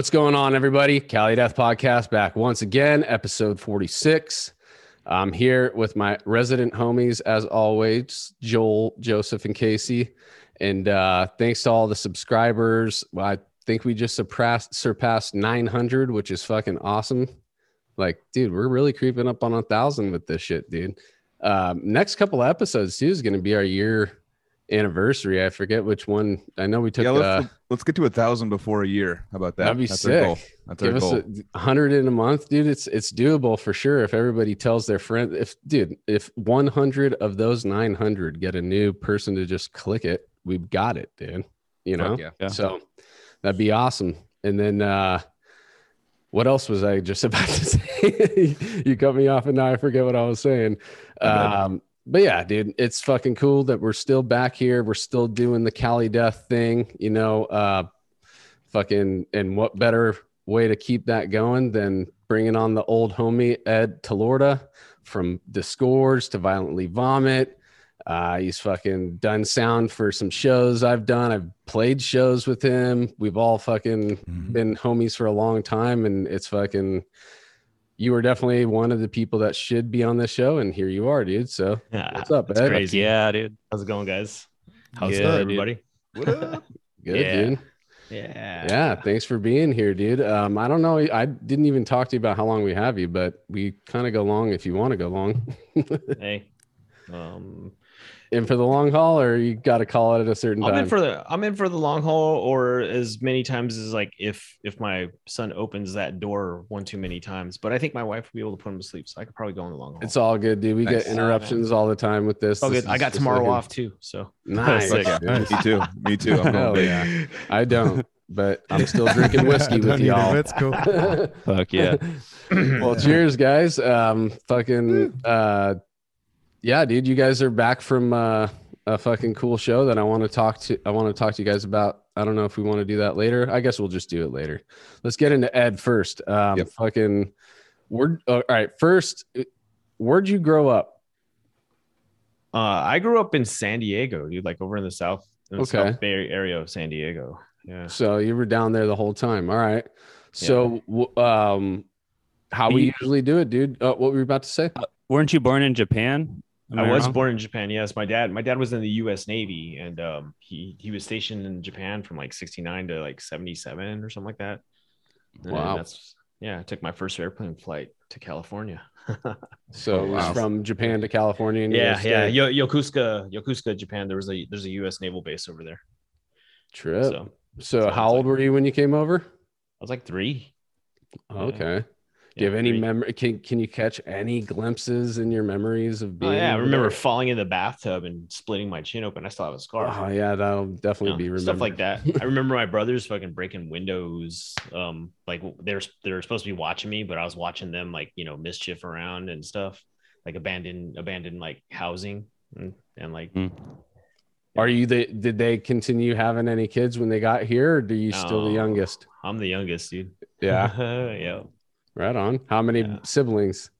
What's going on, everybody? Cali Death Podcast back once again, episode 46. I'm here with my resident homies, as always, Joel, Joseph, and Casey. And uh, thanks to all the subscribers. I think we just surpassed surpassed 900, which is fucking awesome. Like, dude, we're really creeping up on a thousand with this shit, dude. Um, next couple episodes too is going to be our year anniversary. I forget which one. I know we took. Yeah, let's, uh, let's get to a thousand before a year. How about that? That'd be That's our goal. sick. That's Give our us a hundred in a month, dude. It's it's doable for sure. If everybody tells their friend, if dude, if one hundred of those nine hundred get a new person to just click it, we've got it, dude. You know, yeah. Yeah. so that'd be awesome. And then uh what else was I just about to say? you cut me off and now I forget what I was saying. My bad. Um, but yeah, dude, it's fucking cool that we're still back here. We're still doing the Cali Death thing, you know. Uh, fucking, and what better way to keep that going than bringing on the old homie Ed Talorda from Discords to Violently Vomit. Uh, he's fucking done sound for some shows I've done. I've played shows with him. We've all fucking Mhm. been homies for a long time, and it's fucking. You were definitely one of the people that should be on this show, and here you are, dude. So Yeah, What's up, that's Ed? crazy. Yeah, dude. How's it going, guys? How's Good, it, dude. everybody? What up? good, Yeah. dude. Yeah. Yeah, thanks for being here, dude. Um, I don't know. I didn't even talk to you about how long we have you, but we kind of go long if you want to go long. Hey. Um, and for the long haul, or you got to call it at a certain time. I'm time. in for the I'm in for the long haul, or as many times as like if if my son opens that door one too many times. But I think my wife will be able to put him to sleep, so I could probably go in the long haul. it's all good, dude. We Nice. get interruptions all the time with this. all This good. I got tomorrow fucking- off too, so Nice. Yeah. Me too. Me too. I'm Hell yeah. I don't, but I'm still drinking whiskey with y'all. but It's cool. Fuck yeah. well, cheers, guys. Um, fucking, uh, yeah, dude, you guys are back from uh, a fucking cool show that I want to talk to. I want to talk to you guys about. I don't know if we want to do that later. I guess we'll just do it later. Let's get into Ed first. Um, Yep. fucking, where? All right, first, where'd you grow up? uh, I grew up in San Diego, dude, like over in the south, in the Okay. South Bay area of San Diego. Yeah. So you were down there the whole time. All right. So, w um, how we usually do it, dude? Uh, what were you about to say? Weren't you born in Japan? Am I was wrong? born in Japan. Yes, my dad. My dad was in the U.S. Navy, and um, he he was stationed in Japan from like '69 to like '77 or something like that. And Wow. That's yeah. I took my first airplane flight to California. So it was wow. from Japan to California. And yeah, yeah. stayed? Yo- Yokosuka, Yokosuka, Japan. There was a there's a U.S. naval base over there. Trip. So So, so how old like- were you when you came over? I was like three. Yeah. Okay. Do you have any three. memory? Can Can you catch any glimpses in your memories of being? Oh being? yeah, I remember there? falling in the bathtub and splitting my chin open. I still have a scar. Oh yeah, that'll definitely know, be remembered. stuff like that. I remember my brothers fucking breaking windows. Um, like they're they're supposed to be watching me, but I was watching them like you know mischief around and stuff, like abandoned abandoned like housing and, and like Mm. Are you the? Did they continue having any kids when they got here? Or do you still the youngest? I'm the youngest dude. Yeah, yeah. Right on. How many Yeah. siblings?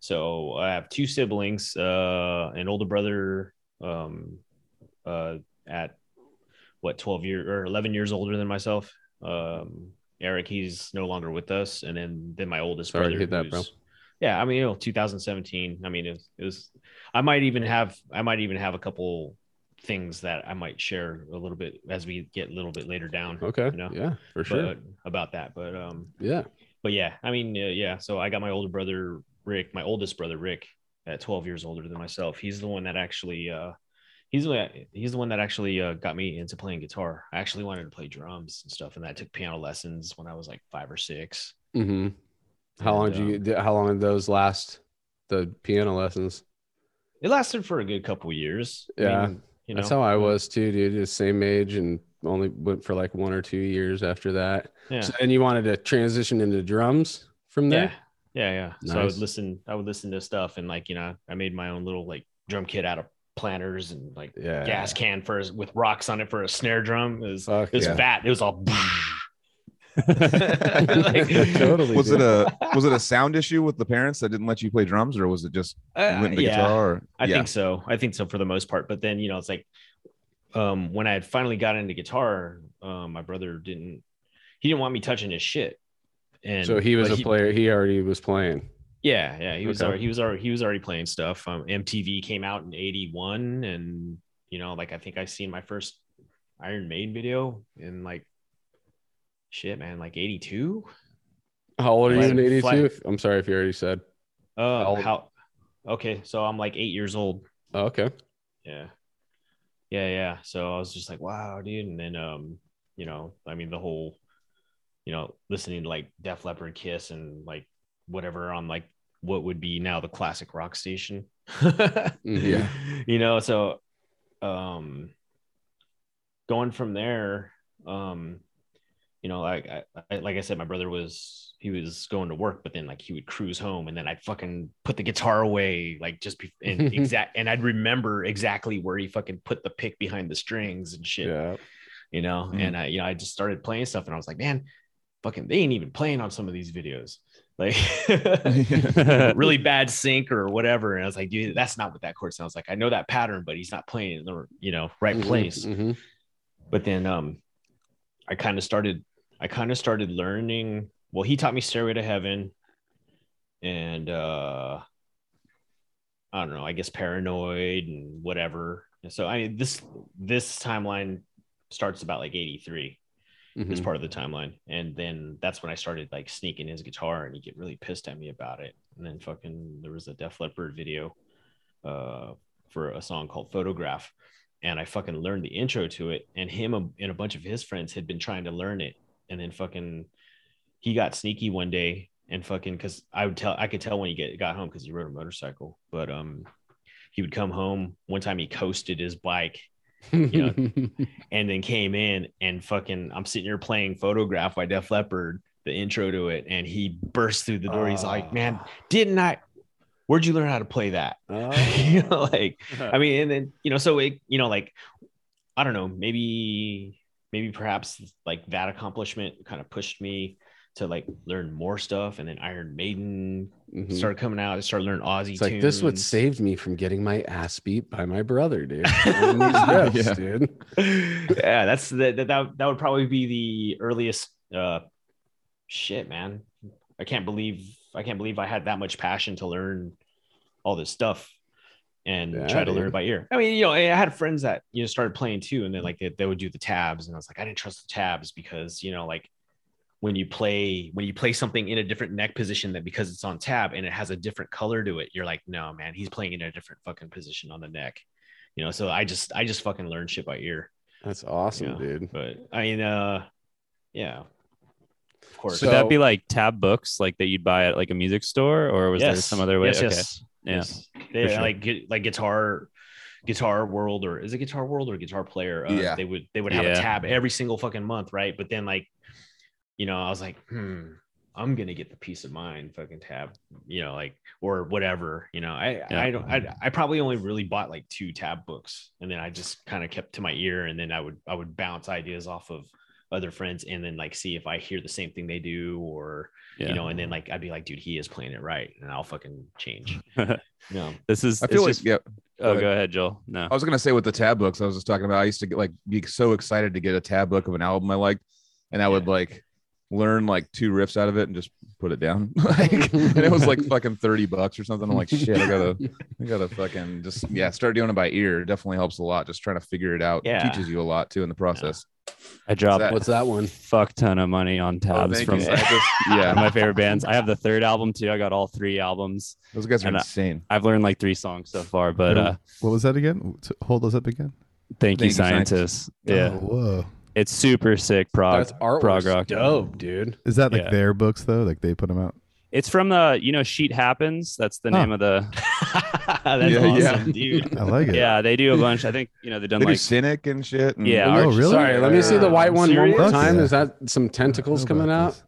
So I have two siblings, uh, an older brother, um, uh, at what 12 years or 11 years older than myself. Um, Eric, he's no longer with us, and then then my oldest Sorry brother. that, bro. Yeah, I mean, you know, 2017. I mean, it was, it was. I might even have. I might even have a couple things that I might share a little bit as we get a little bit later down. Okay. You know, Yeah, for sure. but about that. But um, yeah. But yeah, I mean, uh, yeah. So I got my older brother Rick, my oldest brother Rick, at 12 years older than myself. He's the one that actually, uh, he's the he's the one that actually uh, got me into playing guitar. I actually wanted to play drums and stuff, and I took piano lessons when I was like five or six. hmm How long did you? um, How long did those last? The piano lessons. It lasted for a good couple of years. I Yeah. mean, you That's how I was too, dude. The same age and only went for like one or two years after that. Yeah. So then you wanted to transition into drums from there? Yeah, yeah, yeah. So I would listen. I would listen to stuff, and like you know, I made my own little like drum kit out of planters and like Yeah. gas can for with rocks on it for a snare drum. It was, Fuck it was yeah. fat. It was all. Totally. Was dude. it a was it a sound issue with the parents that didn't let you play drums, or was it just Uh, went into yeah, guitar? Or, I yeah. think so. I think so for the most part. But then you know, it's like um, when I had finally got into guitar, um, my brother didn't. he didn't want me touching his shit. And so he was a player. He already was playing. Yeah, yeah, he was Okay. already, he was already he was already playing stuff. Um, MTV came out in '81, and you know, like I think I seen my first Iron Maiden video in like shit, man, like '82. How old are you in '82? flat- I'm sorry if you already said. Uh, old? how? Okay, so I'm like eight years old. Oh, okay. Yeah, yeah, yeah. So I was just like, wow, dude. And then, um, you know, I mean, the whole, you know, listening to like Def Leppard, Kiss, and like whatever on like what would be now the classic rock station. Yeah. you know so um going from there um you know like I, like i said my brother was he was going to work but then like he would cruise home and then i'd fucking put the guitar away like just be and exact and i'd remember exactly where he fucking put the pick behind the strings and shit Yeah. you know Mhm. and i you know i just started playing stuff and i was like man fucking they ain't even playing on some of these videos like really bad sync or whatever and i was like dude that's not what that chord sounds like i know that pattern but he's not playing in the you know right Mhm, place mhm. but then um i kind of started i kind of started learning well he taught me stairway to heaven and uh i don't know i guess paranoid and whatever and so i mean this this timeline starts about like 83 this Mhm. part of the timeline. And then that's when I started like sneaking his guitar and he'd get really pissed at me about it. And then fucking there was a Def Leppard video uh for a song called Photograph. And I fucking learned the intro to it. And him and a bunch of his friends had been trying to learn it. And then fucking he got sneaky one day and fucking because I would tell I could tell when he get got home because he rode a motorcycle. But um he would come home. One time he coasted his bike you know, and then came in and fucking I'm sitting here playing photograph by Def Leppard, the intro to it, and he burst through the door. He's like, Man, didn't I where'd you learn how to play that? Oh. you know, like I mean, and then you know, so it, you know, like I don't know, maybe maybe perhaps like that accomplishment kind of pushed me to like learn more stuff and then Iron Maiden Mhm. started coming out. I started learning Ozzy It's like this what tunes. saved me from getting my ass beat by my brother, dude. Riffs, Yeah. dude. yeah, that's that, that that that would probably be the earliest uh shit, man. I can't believe I can't believe I had that much passion to learn all this stuff and Yeah, try to learn it by ear. I mean, you know, I had friends that you know started playing too, and then like they, they would do the tabs, and I was like, I didn't trust the tabs because you know, like when you play when you play something in a different neck position that because it's on tab and it has a different color to it, you're like, no, man, he's playing in a different fucking position on the neck. You know, so I just I just fucking learned shit by ear. That's awesome, Yeah. dude. But I mean, uh, yeah, of course. So- Would that be like tab books like that you'd buy at like a music store, or was there some other way? Yes, okay. yes, Yeah, yes. They sure. like like guitar, guitar world, or is it guitar world or guitar player? Uh, Yeah. They would they would have a tab every single fucking month, right? But then like, you know, I was like, hmm, I'm gonna get the Piece of Mind fucking tab, you know, like or whatever. You know, I Yeah. I don't I I probably only really bought like two tab books, and then I just kind of kept to my ear, and then I would I would bounce ideas off of other friends and then like see if I hear the same thing they do or Yeah. you know, and then like I'd be like, dude, he is playing it right, and I'll fucking change. No, this is. I feel like just- yeah. Oh, ahead. go ahead, Joel. No. I was gonna say with the tab books, I was just talking about. I used to get like be so excited to get a tab book of an album I liked, and I would like learn like two riffs out of it and just put it down. like, and it was like fucking thirty bucks or something. I'm like, shit, I gotta, I gotta fucking just yeah, start doing it by ear. It definitely helps a lot. Just trying to figure it out. Yeah. teaches you a lot too in the process. I dropped that- What's that one? fuck ton of money on tabs thank from you, one scientist. yeah, my favorite bands. I have the third album too. I got all three albums. those guys are And I- insane. I've learned like three songs so far, but uh What was that again? Hold those up again. thank, you, Thank you, Scientist. scientists. Yeah, Oh, whoa. it's super sick prog. That's artwork. prog rock. Dope, dude. Is that like Yeah. their books though? Like they put them out? It's from the you know Sheet Happens. That's the Huh. name of the. that's Yeah, awesome, yeah. dude. I like it. Yeah, they do a bunch. I think you know they've done They do like cynic and shit. And Yeah. Oh, really? Sorry, let me see the white one one more time. Yeah. Is that some tentacles coming out? this.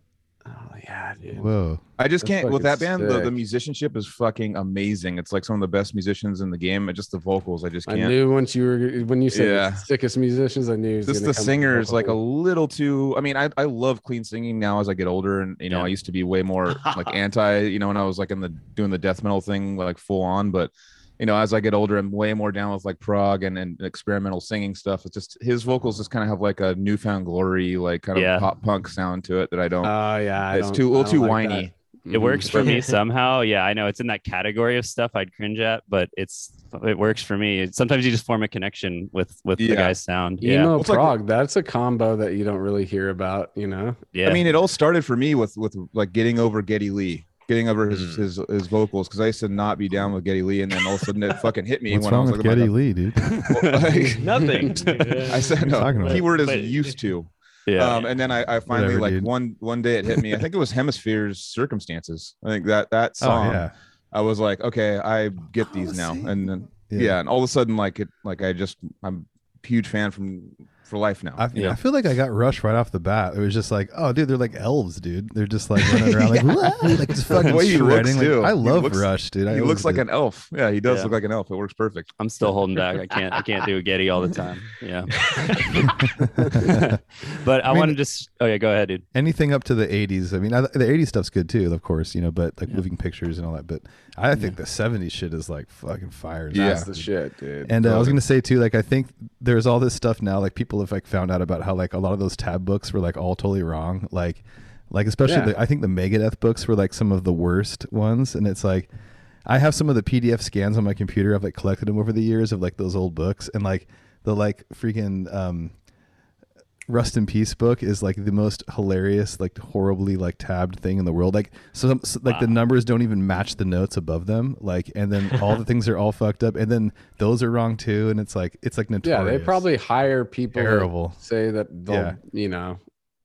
Yeah, dude. Whoa. I just That's can't with that band. The, the musicianship is fucking amazing. It's like some of the best musicians in the game. Just the vocals, I just I can't. knew once you were when you said Yeah. sickest musicians, I knew he was just gonna the come with singer is like a little too. I mean, I I love clean singing now as I get older, and you know, Yeah. I used to be way more like anti. You know, when I was like in the doing the death metal thing like full on, but you know, as I get older, I'm way more down with like prog and, and experimental singing stuff. It's just his vocals just kind of have like a New Found Glory, like kind of Yeah. pop punk sound to it that I don't. Oh yeah, I it's don't- too a I little too like whiny. that. It works for me somehow. Yeah, I know it's in that category of stuff I'd cringe at, but it's it works for me. Sometimes you just form a connection with with the guy's sound. Yeah, Emo It's like- prog. that's a combo that you don't really hear about. You know. yeah. I mean, it all started for me with with like getting over Geddy Lee, getting over his Mhm. his, his vocals because I used to not be down with Geddy Lee, and then all of a sudden it fucking hit me What's when I was with like, oh Geddy Lee, dude? Well, like, Nothing. I said no. talking about? Keyword is But- used to. yeah. Um, and then I, I finally Whatever, like dude. one one day it hit me. I think it was Hemisphere's Circumstances. I think that that song. Oh yeah. I was like, okay, I get these now, Policy. and then yeah. and all of a sudden like it like I just I'm huge fan from for life now. I, you know? I feel like I got rushed right off the bat. It was just like, oh, dude, they're like elves, dude. They're just like running around like, "Wah," like just fucking The way he looks. Like. I love looks- Rush, dude. I he looks like did. an elf. Yeah, he does Yeah. look like an elf. It works perfect. I'm still holding back. I can't. I can't do a Geddy all the time. Yeah. but I, I mean- want to just. Oh yeah, go ahead, dude. anything up to the 80s. I mean, I, the 80s stuff's good too, of course, you know, but like moving pictures and all that. But I think the 70s shit is like fucking fire. Yeah. That's the shit, dude. And uh, I was gonna say too, like I think there's all this stuff now. Like people have like found out about how like a lot of those tab books were like all totally wrong. Like, like especially Yeah. the, I think the Megadeth books were like some of the worst ones. And it's like I have some of the PDF scans on my computer. I've like collected them over the years of like those old books, and like the like freaking um, Rust in Peace book is like the most hilarious, like horribly like tabbed thing in the world. Like so, so like the numbers don't even match the notes above them. Like and then all the things are all fucked up, and then those are wrong too. And it's like it's like notorious. yeah, they probably hire people that Terrible. say that they'll, Yeah. you know,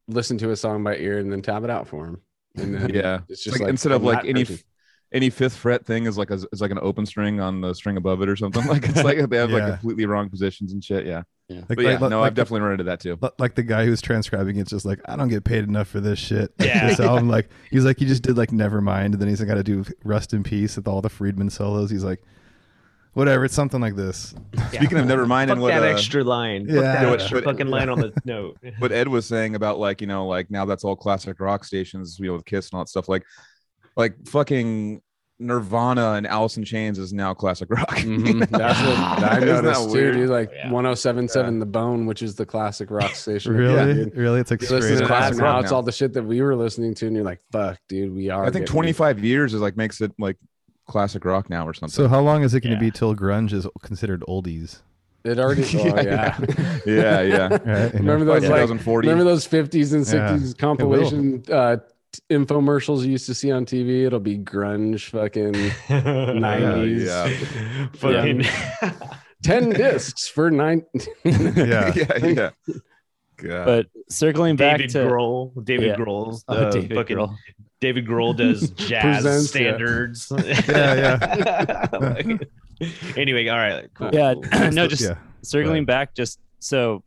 listen to a song by ear and then tab it out for them. And then Yeah, it's just like, like, instead of like any person. any fifth fret thing is like a is like an open string on the string above it or something. Like it's like they have like completely wrong positions and shit. Yeah, Like, but yeah, like- no, like I've the- definitely run into that too. Li- like the guy who's transcribing it's just like I don't get paid enough for this shit. Yeah. this album, like he's like he just did like Nevermind, and then he's got to do Rust in Peace with all the Friedman solos. He's like, whatever, it's something like this. Speaking of Nevermind Fuck and what that uh, extra line. Fuck Yeah. that Yeah, extra but- fucking line on the note. what Ed was saying about like you know like now that's all classic rock stations, you know, with Kiss and all that stuff. Like like fucking Nirvana and Alice in Chains is now classic rock. Mhm. That's what I Isn't that noticed too, weird? dude. Like Yeah. 1077 The Bone, which is the classic rock station. Really, Yeah, really, it's like You straight listen to up- classic now, rock it's all the shit that we were listening to, and you're like, "Fuck, dude, we are." I think getting- 25 years is like makes it like classic rock now or something. So how long is it going to Yeah. be till grunge is considered oldies? It already. Oh, yeah. yeah, yeah. Right? And Remember Like those like 2040. remember those 50s and Yeah, 60s compilation uh, t- infomercials you used to see on TV? It'll be grunge, fucking 90s. yeah. Fucking. 10 discs for nine. Yeah. yeah, yeah. God. But circling back David to Grohl. David Yeah. Grohl's Oh, uh, David fucking Grohl. David Grohl does jazz Presents, yeah. standards. Yeah, Like- anyway, all right, cool. Yeah, cool. no, just yeah, circling back just so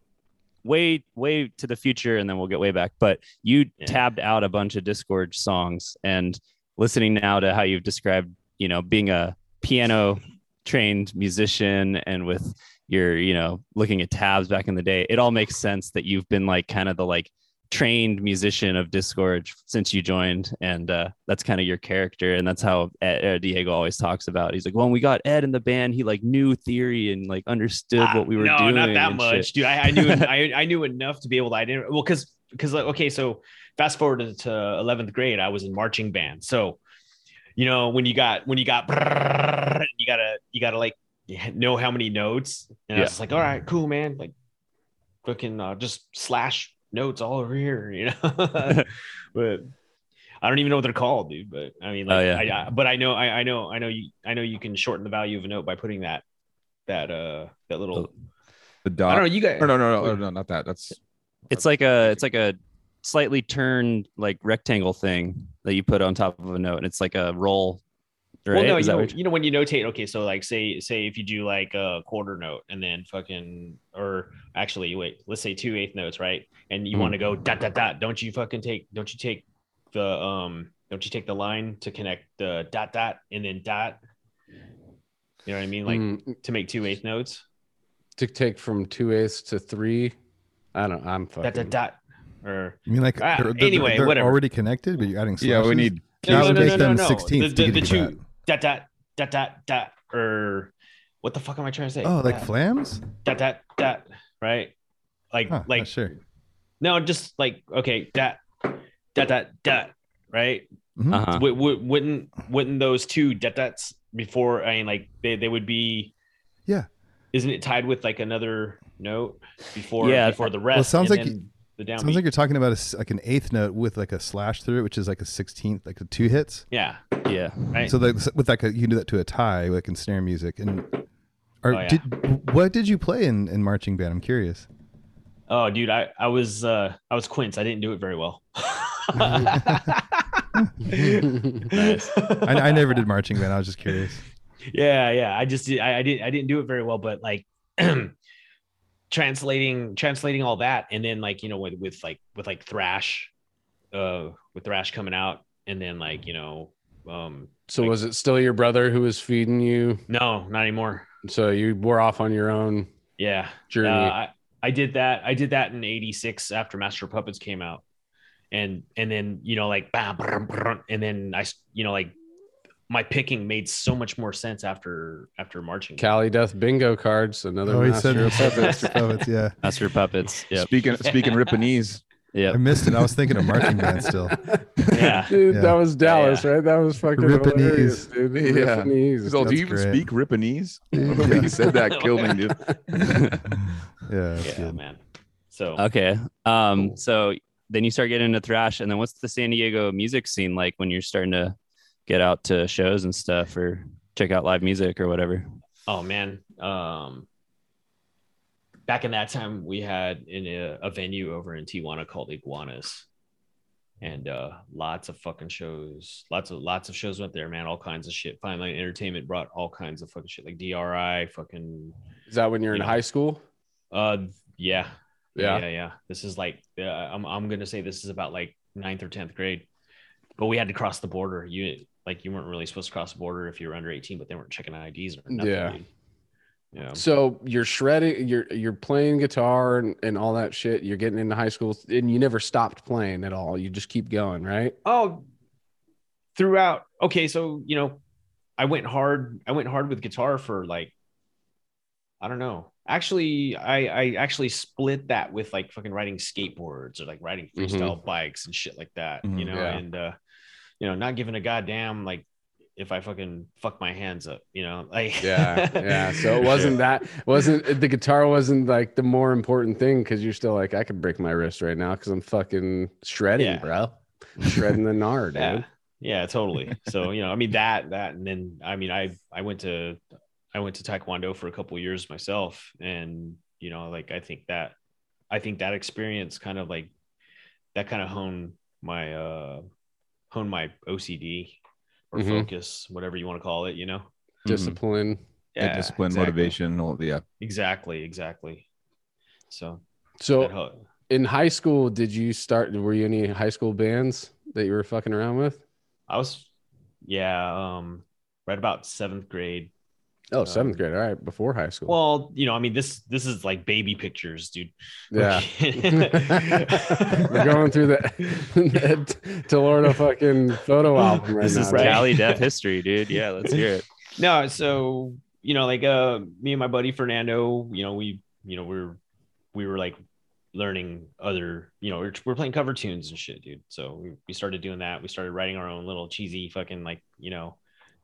way way to the future and then we'll get way back but you Yeah. tabbed out a bunch of Disgorge songs and listening now to how you've described you know being a piano trained musician and with your you know looking at tabs back in the day it all makes sense that you've been like kind of the like trained musician of Disgorge since you joined and uh, that's kind of your character and that's how Ed, uh, diego always talks about he's like when we got ed in the band he like knew theory and like understood what we were Ah, no, doing not that much, shit. dude. I, I knew I, I knew enough to be able to identify. Well, because because like okay, so fast forward to- eleventh grade, I was in marching band. So you know when you got when you got you gotta you gotta like know how many notes, and I was like, all right, cool, man, like fucking uh, just slash notes all over here, you know. but I don't even know what they're called, dude. But I mean, like, Oh, yeah. I, I, but I know, I, I know, I know you, I know you can shorten the value of a note by putting that, that, uh, that little. the dot. I don't know. You guys. Or no, no, no, no, not that. That's it's like a it's like a slightly turned like rectangle thing that you put on top of a note and it's like a roll right Well, no, Is you that know, what you know when you notate. Okay, so like say say if you do like a quarter note and then fucking or actually wait, let's say two eighth notes, right? And you Mhm. want to go dot dot dot. Don't you fucking take? Don't you take the um? Don't you take the line to connect the dot dot and then dot? You know what I mean? Like Mm, to make two eighth notes. to take from two eighths to three. I don't. I'm Dot fucking. dot dot. Or You mean like Ah, they're, they're- anyway, they're whatever. already connected, but you're adding yeah. We need That would make them The, 16th the, to the give you two dot dot dot dot dot or what the fuck am I trying to say? Oh, like that, flams? that that that right? Like Huh, like not sure. no, just like okay, that that that that right? Mhm. Uh-huh. W- w- wouldn't wouldn't those two that that's before? I mean, like they they would be. Yeah. Isn't it tied with like another note before Yeah. before the rest? sounds and like then the downbeat. Sounds like you're talking about a s like an eighth note with like a slash through it, which is like a sixteenth, like the two hits. yeah, Yeah. right. So like with like a, you can do that to a tie, like in snare music. And or Oh, yeah. did, what did you play in, in marching band? I'm curious. Oh, dude, I I was uh I was Quince. I didn't do it very well. Nice. I, I never did marching band. I was just curious. yeah, yeah. I just I, I didn't I didn't do it very well, but like translating translating all that, and then like you know with with like with like thrash, uh, with thrash coming out, and then like you know, um, so was it still your brother who was feeding you? no, not anymore. So you were off on your own Yeah, journey. Uh, I, I did that. I did that in '86 after Master Puppets came out, and and then you know like bam, brum, brum, and then i you know like my picking made so much more sense after after marching. Cali Death bingo cards. Another Oh, master of puppets. Master Puppets. Yeah, Master Puppets. Yep. Speaking speaking Ripponese, Yeah. I missed it. I was thinking of marching band still. Yeah. Dude, Yeah. that was Dallas, Yeah. right? That was fucking Ripponese. dude. Yeah. Ripponese. He's all, do you even great. speak Ripponese? when he said that, killed me, dude. Yeah, yeah, good. man. So Okay. Um, Cool. so then you start getting into thrash, and then what's the San Diego music scene like when you're starting to get out to shows and stuff or check out live music or whatever? oh man, um, back in that time we had in a, a venue over in Tijuana called Iguanas. And uh, lots of fucking shows, lots of lots of shows went there, man. All kinds of shit. Fine Line Entertainment brought all kinds of fucking shit, like DRI, fucking Is that when you're in know. high school? Uh, yeah, Yeah. yeah, yeah. This is like, uh, I'm, I'm gonna say this is about like ninth or tenth grade, but we had to cross the border. You like, you weren't really supposed to cross the border if you were under 18, but they weren't checking IDs or nothing. Yeah. dude. yeah, So you're shredding, you're you're playing guitar and, and all that shit. You're getting into high school, and you never stopped playing at all. You just keep going, right? Oh, throughout. Okay, so you know, I went hard. I went hard with guitar for like, I don't know. Actually, I I actually split that with like fucking riding skateboards or like riding freestyle bikes and shit like that. You Mhm, know, yeah. and uh, you know, not giving a goddamn like if I fucking fuck my hands up. You know, like Yeah, yeah. So it wasn't that wasn't the guitar wasn't like the more important thing because you're still like I could break my wrist right now because I'm fucking shredding, Yeah. bro. Shredding the nard, yeah dude. yeah totally so you know i mean that that and then i mean i i went to i went to taekwondo for a couple of years myself and you know like i think that i think that experience kind of like that kind of honed my uh honed my ocd or Mhm. focus whatever you want to call it you know Mhm. Discipline. Yeah, discipline, exactly. motivation, all, the yeah. exactly exactly so So in high school, did you start? Were you any high school bands that you were fucking around with? i was yeah um right about seventh grade Oh, seventh Um, grade. All right, before high school. Well, you know, I mean, this this is like baby pictures, dude. yeah. We're going through the, the Telorna fucking photo album right This now. is right. Cali Death history, dude. Yeah, let's hear it. no, so you know, like uh, me and my buddy Fernando, you know, we you know we're we were like learning other, you know, we're, we're playing cover tunes and shit, dude. So we, we started doing that. We started writing our own little cheesy fucking like you know,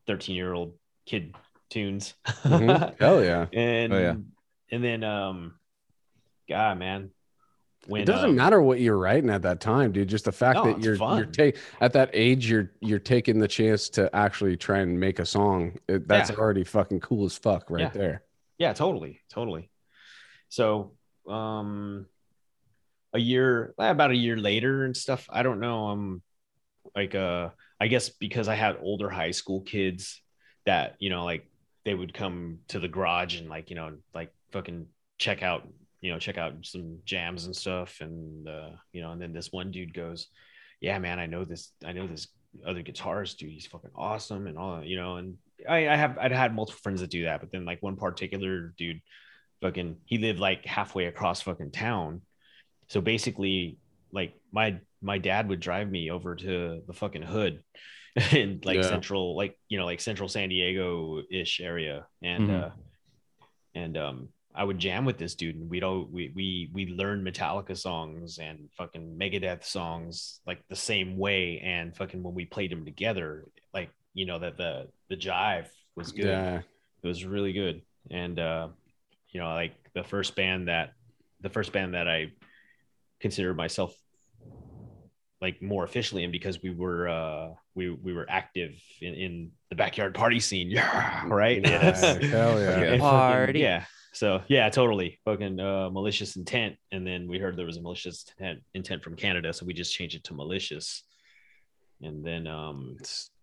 thirteen year old kid tunes. Mhm. Hell yeah. and Oh, yeah. and then um, God, man, when it doesn't um, matter what you're writing at that time, dude. Just the fact No, that you're fun. you're take at that age, you're you're taking the chance to actually try and make a song. It, that's Yeah. already fucking cool as fuck right Yeah. there. yeah totally totally so um a year about a year later and stuff i don't know i'm like uh i guess because i had older high school kids that you know like they would come to the garage and like you know like fucking check out you know check out some jams and stuff and uh you know and then this one dude goes yeah man i know this i know this other guitarist dude he's fucking awesome and all you know and I, I have I'd had multiple friends that do that, but then like one particular dude, fucking he lived like halfway across fucking town. So basically, like my my dad would drive me over to the fucking hood in like Yeah. central, like you know, like central San Diego ish area, and Mhm. uh, and um, I would jam with this dude, and we'd all we we we learn Metallica songs and fucking Megadeth songs like the same way, and fucking when we played them together, like you know that the the jive was good Yeah. it was really good and uh you know like the first band that the first band that i considered myself like more officially and because we were uh we we were active in, in the backyard party scene yeah right Nice. Yes. Hell yeah. Party. yeah so yeah totally fucking uh malicious intent and then we heard there was a malicious intent, intent from canada so we just changed it to malicious and then um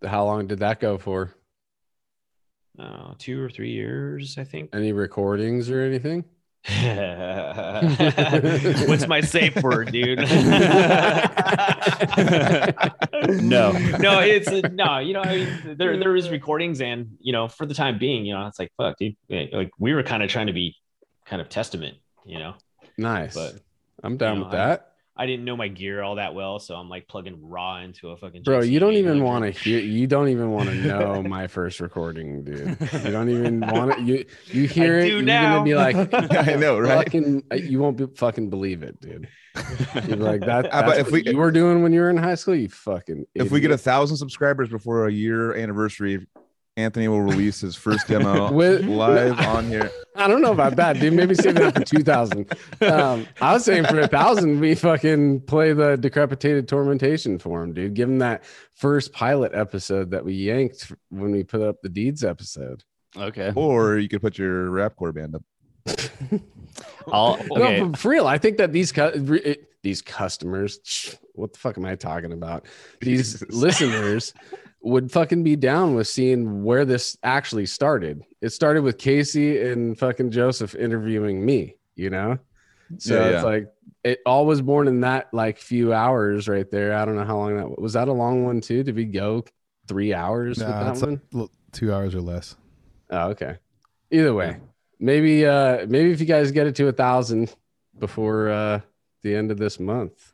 How long did that go for? uh, two or three years i think Any recordings or anything? What's my safe word, dude? No. no, it's uh, no. You know, I mean, there there is recordings, and you know, for the time being, you know, it's like fuck, dude. Eh, like we were kind of trying to be kind of testament, you know, Nice. but I'm down you know, with that. I didn't know my gear all that well, so I'm like plugging raw into a fucking. Bro, you don't even want to hear. You don't even want to know my first recording, dude. You don't even want it. You you hear it, do you're now. gonna be like, I know, right? Fucking, uh, you won't be, fucking believe it, dude. You're like that. About if what we- you were doing when you were in high school. You fucking. If we get a thousand subscribers before a year anniversary, Anthony will release his first demo With- live on here. I don't know about that, dude. Maybe save that for two thousand. Um, I was saying for a thousand, we fucking play the decrepitated tormentation for him, dude. Give him that first pilot episode that we yanked when we put up the deeds episode. Okay. Or you could put your rapcore band up. I'll, No, okay. but for real, I think that these cu- re- it- these customers, what the fuck am I talking about? These Jesus. listeners would fucking be down with seeing where this actually started. It started with Casey and fucking Joseph interviewing me, you know? So Yeah, it's like it all was born in that like few hours right there. I don't know how long that was. That a long one too? Did we go three hours with that one? like two hours or less. Oh, okay. Either way, maybe uh maybe if you guys get it to a thousand before uh the end of this month,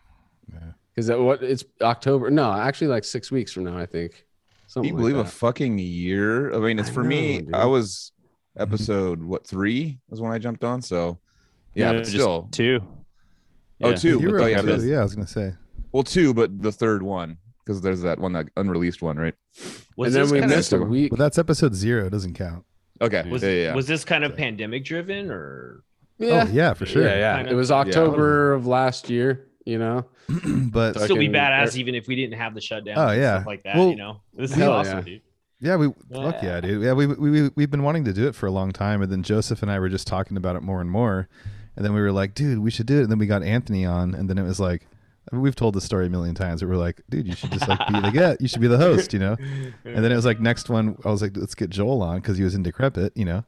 Yeah. because what it's October. No, actually, like six weeks from now, I think. Can you believe like a fucking year? I mean, it's I for me. dude. I was episode what three was when I jumped on. So yeah, No, but just still, two. Oh, Yeah. two. You but- were oh, yeah, too, but- yeah, I was gonna say. well, two, but the third one because there's that one that unreleased one, right? that. And then we missed a week. Well, that's episode zero. It doesn't count. Okay, was, yeah, yeah, yeah. was this kind of pandemic driven or Yeah, Oh, yeah, for sure. yeah, yeah. Kinda. It was October of last year. You know, but Fuck. still be Fucking- badass even if we didn't have the shutdown Oh, and yeah. stuff like that Well, you know this is awesome yeah. dude yeah, we fuck yeah, dude. Yeah, we we we we've been wanting to do it for a long time, and then Joseph and I were just talking about it more and more, and then we were like, dude, we should do it. And then we got Anthony on, and then it was like. I mean, we've told the story a million times. But we're like, dude, you should just like be the get. You should be the host, you know. And then it was like next one. I was like, let's get Joel on because he was in Decrepit, you know.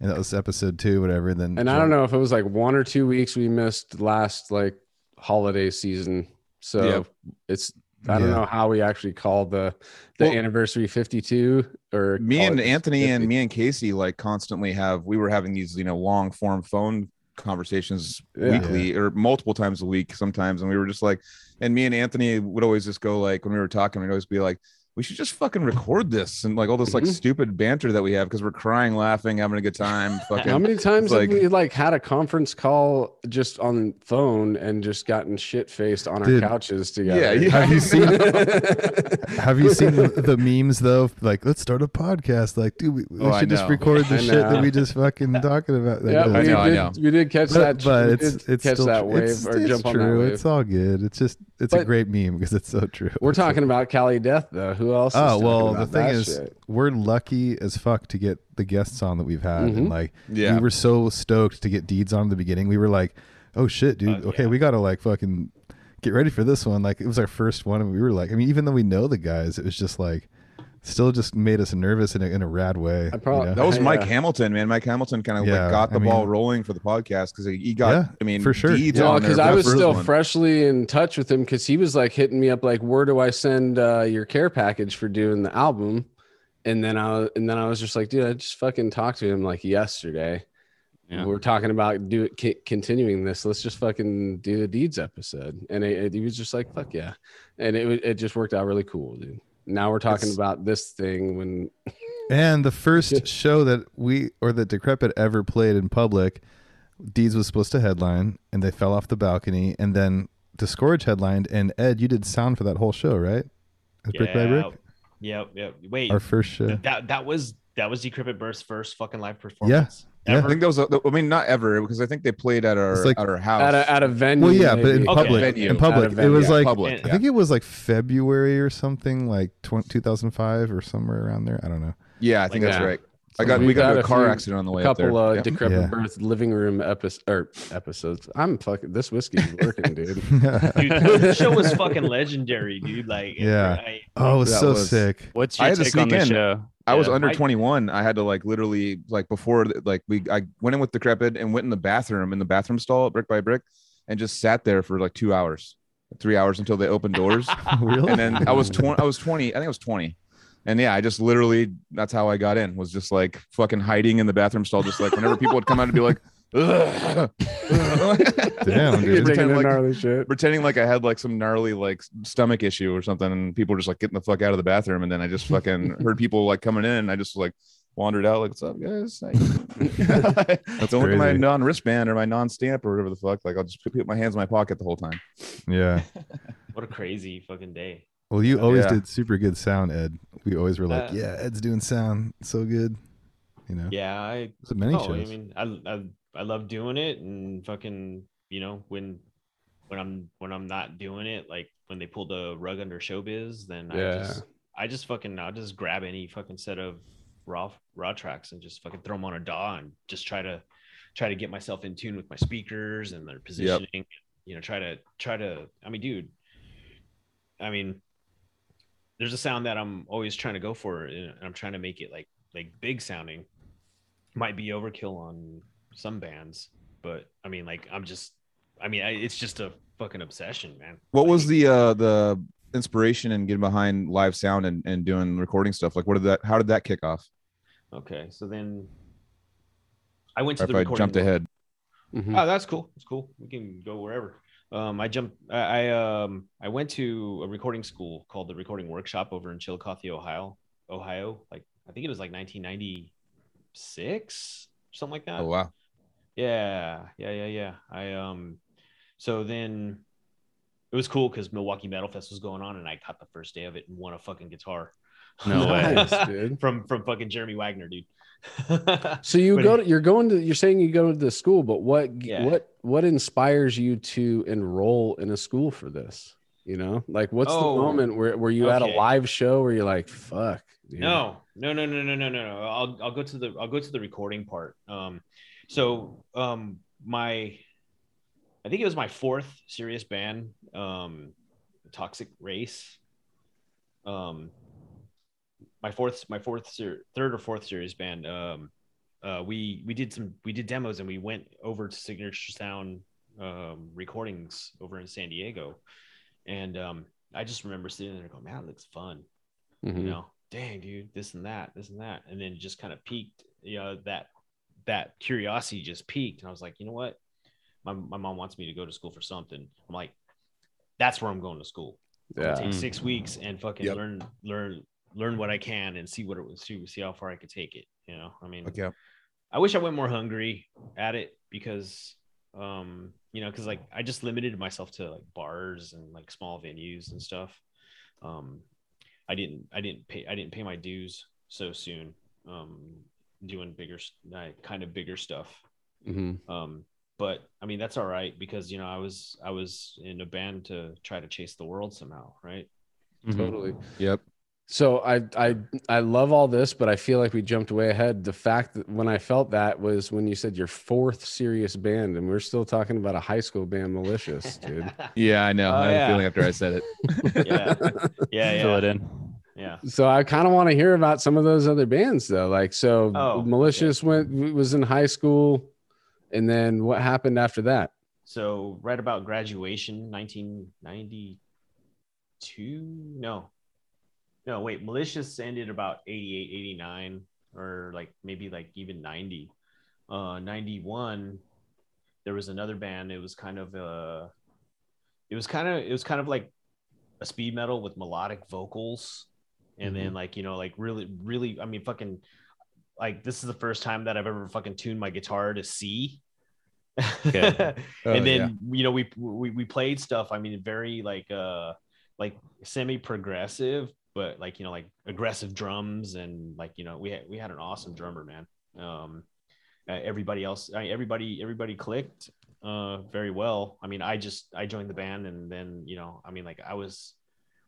And that was episode two, whatever. And then and I don't know if it was like one or two weeks we missed last like holiday season. So Yeah. it's I don't Yeah. know how we actually called the the Well- anniversary fifty two or me and Anthony 50. and me and Casey like constantly have we were having these you know long form phone conversations Yeah. weekly or multiple times a week sometimes and we were just like and me and Anthony would always just go like when we were talking we'd always be like we should just fucking record this and like all this like Mhm. stupid banter that we have because we're crying laughing having a good time Fucking, How many times like- have we like had a conference call just on phone and just gotten shit faced on our couches together? Yeah, yeah. Have you seen- Have you seen the, the memes though? Like, let's start a podcast. Like, dude, we, we Oh, should just record the shit that we just fucking talking about. Like, yeah, we I know, I did, know. we did catch but, that. but it's it's catch still that tr- wave it's, or it's jump on that true. wave. It's all good. It's just it's a great meme because it's so true. We're talking about Cali Death though. Who else? Oh talking well, the thing is, shit? we're lucky as fuck to get the guests on that we've had, Mhm. and like yeah we were so stoked to get deeds on in the beginning. We were like, oh shit, dude. Uh, okay, yeah. we gotta like fucking get ready for this one. Like it was our first one, and we were like, I mean, even though we know the guys, it was just like, still just made us nervous in a, in a rad way. I prob- you know? that was Yeah. Mike Hamilton, man. Mike Hamilton kind of Yeah, like got the I ball mean- rolling for the podcast because he, he got. Yeah, I mean, for sure. Deeds No, on there because I was still one. freshly in touch with him because he was like hitting me up like, "Where do I send uh, your care package for doing the album?" And then I was, and then I was just like, "Dude, I just fucking talked to him like yesterday. Yeah. We're talking about do it, c- continuing this. Let's just fucking do the deeds episode." And it, it- he was just like, "Fuck yeah!" And it it just worked out really cool, dude. Now we're talking It's- about this thing when And the first show that we or that Decrepit ever played in public, Deeds was supposed to headline, and they fell off the balcony, and then Disgorge headlined, and Ed, you did sound for that whole show, right? As Brick by Brick, Yep, yep. Wait, our first show. that that was that was Decrepit Birth's first fucking live performance. Yeah. I think that was. I mean, not ever because I think they played at our like- at our house. at a, at a venue. Well, yeah, but in. Okay. public, Venue. in public, At a it was venue, like public. And- I think it was like February or something, like 20, 2005 or somewhere around there. I don't know. yeah, I think Like that's that. Right. I got We've we got a a car few- accident on the way a up there. couple uh, Yeah. decrepit Yeah. birth living room episodes or episodes. I'm fucking this whiskey's working, dude. Dude, the show was fucking legendary, dude. Like, Yeah. I, oh, it was so was- sick. What's I your had take on the in. show? I was under my- 21. I had to like literally like before like we I went in with decrepit and went in the bathroom in the bathroom stall brick by brick and just sat there for like two hours, three hours until they opened doors. really? and then I was 20. I was 20. I think I was 20. And yeah, I just literally that's how I got in. Was just like fucking hiding in the bathroom stall, just like whenever people would come out and be like, "Ugh." Damn, dude. Pretending like gnarly shit. pretending like I had like some gnarly like stomach issue or something, and people were just like getting the fuck out of the bathroom, and then I just fucking heard people like coming in, and I just like wandered out like, "What's up, guys?" How you doing?" Don't look at my non wristband or my non stamp or whatever the fuck. Like I'll just put, put my hands in my pocket the whole time. yeah. what a crazy fucking day. Well, you always Yeah. did super good sound, Ed. We always were like, Uh, yeah, Ed's doing sound so good. You know, Yeah, I many no, shows. I mean, I, I I love doing it, and fucking, you know, when when I'm when I'm not doing it, like when they pull the rug under showbiz, then I Yeah. just I just fucking I'll just grab any fucking set of raw raw tracks and just fucking throw them on a DAW and just try to try to get myself in tune with my speakers and their positioning. You know, try to try to. I mean, dude. I mean, there's a sound that I'm always trying to go for, and I'm trying to make it like like big sounding. Might be overkill on some bands, but I mean, like I'm just, I mean, I, it's just a fucking obsession, man. What was the uh the inspiration in getting behind live sound and, and doing recording stuff? Like what did that how did that kick off? Okay, so then I went to Or the if I jumped room. ahead. Mhm. Oh, that's cool. It's cool. We can go wherever. Um, I jumped. I, I um I went to a recording school called the Recording Workshop over in Chillicothe, Ohio. Ohio, like I think it was like 1996, something like that. Oh wow. Yeah, yeah, yeah, yeah. I um, so then it was cool because Milwaukee Metal Fest was going on, and I caught the first day of it and won a fucking guitar. No way. Nice, dude. from from fucking Jeremy Wagner, dude. So you go to, you're going to you're saying you go to the school, but what Yeah. what what inspires you to enroll in a school for this? You know, like what's Oh, the moment where were you at a live show where you're like, fuck, dude. No, no, no, no, no, no, no, no. I'll I'll go to the I'll go to the recording part. Um, so um, my, I think it was my fourth serious band, um, Toxic Race. Um, my fourth, my fourth, ser- third or fourth series band. Um, uh, we we did some we did demos and we went over to Signature Sound um, recordings over in San Diego, and um, I just remember sitting there going, "Man, that looks fun." Mhm. you know dang dude this and that this and that and then it just kind of peaked you know that that curiosity just peaked and i was like you know what my, my mom wants me to go to school for something i'm like that's where i'm going to school Yeah. take six weeks and fucking Yep. learn learn learn what i can and see what it was see, see how far i could take it you know i mean Okay. I wish I went more hungry at it because um you know because like I just limited myself to like bars and like small venues and stuff. Um I didn't I didn't pay I didn't pay my dues so soon. Um doing bigger like kind of bigger stuff. Mhm. Um but I mean that's all right because you know I was I was in a band to try to chase the world somehow, right? Mhm. totally. Yep. So I I I love all this, but I feel like we jumped way ahead. The fact that when I felt that was when you said your fourth serious band, and we're still talking about a high school band, Malicious, dude. Yeah, I know. Oh, I had yeah. a feeling after I said it. yeah. Yeah, Fill it in. Yeah. So I kind of want to hear about some of those other bands, though. Like, so Oh, Malicious went was in high school, and then what happened after that? So right about graduation, 1992. No, no, wait. Malicious ended about 88, 89, or like maybe like even 90. Uh, 91. There was another band. It was kind of uh, it was kind of it was kind of like a speed metal with melodic vocals. and then like you know like really really I mean fucking like this is the first time that I've ever fucking tuned my guitar to C. Yeah. Oh, and then yeah. you know we, we we played stuff. I mean, very like uh like semi progressive, but like you know like aggressive drums and like you know we had we had an awesome drummer, man. Um, uh, everybody else, I everybody everybody clicked uh very well. I mean, I just I joined the band and then you know I mean like I was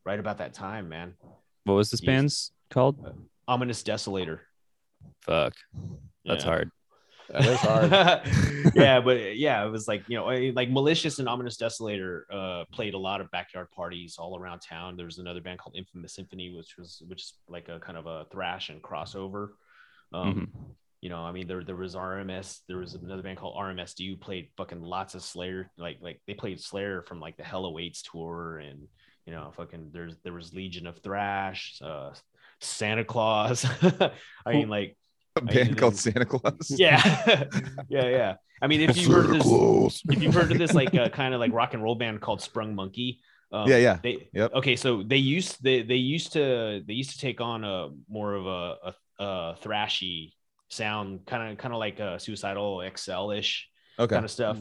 right about that time, man. What was this band's called? Ominous Desolator. Fuck. That's Yeah. hard. That is hard. yeah, but yeah, it was like you know, like malicious and ominous desolator uh, played a lot of backyard parties all around town. There was another band called Infamous Symphony, which was which is like a kind of a thrash and crossover. Um, You know, I mean, there there was RMS. There was another band called RMSD who played fucking lots of Slayer. Like like they played Slayer from like the Hell Awaits tour, and you know, fucking there's there was Legion of Thrash, uh, Santa Claus. I mean, like A band didn't- called Santa Claus. yeah, yeah, yeah. I mean, if you heard this, if you've heard of this like uh, kind of like rock and roll band called Sprung Monkey, um, Yeah, yeah. They Yep. okay, so they used they they used to they used to take on a more of a a, a thrashy sound, kind of kind of like a Suicidal Excel ish Okay. kind of stuff.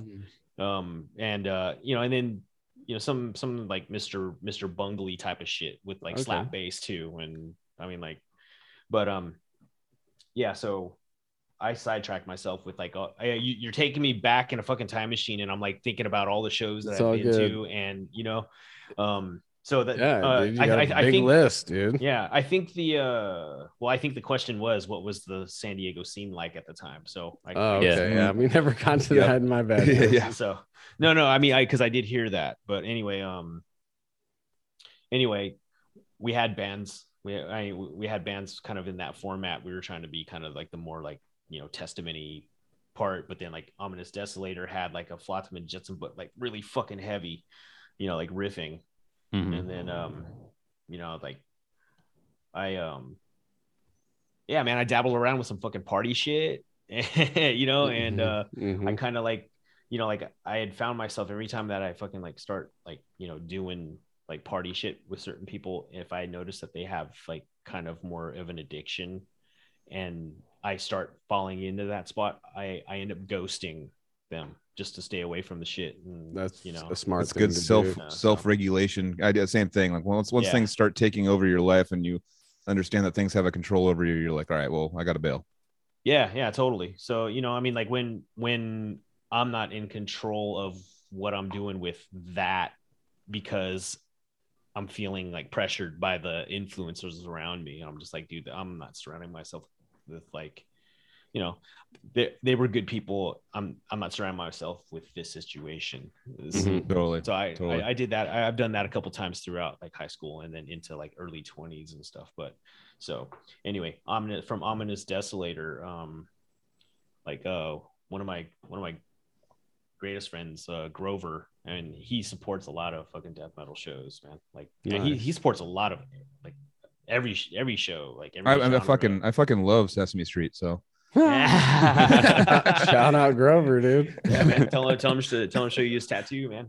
Um, and uh, you know, and then you know some some like Mr. Mr. Bungley type of shit with like Okay. slap bass too, and I mean like, but um, yeah, so. I sidetracked myself with like, uh, I- you, you're taking me back in a fucking time machine, and I'm like thinking about all the shows that It's I've been good. to, and you know, um, so that Yeah, uh, dude, you I, got I, a I big think, list, dude. yeah, I think the uh, well, I think the question was, what was the San Diego scene like at the time? So, I, Oh, I Yeah. Yeah. we never got to Yep. that in my bad. Yeah, yeah. so no no i mean i because i did hear that but anyway um anyway we had bands we I, we had bands kind of in that format we were trying to be kind of like the more like you know testimony part but then like ominous desolator had like a flotsam and jetsam but like really fucking heavy you know like riffing Mhm. and then um you know like i um yeah man i dabbled around with some fucking party shit you know and uh Mhm. I kind of like, you know, like I had found myself every time that I fucking like start like, you know, doing like party shit with certain people, if I notice that they have like kind of more of an addiction and I start falling into that spot, I, I end up ghosting them just to stay away from the shit. And That's you know, a smart It's good self do. Self regulation. I did the same thing. Like once once Yeah. things start taking over your life and you understand that things have a control over you, you're like, all right, well, I got to bail. Yeah, yeah, totally. So, you know, I mean, like when when I'm not in control of what I'm doing with that because I'm feeling like pressured by the influencers around me, and I'm just like, dude, I'm not surrounding myself with like, you know, they they were good people. I'm I'm not surrounding myself with this situation. This- Mhm. Totally. So I, Totally. I I did that. I, I've done that a couple times throughout like high school and then into like early 20s and stuff. But so anyway, ominous from ominous desolator. Um, like uh, one of my one of my greatest friends, uh, Grover, and he supports a lot of fucking death metal shows, man. Like yeah, he he supports a lot of like every every show, like every I, I, fucking I fucking love Sesame Street. So Shout out Grover, dude. yeah, man. Tell him tell him to tell him to show you his tattoo, man.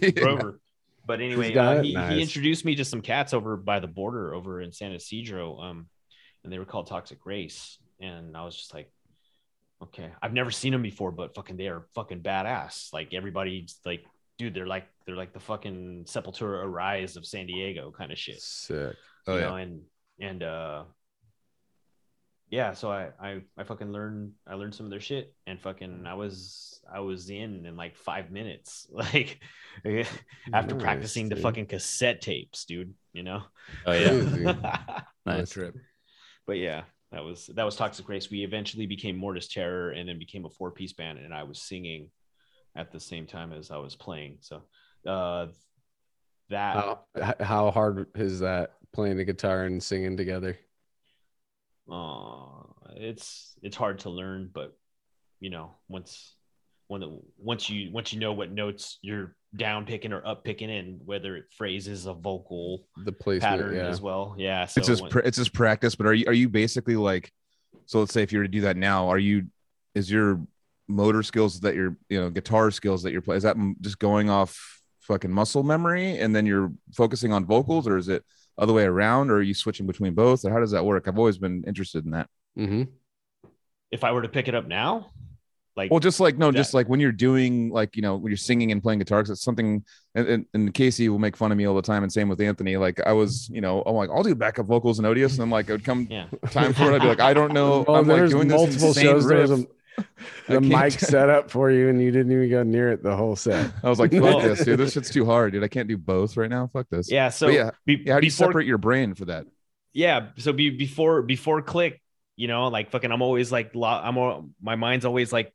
He's Grover. But anyway, uh, he, Nice. he introduced me to some cats over by the border over in San Ysidro. Um, and they were called Toxic Race. And I was just like, okay, I've never seen them before, but fucking they are fucking badass. Like everybody's like, dude, they're like they're like the fucking Sepultura Arise of San Diego kind of shit Sick. Oh you yeah. know, and and uh yeah so I, I i fucking learned i learned some of their shit and fucking i was i was in in like five minutes like after Nice, practicing the fucking cassette tapes dude you know Oh yeah. Nice. trip. but yeah that was that was toxic race we eventually became mortis terror and then became a four piece band and i was singing at the same time as i was playing so uh that How, how hard is that playing the guitar and singing together? uh, it's it's hard to learn but you know once when the, once you once you know what notes you're down picking or up picking and whether it phrases a vocal The placement, pattern yeah. as well yeah so it's just when- pr- it's just practice. But are you are you basically like? So let's say if you were to do that now, are you? Is your motor skills that your you know guitar skills that you're playing is that just going off fucking muscle memory and then you're focusing on vocals or is it other way around, or are you switching between both, or how does that work? I've always been interested in that. hmm If I were to pick it up now, like Well, just like no, That- just like when you're doing like you know when you're singing and playing guitar, 'cause it's something. And, and, and Casey will make fun of me all the time, and same with Anthony. Like I was, you know, I'm like I'll do backup vocals and Odious, and then like it would come yeah. time for it, I'd be like I don't know. Well, I'm like there's doing multiple insane shows. There was riff. a, I the can't- mic set up for you, and you didn't even go near it the whole set. I was like, fuck Well- this, dude. This shit's too hard, dude. I can't do both right now. Fuck this. Yeah. So But yeah, be- yeah. How do you before, separate your brain for that? yeah so be, before before click you know like fucking i'm always like lo- i'm all, my mind's always like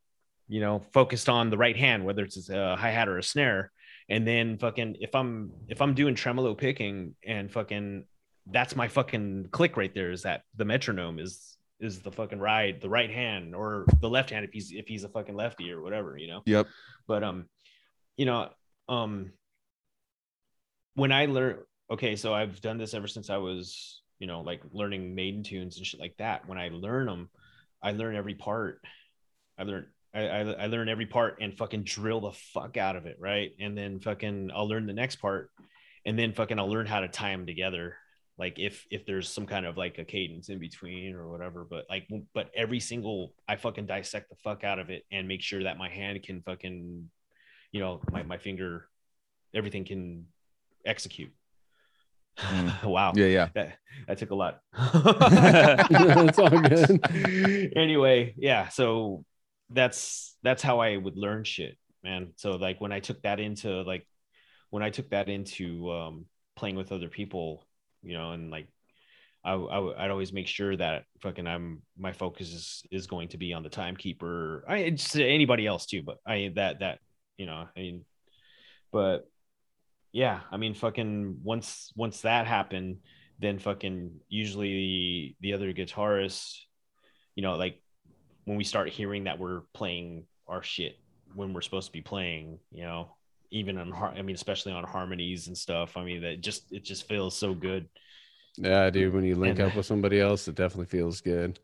you know focused on the right hand whether it's a hi-hat or a snare. And then fucking if i'm if i'm doing tremolo picking and fucking that's my fucking click right there is that the metronome is is the fucking right the right hand or the left hand if he's if he's a fucking lefty or whatever you know? Yep. but um you know um when i learn okay so i've done this ever since i was you know like learning maiden tunes and shit like that. When i learn them i learn every part. I learn I, I, I learn every part and fucking drill the fuck out of it right and then fucking i'll learn the next part and then fucking i'll learn how to tie them together like if if there's some kind of like a cadence in between or whatever but like but every single i fucking dissect the fuck out of it and make sure that my hand can fucking you know my, my finger everything can execute Mm. wow Yeah, yeah. that, that took a lot it's all good. anyway yeah so that's that's how i would learn shit man so like when i took that into like when i took that into um playing with other people you know and like I, I would- I'd always make sure that fucking I'm my focus is is going to be on the timekeeper. I just anybody else too, but I that that you know I mean, but yeah, I mean fucking once once that happened, then fucking usually the, the other guitarists, you know, like when we start hearing that we're playing our shit when we're supposed to be playing, you know, even on har- I mean especially on harmonies and stuff. I mean that just it just feels so good. Yeah, dude. When you link And- up with somebody else, it definitely feels good.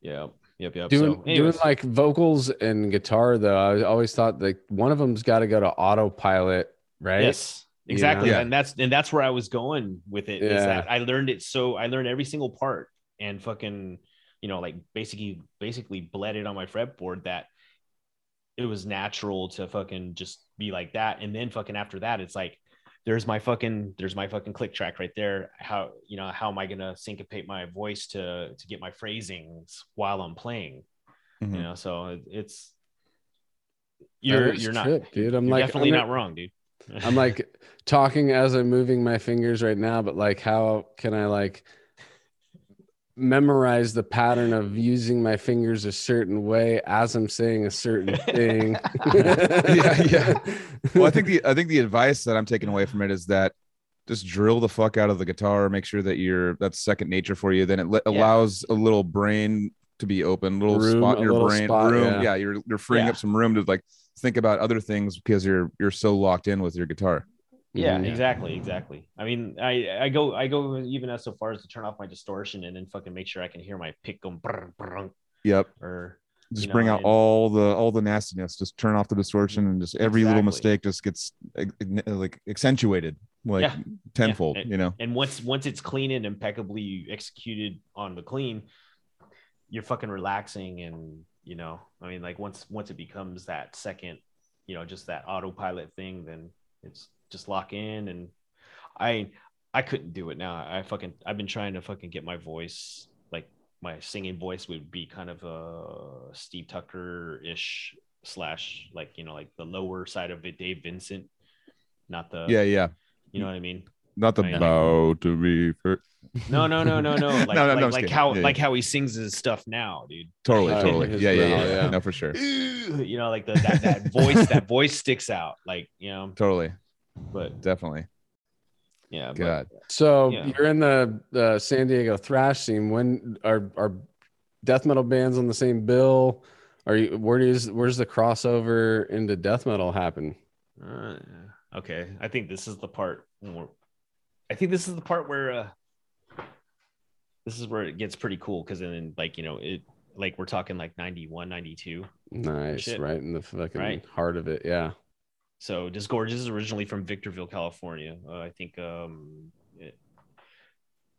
Yeah. Yep. Yep. Doing so, doing like vocals and guitar though, I always thought like one of them's got to go to autopilot, right? Yes, exactly. Yeah. And that's and that's where I was going with it. Yeah. that I learned it so I learned every single part and fucking, you know, like basically basically bled it on my fretboard that it was natural to fucking just be like that. And then fucking after that, it's like there's my fucking there's my fucking click track right there. How you know how am I gonna syncopate my voice to to get my phrasings while I'm playing? Mhm. You know, so it's you're you're not trip, dude. I'm you're like definitely I'm not wrong, dude. I'm like talking as I'm moving my fingers right now, but like, how can I like memorize the pattern of using my fingers a certain way as I'm saying a certain thing? Yeah, yeah. well, I think the I think the advice that I'm taking away from it is that just drill the fuck out of the guitar. Make sure that you're that's second nature for you. Then it le- Yeah. allows a little brain to be open, little Room, spot in your little brain, spot, room. yeah. Yeah. you're you're freeing Yeah. up some room to like think about other things because you're you're so locked in with your guitar. Yeah, Mhm. exactly, exactly. I mean, I I go I go even as so far as to turn off my distortion and then fucking make sure I can hear my pick going brr, brr, Yep. or Just You know, bring out and- all the all the nastiness. Just turn off the distortion and just every little mistake just gets like accentuated like Yeah. tenfold. And- You know. and once once it's clean and impeccably executed on the clean, you're fucking relaxing and you know, I mean, like once once it becomes that second, you know, just that autopilot thing, then it's just lock in and I I couldn't do it now. I fucking I've been trying to fucking get my voice like my singing voice would be kind of a Steve Tucker ish slash like you know like the lower side of it, Dave Vincent, not the Yeah, yeah. you know what I mean. Not the I- bow to be first. No, no, no, no, no. Like, No, no, like, no, like how. Yeah, like yeah. how he sings his stuff now, dude. Totally, Uh, totally. Yeah, yeah, yeah, yeah. No, for sure. You know, like the, that that voice that voice sticks out. Like you know, Totally, but definitely. yeah, but- God. So Yeah. you're in the, the San Diego thrash scene. When are are death metal bands on the same bill? Are you where does where's the crossover into death metal happen? Uh, okay, I think this is the part. I think this is the part where uh, this is where it gets pretty cool because then like you know it like we're talking like 91 92 Nice, right in the fucking Right. heart of it. Yeah. So Disgorge is originally from Victorville, California. Uh, I think um, it,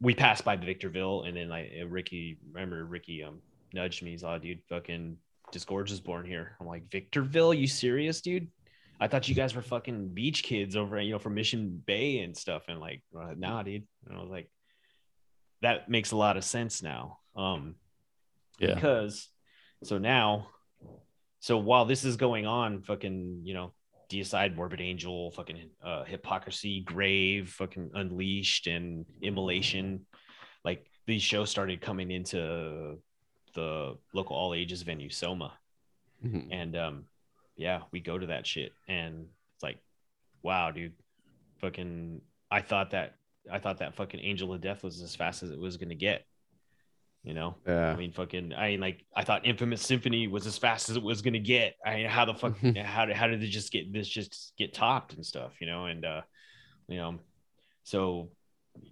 we passed by Victorville, and then like uh, Ricky, remember Ricky um nudged me. He's like, dude, fucking Disgorge is born here. I'm like, Victorville, you serious, dude? I thought you guys were fucking beach kids over, you know, from Mission Bay and stuff. And like, nah, dude. And I was like, that makes a lot of sense now. Um, Yeah. because so now, so while this is going on, fucking, you know, Deicide, Morbid Angel, fucking uh, Hypocrisy, Grave, fucking Unleashed, and Immolation, like these shows started coming into the local all ages venue, Soma. Mhm. and um yeah we go to that shit and it's like wow dude. Fucking i thought that i thought that fucking angel of death was as fast as it was gonna get you know? I mean fucking i mean, like i thought infamous symphony was as fast as it was gonna get. I mean how the fuck how did how did it just get this just get topped and stuff you know? And uh you know so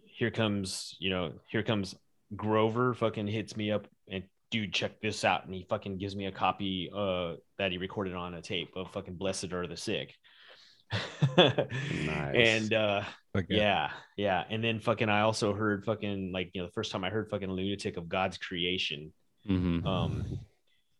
here comes you know here comes grover fucking hits me up and dude check this out. And he fucking gives me a copy uh that he recorded on a tape of fucking blessed are the sick. Nice. and uh Like, yeah yeah and then fucking i also heard fucking like you know the first time i heard fucking lunatic of god's creation Mhm. um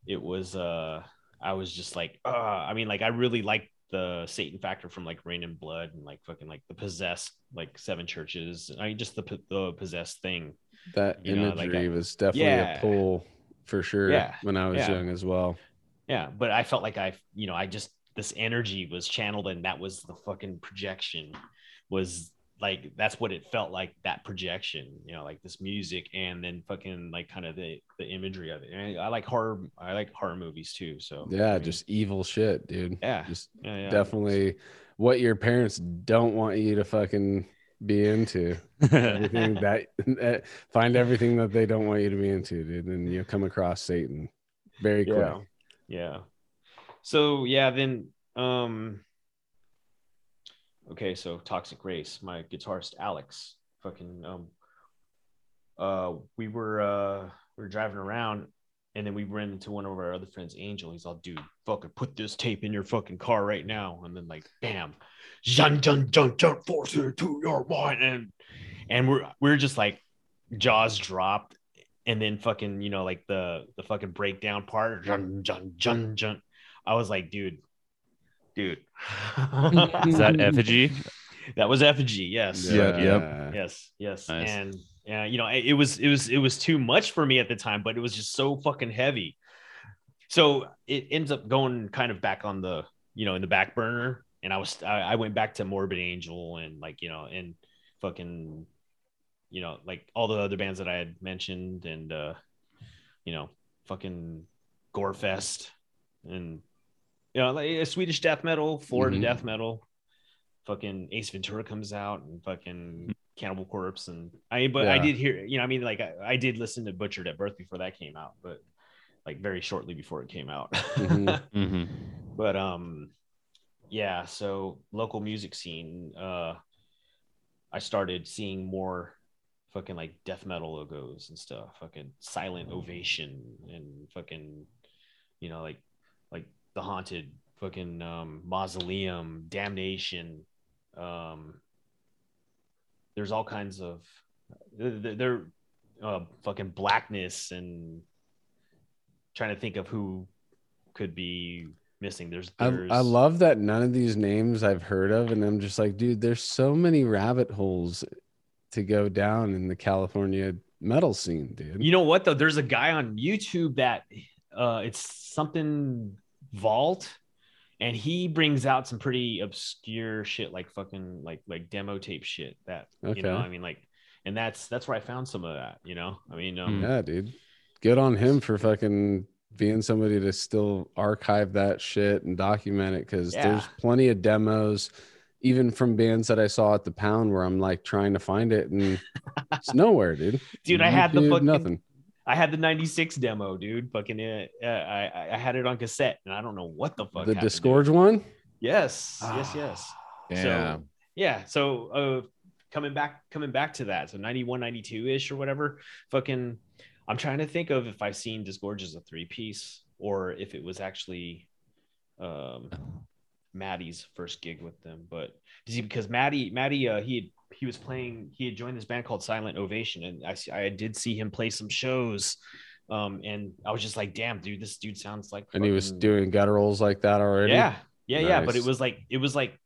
it was uh i was just like uh i mean like i really like the satan factor from like Reign in Blood and like fucking like the possessed like seven churches i mean just the the possessed thing That you know, like imagery I- was definitely Yeah. a pull for sure Yeah. when I was Yeah. young as well. yeah but i felt like i you know i just this energy was channeled and that was the fucking projection was like that's what it felt like that projection you know like this music and then fucking like kind of the the imagery of it and i like horror i like horror movies too so Yeah, I mean, just evil shit, dude. yeah Just yeah, yeah. definitely what your parents don't want you to fucking be into. Everything that that- find everything that they don't want you to be into, dude. And you'll come across Satan very quick. yeah yeah so yeah then um okay so toxic race my guitarist alex fucking um uh we were uh we were driving around and then we ran into one of our other friends angel. He's all dude fucking put this tape in your fucking car right now. And then like bam jun jun jun jun force it to your mind. And and we're we're just like jaws dropped. And then fucking you know like the the fucking breakdown part jun jun jun jun i was like dude dude Is that effigy? that was effigy yes Yeah. Yep. yes yes Nice. and yeah you know it, it was it was it was too much for me at the time but it was just so fucking heavy so it ends up going kind of back on the you know in the back burner and i was i, I went back to morbid angel and like you know and fucking you know like all the other bands that i had mentioned and uh you know fucking gorefest and you know like a swedish death metal florida Mhm. death metal fucking ace ventura comes out and fucking cannibal corpse and i but i did hear you know i mean like I, I did listen to butchered at birth before that came out but like very shortly before it came out Mhm. Mhm. but um yeah so local music scene uh i started seeing more fucking like death metal logos and stuff fucking silent ovation and fucking you know like like the haunted fucking um mausoleum damnation um there's all kinds of they're, uh fucking blackness and trying to think of who could be missing there's, I, there's I love that none of these names I've heard of, and I'm just like, dude, there's so many rabbit holes to go down in the California metal scene, dude. You know what though? There's a guy on YouTube that uh it's something vault and he brings out some pretty obscure shit like fucking like like demo tape shit that you know I mean like and that's that's where I found some of that, you know. I mean um Yeah, dude. Good on him for fucking being somebody to still archive that shit and document it because Yeah. there's plenty of demos, even from bands that I saw at the pound where I'm like trying to find it and it's nowhere, dude. dude, I had the fucking nothing. I had the 96 demo, dude. Fucking it. Uh, I I had it on cassette and I don't know what the fuck The happened to it. Disgorge one? Yes. Yes, yes. Yeah. So yeah, so uh coming back coming back to that. So 91, 92 ish or whatever. Fucking I'm trying to think of if I've seen Disgorge as a three piece or if it was actually um Matti's first gig with them. But see, because Matti, Maddie, uh, he he was playing. He had joined this band called Silent Ovation, and I see- I did see him play some shows. Um, and I was just like, damn, dude, this dude sounds like. And he was doing gutturals like that already. Yeah, yeah, yeah. But it was like it was like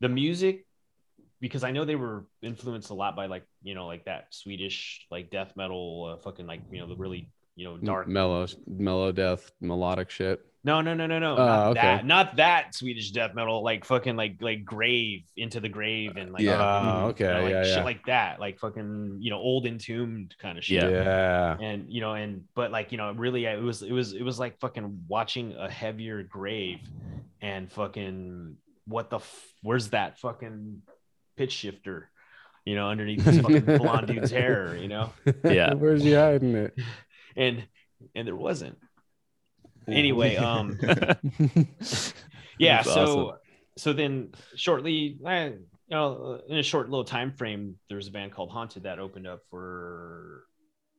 the music because I know they were influenced a lot by like you know like that Swedish like death metal, uh, fucking like you know the really you know dark. mellow, mellow death, melodic shit. No, no, no, no, no. Oh, not okay. that. Not that Swedish death metal. Like fucking like like grave into the grave and like Yeah. Um, oh, you okay, know, like yeah, shit yeah. like that. Like fucking you know old entombed kind of shit. Yeah. yeah. and you know and but like you know really it was it was it was like fucking watching a heavier grave and fucking what the f- where's that fucking pitch shifter you know underneath this fucking blonde dude's hair you know Yeah. Where's he hiding it? and and there wasn't anyway um yeah That's so awesome. so then shortly I, you know in a short little time frame there was a band called haunted that opened up for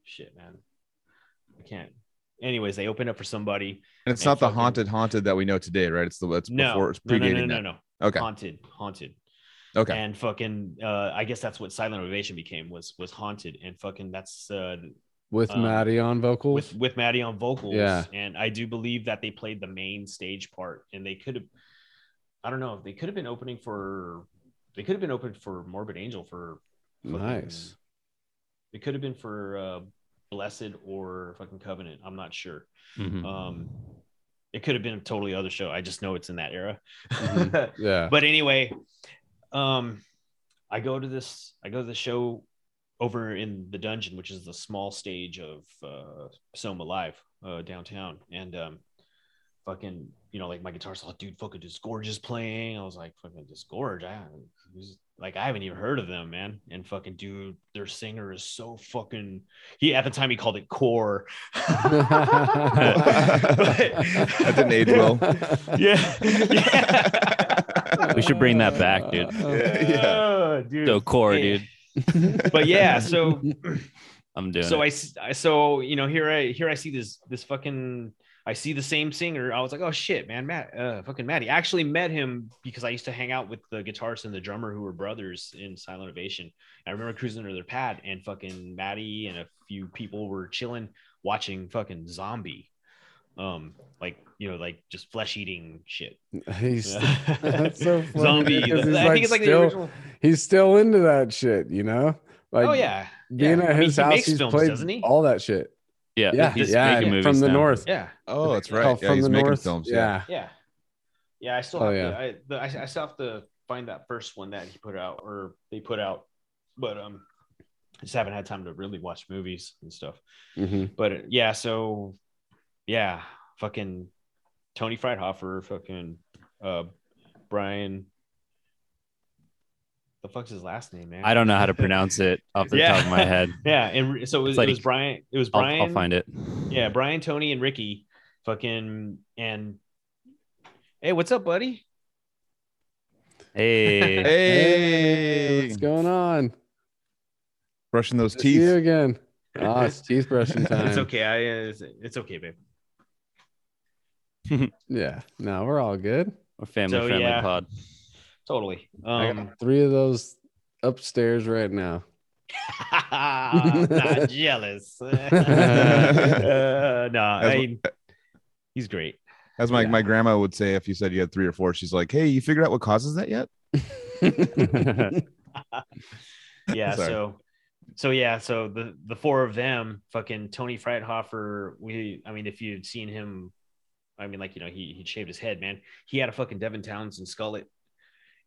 shit man i can't anyways they opened up for somebody And it's And not the haunted haunted that we know today, right? It's the it's no before it's no, no no no that. no Okay. haunted haunted Okay. and fucking uh i guess that's what silent ovation became was was haunted and fucking that's uh With Um, Matti on vocals. with with Matti on vocals. Yeah. And I do believe that they played the main stage part and they could have I don't know, they could have been opening for they could have been open for Morbid Angel for fucking- nice. It could have been for uh Blessed or fucking Covenant. I'm not sure. Mhm. Um it could have been a totally other show. I just know it's in that era. Mhm. Yeah. but anyway, um, I go to this, I go to the show over in the dungeon, which is the small stage of uh, Soma Live uh, downtown, and um, fucking, you know, like my guitar's like, dude, fucking Disgorge is playing. I was like, fucking Disgorge, I who's- like I haven't even heard of them, man. And fucking dude, their singer is so fucking. He at the time he called it core. That didn't age well. yeah, yeah. We should bring that back, dude. Yeah. Oh, dude. So core, Yeah. dude. But yeah, so I'm doing so it. I so you know here I here I see this this fucking I see the same singer. I was like, oh shit, man, Matt, uh, fucking Matti. I actually met him because I used to hang out with the guitarist and the drummer who were brothers in Silent Ovation. I remember cruising under their pad and fucking Matti and a few people were chilling watching fucking Zombie, um, like you know, like just flesh eating shit. He's Yeah. that's so funny Zombie. because I he's think it's like still, the original. he's still into that shit, you know? Like oh yeah, being yeah. at I mean, his he house, makes he's films, played doesn't he? all that shit. yeah, Yeah, he's yeah, making from movies the now. north. Yeah. Oh, that's right. Oh, yeah, from he's the north. films. Yeah. Yeah. Yeah, I still Oh, have yeah. to I, the, I, I still have to find that first one that he put out or they put out. But um I just haven't had time to really watch movies and stuff. Mhm. But uh, yeah, so yeah, fucking Tony Freidhofer, fucking uh Brian the fuck's his last name, man? I don't know how to pronounce it off the Yeah. top of my head. Yeah, and so it was, like- it was Brian. It was I'll, Brian. I'll find it. Yeah, Brian, Tony, and Ricky. Fucking and hey, what's up, buddy? Hey, Hey, what's going on? brushing those Good to see you teeth. again. Ah, it's teeth brushing time. It's okay. I uh, it's, it's okay, babe. Yeah, no, we're all good. a family So, friendly yeah. pod. Totally. I Um, got three of those upstairs right now. not jealous. uh, no, I, he's great. As my, Yeah. my grandma would say, if you said you had three or four, she's like, "Hey, you figured out what causes that yet?" yeah Sorry. so so yeah so the the four of them fucking tony freithofer we i mean if you'd seen him i mean like you know he he shaved his head man he had a fucking devin townsend skullet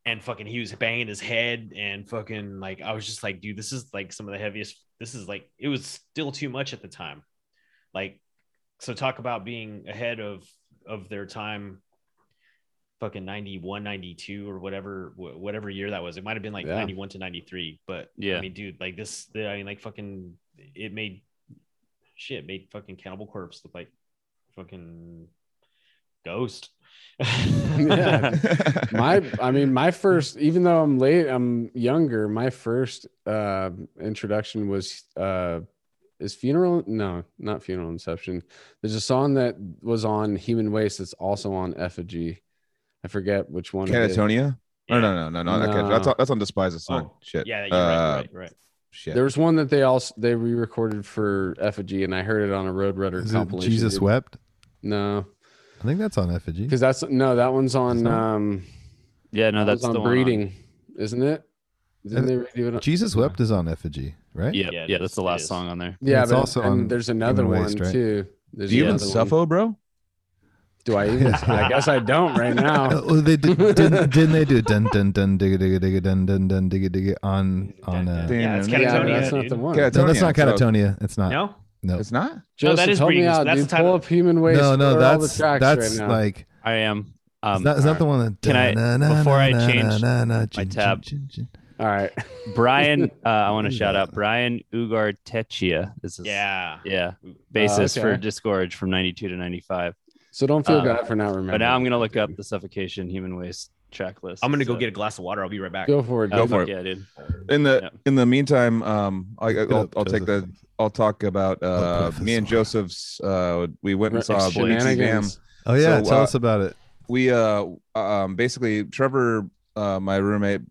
and fucking he was banging his head and fucking like i was just like dude this is like some of the heaviest this is like it was still too much at the time like so talk about being ahead of of their time fucking 91 92 or whatever wh- whatever year that was it might have been like Yeah. 91 to 93 but Yeah. i mean dude like this the, i mean like fucking it made shit made fucking cannibal corpse look like fucking ghost Yeah. my i mean my first even though i'm late i'm younger my first uh introduction was uh is funeral no not funeral inception there's a song that was on human waste that's also on effigy i forget which one it is. Catatonia. Or no, no, no, no, not No. Catch. That's on, that's on Despise the Sun. Oh, Shit. Yeah, you're right, Uh, right, right. Shit. There was one that they also they re-recorded for Effigy, and I heard it on a Roadrunner Is it compilation. Jesus dude. wept? No, I think that's on effigy. because that's no, that one's on. Not? Um, Yeah, no, that that's on the one on- breeding, isn't it? Didn't they redo it? on- Jesus wept is on effigy, right? Yeah, Yeah, yeah, that's the last song on there. Yeah, It's but also and on there's another one Waste, right? too. There's Do you even another suffo, bro? Do I even? I guess I don't right now. Oh, they did, didn't, didn't they do dun dun dun digga digga digga dun dun dun digga digga on on uh Yeah, it's Yeah, Yeah, Catatonia. that's not dude. the one. Cat- No, that's not Catatonia, so- catatonia. It's not. No, No. It's not. No, Joseph, that is help me breeding. out, That's dude. the title. Pull up human waste. No, no, What are all the that's tracks that's right now? like I am. Um, is that, is that the one that Can I- na- na- before I na- change my chin, tab- chin, chin, chin. all right. Brian, uh, I want to shout out Brian Ugar Techia. This is yeah. yeah, bassist okay. for Disgorge from '92 to '95. So don't feel Uh, bad for not remembering. But now I'm gonna look up the Suffocation Human Waste track list. I'm gonna go get a glass of water. I'll be right back. Go for it. Oh, Go for fuck it. Yeah, dude. In the Yeah. in the meantime, um, I, I'll, I'll take the I'll talk about uh me and Joseph's. Uh, we went and saw BT Bam. Shenanigans. Oh yeah, So, tell uh, us about it. We uh um basically Trevor, uh, my roommate,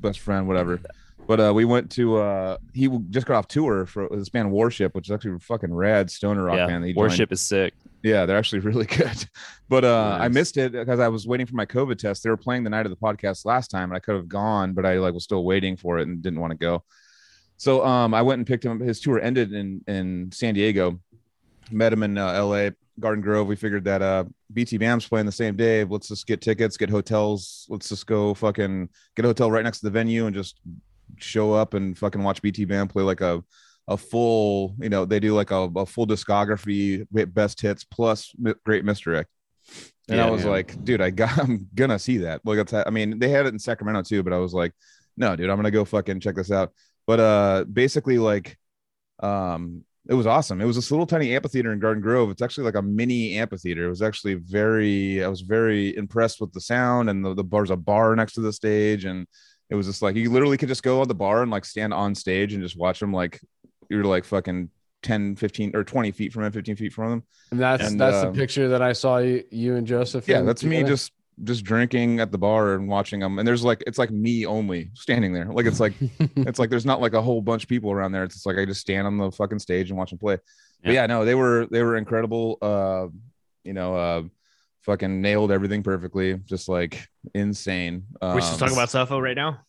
best friend, whatever. But uh, we went to uh, he just got off tour for this band Warship, which is actually a fucking rad stoner rock Yeah, band. that he joined. Is sick. Yeah, they're actually really good. But uh, I missed it because I was waiting for my COVID test. They were playing the night of the podcast last time, and I could have gone, but I like was still waiting for it and didn't want to go. So um, I went and picked him. Up. His tour ended in in San Diego. Met him in uh, L.A. Garden Grove. We figured that uh, BT Bam's playing the same day. Let's just get tickets, get hotels. Let's just go fucking get a hotel right next to the venue and just show up and fucking watch BT Bam play like a a full, you know, they do like a, a full discography, best hits plus great misdirect. And I was yeah. like, dude, I got, I'm gonna see that. Like, that's, I mean, they had it in Sacramento too, but I was like, no, dude, I'm gonna go fucking check this out. But uh, basically, like, um, it was awesome. It was this little tiny amphitheater in Garden Grove. It's actually like a mini amphitheater. It was actually very, I was very impressed with the sound and the, the bar's a bar next to the stage. And it was just like, you literally could just go on the bar and like stand on stage and just watch them like, you're like fucking 10, 15 or 20 feet from him, 15 feet from him. And that's And, that's uh, the picture that I saw you, you and Joseph. Yeah, in that's me just just drinking at the bar and watching them. And there's like it's like me only standing there. Like it's like it's like there's not like a whole bunch of people around there. It's just like I just stand on the fucking stage and watch them play. But Yeah. yeah, no, they were they were incredible. Uh, you know, uh, fucking nailed everything perfectly. Just like insane. Um, we should talk about Suffo right now.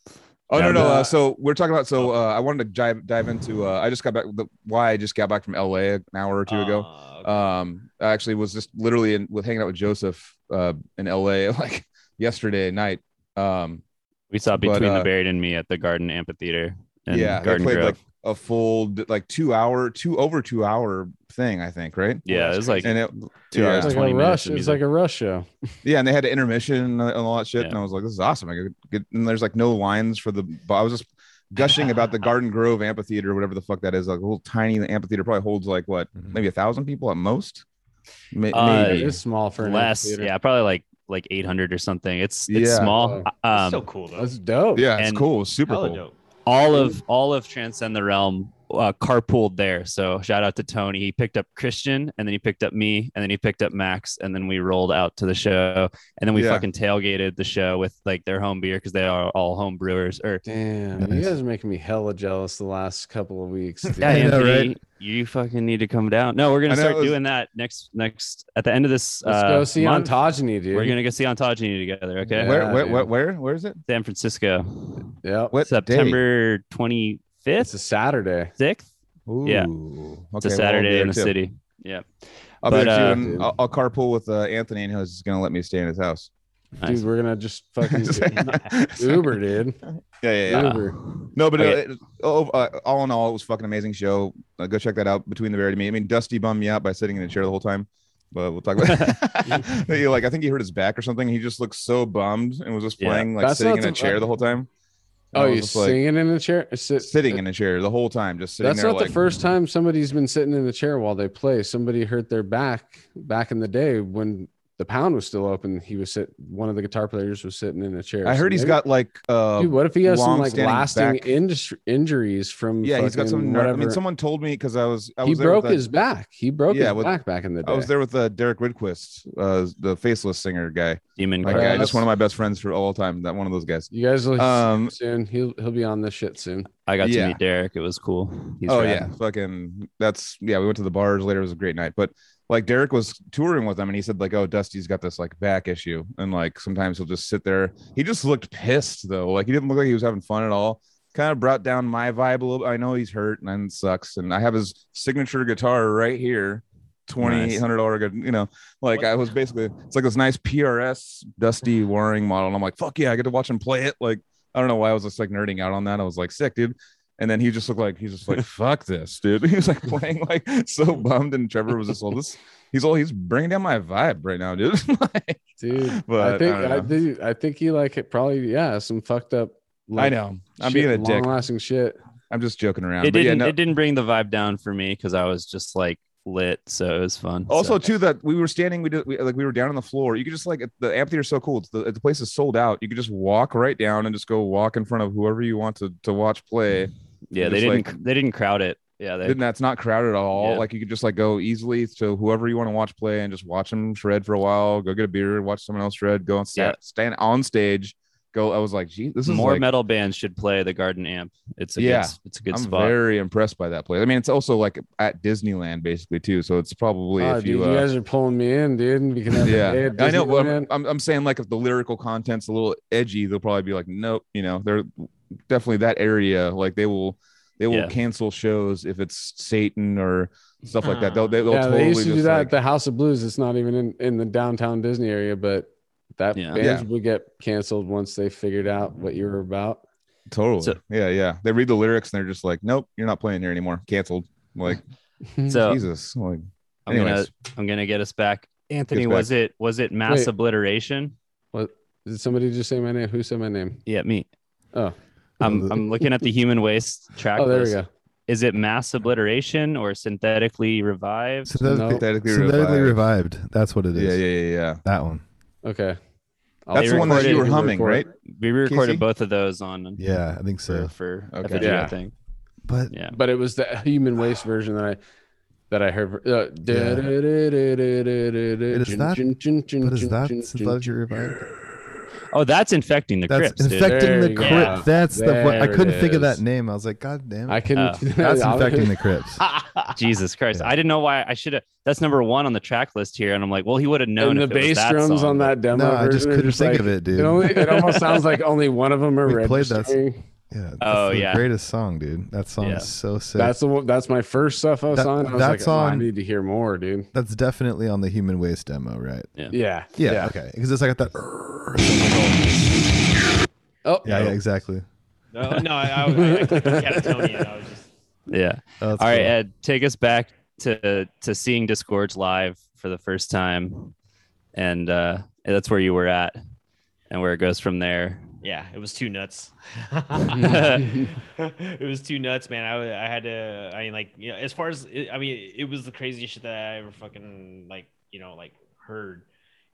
Oh no Yeah, no. but- Uh, so we're talking about. So uh, I wanted to dive dive into. Uh, I just got back. The, why I just got back from LA an hour or two ago. Uh, Um, I actually was just literally in, with hanging out with Joseph uh, in LA like yesterday night. Um, We saw But, Between the uh, Buried and Me at the Garden Amphitheater. Yeah, Garden played Grove. like a full like two hour, two over two hour thing. I think right. yeah, it was like And it, two yeah. hours, It's like 20 a minutes rush. of It's like a rush show. yeah, and they had an intermission and all that shit. Yeah. And I was like, this is awesome. I could get, and there's like no lines for the. But I was just gushing about the Garden Grove Amphitheater, whatever the fuck that is. Like a little tiny amphitheater, probably holds like what, Mhm. maybe a thousand people at most. May- Uh, maybe. It's small for less. amphitheater. Yeah, probably like like 800 or something. It's it's Yeah. small. that's Um, so cool though. That's dope. yeah, it's and- cool. Super cool. dope. All of all of Transcend the Realm uh, carpooled there. So shout out to Tony. He picked up Christian, and then he picked up me, and then he picked up Max, and then we rolled out to the show, and then we Yeah. fucking tailgated the show with like their home beer because they are all home brewers. Or Damn, Nice. you guys are making me hella jealous the last couple of weeks. dude. yeah, I know, Anthony, right? you fucking need to come down. No, we're gonna start was- doing that next next at the end of this. Let's uh, go see month. Ontogeny, dude. We're gonna go see Ontogeny together. Okay, Yeah, where, where, where, where, where is it? San Francisco, Yeah. What day? September twenty It's fifth, a Saturday. sixth. Ooh, Yeah. Ooh, It's a okay, well, Saturday in the too. city. Yeah. I'll But, be there uh, too, and I'll, I'll carpool with uh, Anthony, and he's gonna let me stay in his house. Nice. Dude, we're gonna just fucking Uber, dude. Yeah, yeah, yeah. Uber. No, but Okay. uh, it- oh, uh, all in all, it was a fucking amazing show. Uh, go check that out. Between the Buried and Me. I mean, Dustie bummed me out by sitting in a chair the whole time, but we'll talk about. he, like, I think he hurt his back or something. He just looked so bummed and was just Yeah. playing like That's sitting in a the- chair the whole time. Oh, I was you just, like, in a chair? Sit, sitting in a chair the whole time, just sitting That's not like, the first time somebody's been sitting in the chair while they play. Somebody hurt their back back in the day when the pound was still open. He was sit. One of the guitar players was sitting in a chair. I So heard he's maybe- got like uh Dude, what if he has some like lasting back- industry injuries from? yeah, he's got some fucking ner- I mean someone told me because I was I he was there broke with, his back. He broke Yeah, his with- back back in the day. I was there with uh, Derek Rydquist, uh, the faceless singer guy. Demon My guy, Crowd. just one of my best friends for all time. That one of those guys. You guys will see Um, him soon. He'll he'll be on this shit soon. I got Yeah. to meet Derek. It was cool. He's oh rad. yeah, fucking that's yeah. We went to the bars later. It was a great night. But like Derek was touring with them, and he said like, "Oh, Dustie's got this like back issue, and like sometimes he'll just sit there." He just looked pissed though. Like he didn't look like he was having fun at all. Kind of brought down my vibe a little. I know he's hurt and it sucks, and I have his signature guitar right here. Twenty eight hundred dollar, good, you know, like I was basically, it's like this nice PRS Dusty Waring model, and I'm like, fuck yeah, I get to watch him play it. Like, I don't know why I was just like nerding out on that. I was like, sick, dude. And then he just looked like he's just like fuck this, dude. He was like playing like so bummed, and Trevor was just all this. He's all he's bringing down my vibe right now, dude. Like, Dude, But, I think I I, think I think he like it probably yeah some fucked up. I know I'm being a dick. Long lasting shit. I'm just joking around. It but didn't. no. It didn't bring the vibe down for me because I was just like lit, so it was fun. Also, So- too, that we were standing, we did we, like we were down on the floor. You could just like the amphitheater is so cool. It's the, the place is sold out. You could just walk right down and just go walk in front of whoever you want to to watch play. Yeah, they didn't. like- they didn't crowd it. Yeah, they. And that's not crowded at all. Yeah. Like you could just like go easily to whoever you want to watch play and just watch them shred for a while. Go get a beer, watch someone else shred. Go and Yeah. stand, stand on stage. Go. I was like, gee, this is more like, metal bands should play the Garden Amp. It's a Yeah, good, it's a good I'm spot. very impressed by that place. I mean, it's also like at Disneyland basically too. So it's probably Oh, if dude, you, you, uh, guys are pulling me in, dude. and We can have yeah, at I know. But I'm, I'm, I'm saying like if the lyrical content's a little edgy, they'll probably be like, nope. You know, they're definitely that area. Like they will, they will Yeah. cancel shows if it's Satan or stuff like that. They'll, they'll yeah, totally they used to do that like, at the House of Blues. It's not even in, in the downtown Disney area, but that Yeah. bands Yeah. would get canceled once they figured out what you were about. totally. So- yeah, yeah. They read the lyrics and they're just like, nope, you're not playing here anymore. Canceled. Like So Jesus. Like, I'm gonna anyways, I'm gonna get us back. Anthony, back. was it was it mass Wait. obliteration? what did somebody just say my name? Who said my name? Yeah, me. Oh, I'm I'm looking at the human waste track oh, there we go. Is it mass obliteration or synthetically revived? Synthetically, synthetically, synthetically revived. revived. That's what it is. Yeah, yeah, yeah, yeah. That one. Okay. I'll That's They the one that you were recorded- humming, right? We recorded Casey? both of those on Yeah, I think for, so. for Okay. Effigy, Yeah. I think. But Yeah. But it was the human waste version that I that I heard. Uh, But is that- but is that synthetically revived? Oh, that's infecting the That's crypts, dude. infecting There the you crypt. go. That's the. One. I couldn't it think of that name. I was like, God damn. It. I it. can. Oh. That's infecting the crypts. Jesus Christ. Yeah. I didn't know why I should have. That's number one on the track list here. And I'm like, well, he would have known And the if it was bass that drums song, on that demo. No, I just couldn't think like- of it, dude. It, only, it almost sounds like only one of them are We played that- registering. Yeah. That's Oh, the yeah. Greatest song, dude. That song Yeah. is so sick. That's the one. That's my first stuff I was That- on. I was that like, oh, I need to hear more, dude. That's definitely on the Human Waste demo, right? Yeah. Yeah. Yeah. Okay. Because it's like that. Oh, Yeah. Yeah. Exactly. No, no, I, I, I, I clicked Catatonia. I was just Yeah. Oh, that's All right, cool. Ed, take us back to to seeing Disgorge live for the first time, and uh, that's where you were at, and where it goes from there. Yeah, it was too nuts. it was too nuts, man. I, I had to. I mean, like, you know, as far as I mean, it was the craziest shit that I ever fucking like, you know, like heard,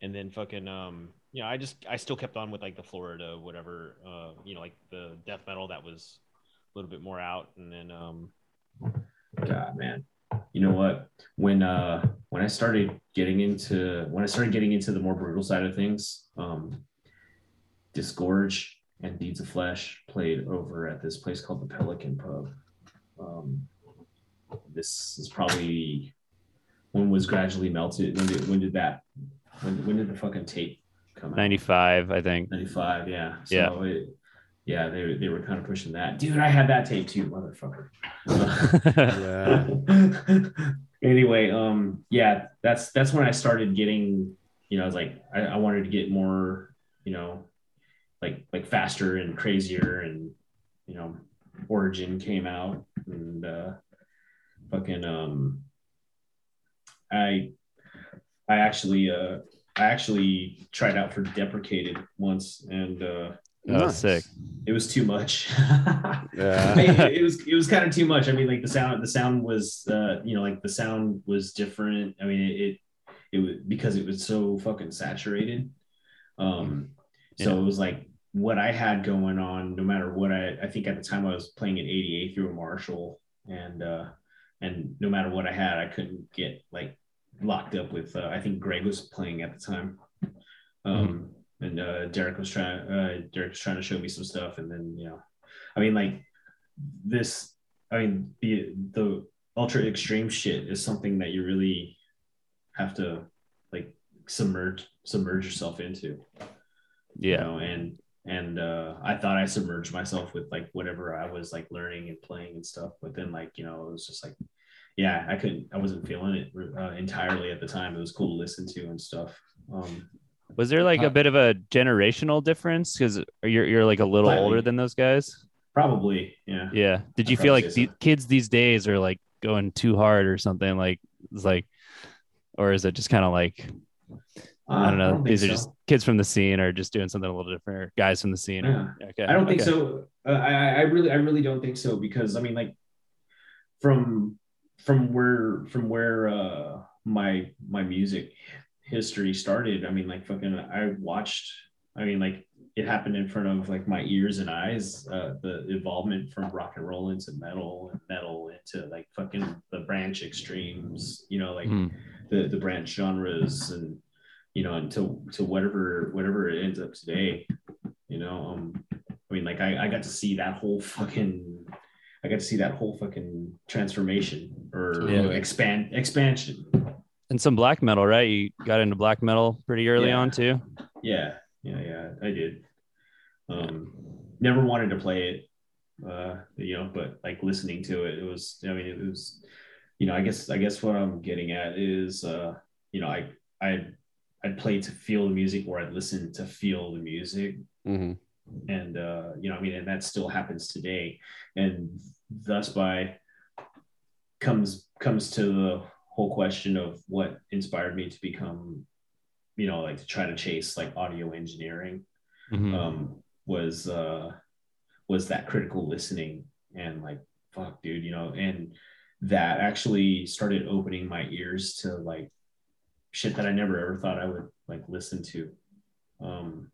and then fucking, um, you know, I just, I still kept on with like the Florida, whatever, uh, you know, like the death metal that was a little bit more out, and then, um, God, man, you know what? When, uh, when I started getting into, when I started getting into the more brutal side of things, um, Disgorge and Deeds of Flesh played over at this place called the Pelican Pub. Um, this is probably when was gradually melted. When did when did that? When when did the fucking tape come out? Ninety five, I think. 95, yeah. So Yeah. It, yeah, they, they were kind of pushing that. Dude, I had that tape too, motherfucker. anyway, um, yeah, that's that's when I started getting, you know, I was like, I, I wanted to get more, you know, like like faster and crazier, and you know, Origin came out, and uh, fucking um, I I actually uh I actually tried out for Deprecated once, and uh, Oh, Nice. sick. it was too much. Yeah. it, it was it was kind of too much. I mean, like the sound the sound was uh, you know like the sound was different. I mean, it, it it was because it was so fucking saturated. Um, so Yeah. it was like what I had going on, no matter what I, I think at the time I was playing an 88 through a Marshall and, uh, and no matter what I had, I couldn't get like locked up with, uh, I think Greg was playing at the time. Um, and, uh, Derek was trying, uh, Derek was trying to show me some stuff. And then, you know, I mean, like this, I mean, the, the ultra extreme shit is something that you really have to like submerge, submerge yourself into you Yeah. know and and uh i thought i submerged myself with like whatever i was like learning and playing and stuff but then like you know it was just like yeah i couldn't i wasn't feeling it uh, entirely at the time it was cool to listen to and stuff um Was there like Uh, a bit of a generational difference? Because you're you're like a little Slightly. older than those guys. probably yeah Yeah. Did you I'd feel like say the kids these days are like going too hard or something? Like it's like, or is it just kind of like I don't Uh, know? think These are so. just kids from the scene or just doing something a little different. Or guys from the scene. or- okay. I don't think okay. so. Uh, I, I- I really, I really don't think so because I mean, like, from from where from where uh, my my music history started. I mean, like, fucking, I watched. I mean, like, it happened in front of like my ears and eyes. Uh, the involvement from rock and roll into metal and metal into like fucking the branch extremes. You know, like Mhm. the the branch genres and you know until to whatever whatever it ends up today you know um i mean like i, I got to see that whole fucking i got to see that whole fucking transformation or Yeah. expand expansion And some black metal, right? You got into black metal pretty early Yeah. on too. yeah yeah yeah i did um never wanted to play it uh you know but like listening to it it was i mean it was you know i guess i guess what i'm getting at is uh you know i i i'd play to feel the music or i'd listen to feel the music. Hmm and uh you know i mean and that still happens today. And thus by comes comes to the whole question of what inspired me to become you know like to try to chase like audio engineering Mhm. um was uh was that critical listening and like fuck dude you know and that actually started opening my ears to like shit that i never ever thought i would like listen to um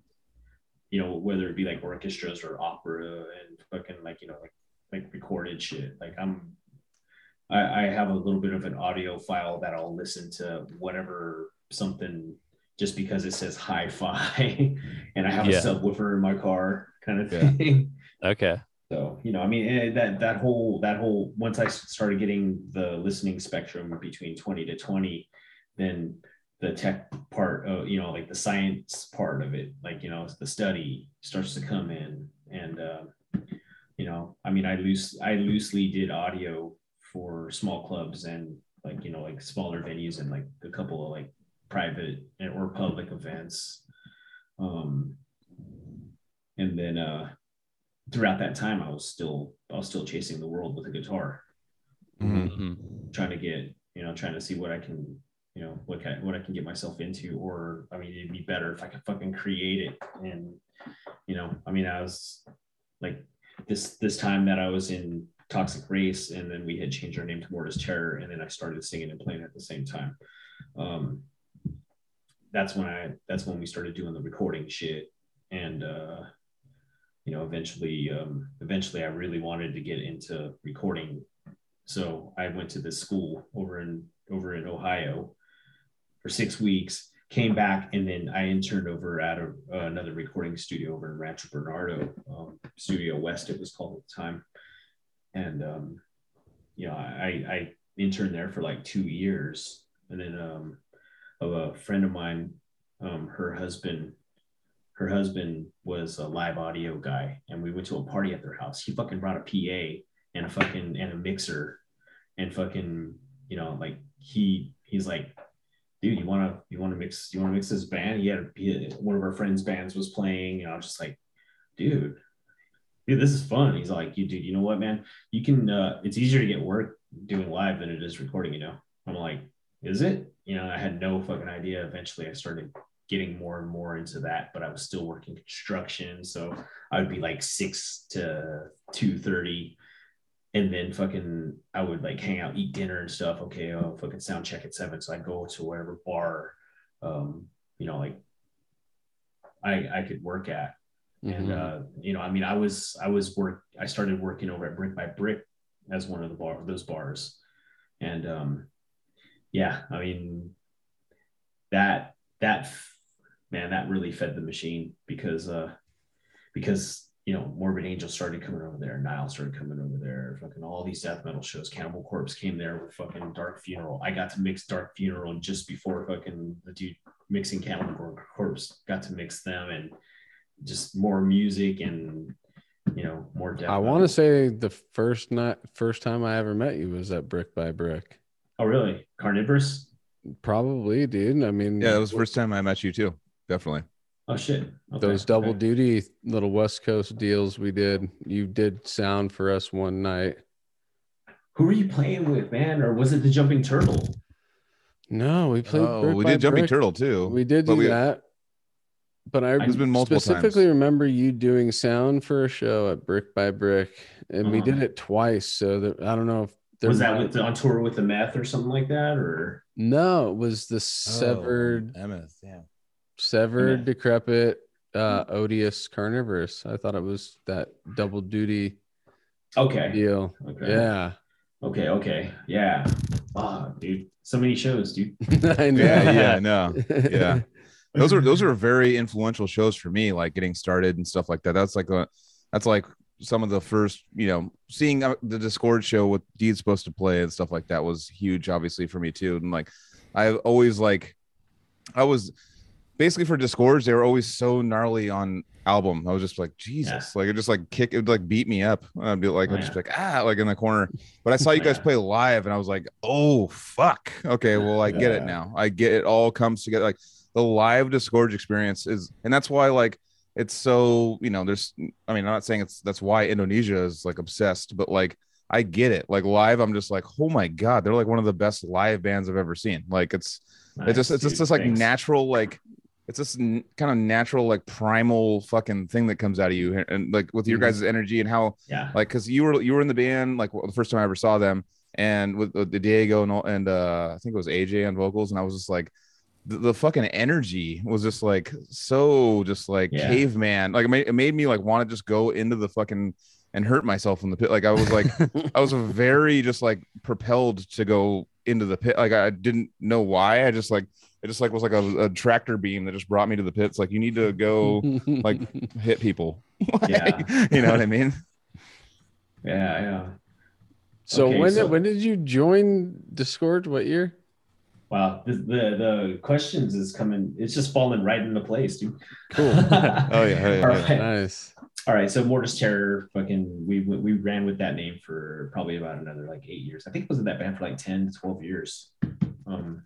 you know whether it be like orchestras or opera and fucking like you know like like recorded shit like i'm I, I have a little bit of an audiophile that I'll listen to whatever something just because it says hi-fi and I have Yeah. a subwoofer in my car kind of Yeah. thing. Okay. So, you know, I mean, eh, that that whole that whole once I started getting the listening spectrum between 20 to 20, then the tech part of, you know, like the science part of it, like, you know, the study starts to come in. And uh, you know, I mean, I loose I loosely did audio for small clubs and like, you know, like smaller venues and like a couple of like private or public events. Um and then uh throughout that time I was still I was still chasing the world with a guitar, Mhm. Mhm. trying to get, you know, trying to see what I can, you know, what can what I can get myself into. Or I mean it'd be better if I could fucking create it. And you know, I mean I was like this this time that I was in Toxic Race and then we had changed our name to Mortis Terror and then I started singing and playing at the same time. Um that's when I that's when we started doing the recording shit and uh you know eventually um eventually i really wanted to get into recording so i went to this school over in over in ohio for six weeks came back and then i interned over at a, uh, another recording studio over in rancho bernardo um, studio west it was called at the time. And um you know i i interned there for like two years. And then um of a friend of mine um her husband her husband was a live audio guy and we went to a party at their house. He fucking brought a pa and a fucking and a mixer and fucking you know like he he's like dude you want to you want to mix you want to mix this band? Had one of our friends bands was playing and i was just like dude dude this is fun. He's like you dude you know what man? You can uh it's easier to get work doing live than it is recording you know? I'm like is it? You know i had no fucking idea. Eventually i started getting more and more into that but i was still working construction so i would be like six to 2.30 and then fucking I would like hang out, eat dinner and stuff. Okay, oh fucking sound check at seven. So I'd go to whatever bar, um, you know, like I I could work at. And Mhm. uh, you know, I mean, I was I was work I started working over at Brick by Brick as one of the bar those bars. And um yeah, I mean that that man, that really fed the machine because uh because you know, Morbid Angel started coming over there, Nile started coming over there, fucking all these death metal shows. Cannibal Corpse came there with fucking Dark Funeral. I got to mix Dark Funeral and just before fucking the dude mixing Cannibal Corpse got to mix them and just more music and you know more death. I want to say the first night, first time I ever met you was at Brick by Brick. Oh really? Carnivorous? Probably, dude. I mean, Yeah, that was the first time I met you too. Definitely. Oh shit. Okay, those double okay. duty little West Coast deals we did. You did sound for us one night. Who were you playing with, man? Or was it the Jumping Turtle? No, we played. Oh, we by did Jumping Turtle too. We did but do we- that. But I There's been multiple specifically times. remember you doing sound for a show at Brick by Brick, and we Uh-huh. did it twice. So that I don't know if there was that with the, on tour with the meth or something like that? Or no, it was the Oh, severed, Emmett, yeah. Severed, Yeah. decrepit, uh, odious carnivorous. I thought it was that double duty okay. deal. Okay. Yeah, Okay. Okay. Yeah. Ah, dude. So many shows, dude. I know. Yeah, yeah, no. Yeah. those are those are very influential shows for me like getting started and stuff like that that's like a that's like some of the first you know seeing uh, the disgorge show with deed's supposed to play and stuff like that was huge obviously for me too and like i always like i was basically for disgorge's they were always so gnarly on album. I was just like jesus. Like it just like kick it would like beat me up. I'd be like Oh, i'd just yeah. be like ah like in the corner. But i saw you guys Yeah. play live and i was like oh fuck. Okay well i get it now. I get it all comes together. Like the live disgorge experience is and that's why like it's so you know there's i mean i'm not saying it's that's why indonesia is like obsessed but like i get it. Like live i'm just like oh my god they're like one of the best live bands i've ever seen. Like it's it's just it's just this like natural like it's this n- kind of natural like primal fucking thing that comes out of you and like with your Mhm. guys' energy and how Yeah. like because you were you were in the band like the first time I ever saw them and with the Diego and all- and uh I think it was AJ on vocals and I was just like the, the fucking energy was just like so just like Yeah. caveman like it made, it made me like want to just go into the fucking and hurt myself in the pit like I was like I was very just like propelled to go into the pit like I didn't know why I just like it just like was like a, a tractor beam that just brought me to the pits like you need to go like hit people Like, Yeah. you know what I mean Yeah. Yeah. so Okay, when so- did when did you join Disgorge? What year? Wow. The, the the questions is coming. It's just falling right into place, dude. Cool. Oh, yeah, oh, yeah, All yeah. right. Nice. All right, so Mortis Terror, fucking, we we ran with that name for probably about another like eight years. I think it was in that band for like ten to twelve years, um,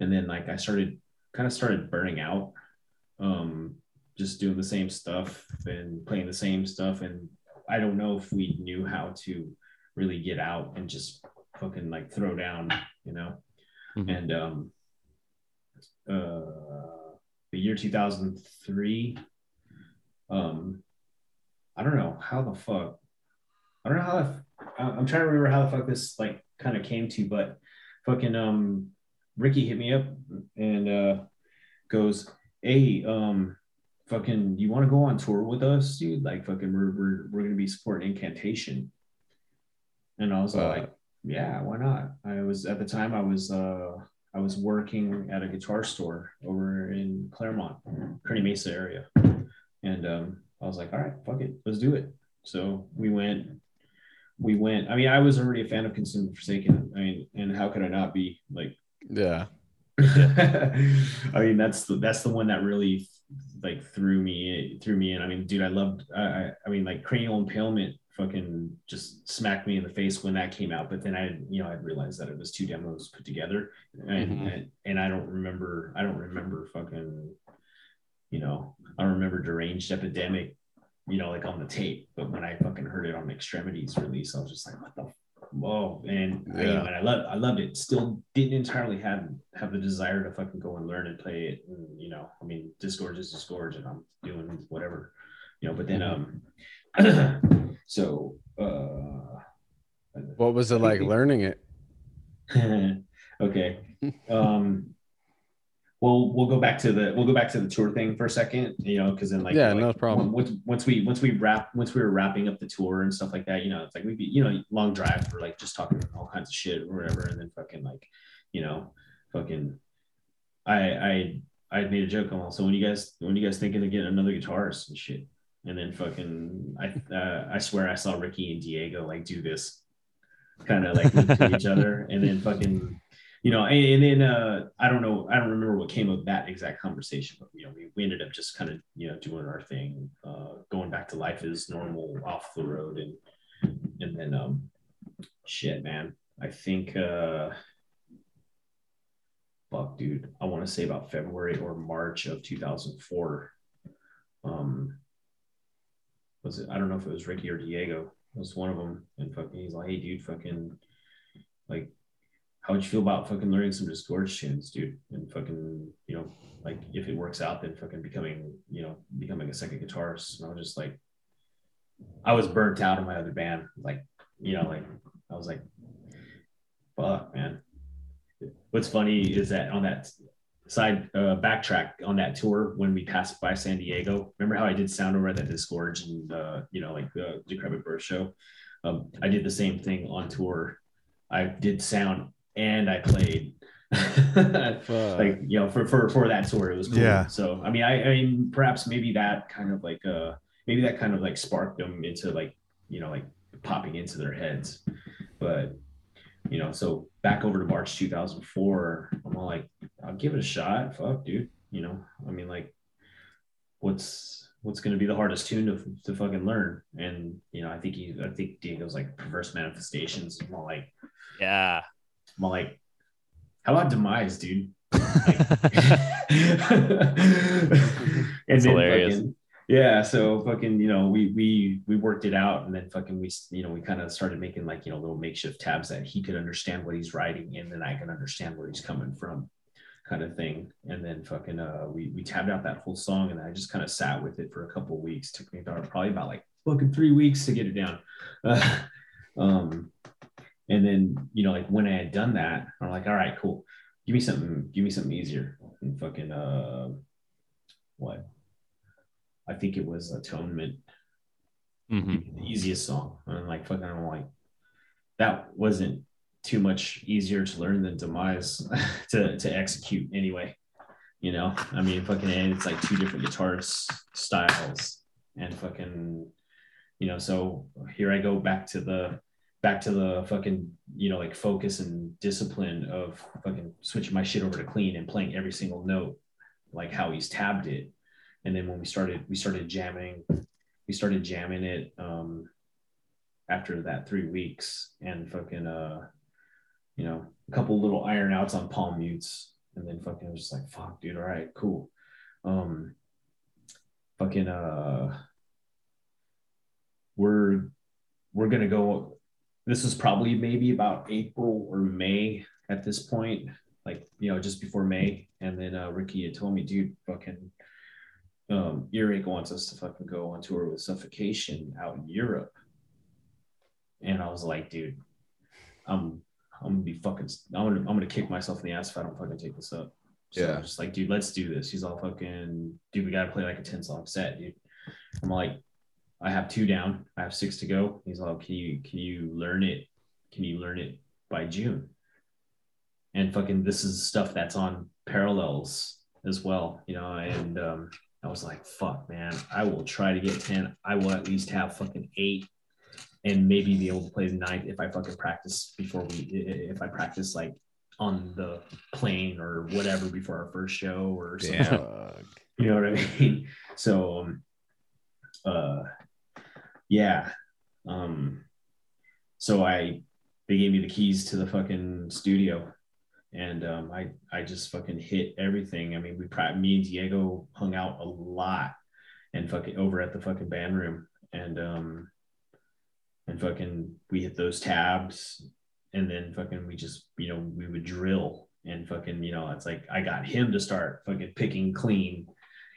and then like I started kind of started burning out, um, just doing the same stuff and playing the same stuff, and I don't know if we knew how to really get out and just fucking like throw down, you know, Mhm. and um, uh, the year two thousand three um i don't know how the fuck i don't know how the, i'm trying to remember how the fuck this like kind of came to but fucking um ricky hit me up and uh goes hey um fucking you want to go on tour with us dude like fucking we're we're, we're gonna be supporting incantation and i was Uh, like yeah why not i was at the time i was uh i was working at a guitar store over in clairemont kearny mesa area and um, I was like, all right, fuck it, let's do it. So we went, we went. I mean, I was already a fan of Consumed Forsaken. I mean, and how could I not be? Like, Yeah. I mean, that's the that's the one that really like threw me threw me in. I mean, dude, I loved. I I, I mean, like Cranial Impalement fucking just smacked me in the face when that came out. But then I, you know, I realized that it was two demos put together, and Mhm. and, and I don't remember. I don't remember fucking. You know, I don't remember Deranged Epidemic. You know, like on the tape, but when I fucking heard it on Extremities release, I was just like, "What the whoa and I, you know, Yeah. and I loved I loved it. Still didn't entirely have have the desire to fucking go and learn and play it. And you know, I mean, Disgorge is Disgorge, and I'm doing whatever, you know. But then um, so uh, What was it like learning it? okay. Um, well, we'll go back to the we'll go back to the tour thing for a second, you know, because then like Yeah, like, no problem. Once, once we once we wrap once we were wrapping up the tour and stuff like that, you know, it's like we'd be you know long drive for like just talking all kinds of shit or whatever, and then fucking like, you know, fucking, I I I made a joke on so when you guys when you guys thinking of getting another guitarist and shit, and then fucking I uh, I swear I saw Ricky and Diego like do this, kind of like to each other, and then fucking you know, and, and then uh, I don't know, I don't remember what came of that exact conversation, but you know, we, we ended up just kind of you know doing our thing, uh, going back to life as normal off the road, and and then um, shit, man, I think uh, fuck, dude, I want to say about February or March of 2004. Um, was it? I don't know if it was Ricky or Diego. It was one of them, and fucking, he's like, hey, dude, fucking, like how would you feel about fucking learning some disgorge tunes, dude? And fucking, you know, like if it works out, then fucking becoming, you know, becoming a second guitarist. And I was just like, I was burnt out in my other band. Like, you know, like I was like, fuck, man. What's funny is that on that side uh, backtrack on that tour when we passed by San Diego, remember how I did sound over at that Disgorge and uh, you know, like the Decrepit Birth show? Um, I did the same thing on tour. I did sound and I played. like you know, for for for that tour, it was cool. Yeah. So I mean, I, I mean, perhaps maybe that kind of like uh maybe that kind of like sparked them into like you know like popping into their heads, but you know, so back over to March 2004, I'm all like, I'll give it a shot. Fuck, dude. You know, I mean, like, what's what's going to be the hardest tune to, to fucking learn? And you know, I think he, I think Diego's like perverse manifestations. I'm all like, Yeah. I'm like, how about demise, dude? and hilarious. fucking- yeah, so fucking, you know, we we we worked it out, and then fucking we, you know, we kind of started making like you know little makeshift tabs that he could understand what he's writing, and then I can understand where he's coming from, kind of thing. And then fucking, uh, we we tabbed out that whole song, and I just kind of sat with it for a couple weeks. Took me about probably about like fucking three weeks to get it down. Uh, um, and then you know, like when I had done that, I'm like, all right, cool. Give me something. Give me something easier. And fucking, uh, what? I think it was Atonement, Mm-hmm. the easiest song. And I'm like, fucking, I'm like, that wasn't too much easier to learn than Demise to, to execute anyway. You know, I mean, fucking, and it's like two different guitar styles and fucking, you know, so here I go back to the, back to the fucking, you know, like focus and discipline of fucking switching my shit over to clean and playing every single note, like how he's tabbed it. And then when we started we started jamming we started jamming it um after that three weeks and fucking uh you know a couple little iron outs on palm mutes. And then fucking I was just like fuck dude. All right cool. Um fucking uh we're we're gonna go this is probably maybe about april or may at this point like you know just before may and then uh ricky had told me dude fucking um, Earache wants us to fucking go on tour with Suffocation out in Europe. And I was like, dude, I'm I'm gonna be fucking I'm gonna I'm gonna kick myself in the ass if I don't fucking take this up. So Yeah. I'm just like, dude, let's do this. He's all fucking, dude, we gotta play like a 10 song set, dude. I'm like, I have two down, I have six to go. He's like, can you can you learn it? Can you learn it by June? And fucking this is stuff that's on parallels as well, you know, and um I was like, fuck, man, I will try to get 10. I will at least have fucking eight and maybe be able to play the ninth if I fucking practice before we, if I practice like on the plane or whatever before our first show or something. Damn. You know what I mean? So, um, uh, yeah. Um, so I, they gave me the keys to the fucking studio and um, I I just fucking hit everything. I mean, we probably me and Diego hung out a lot, and fucking over at the fucking band room, and um, and fucking we hit those tabs, and then fucking we just you know we would drill and fucking you know it's like I got him to start fucking picking clean.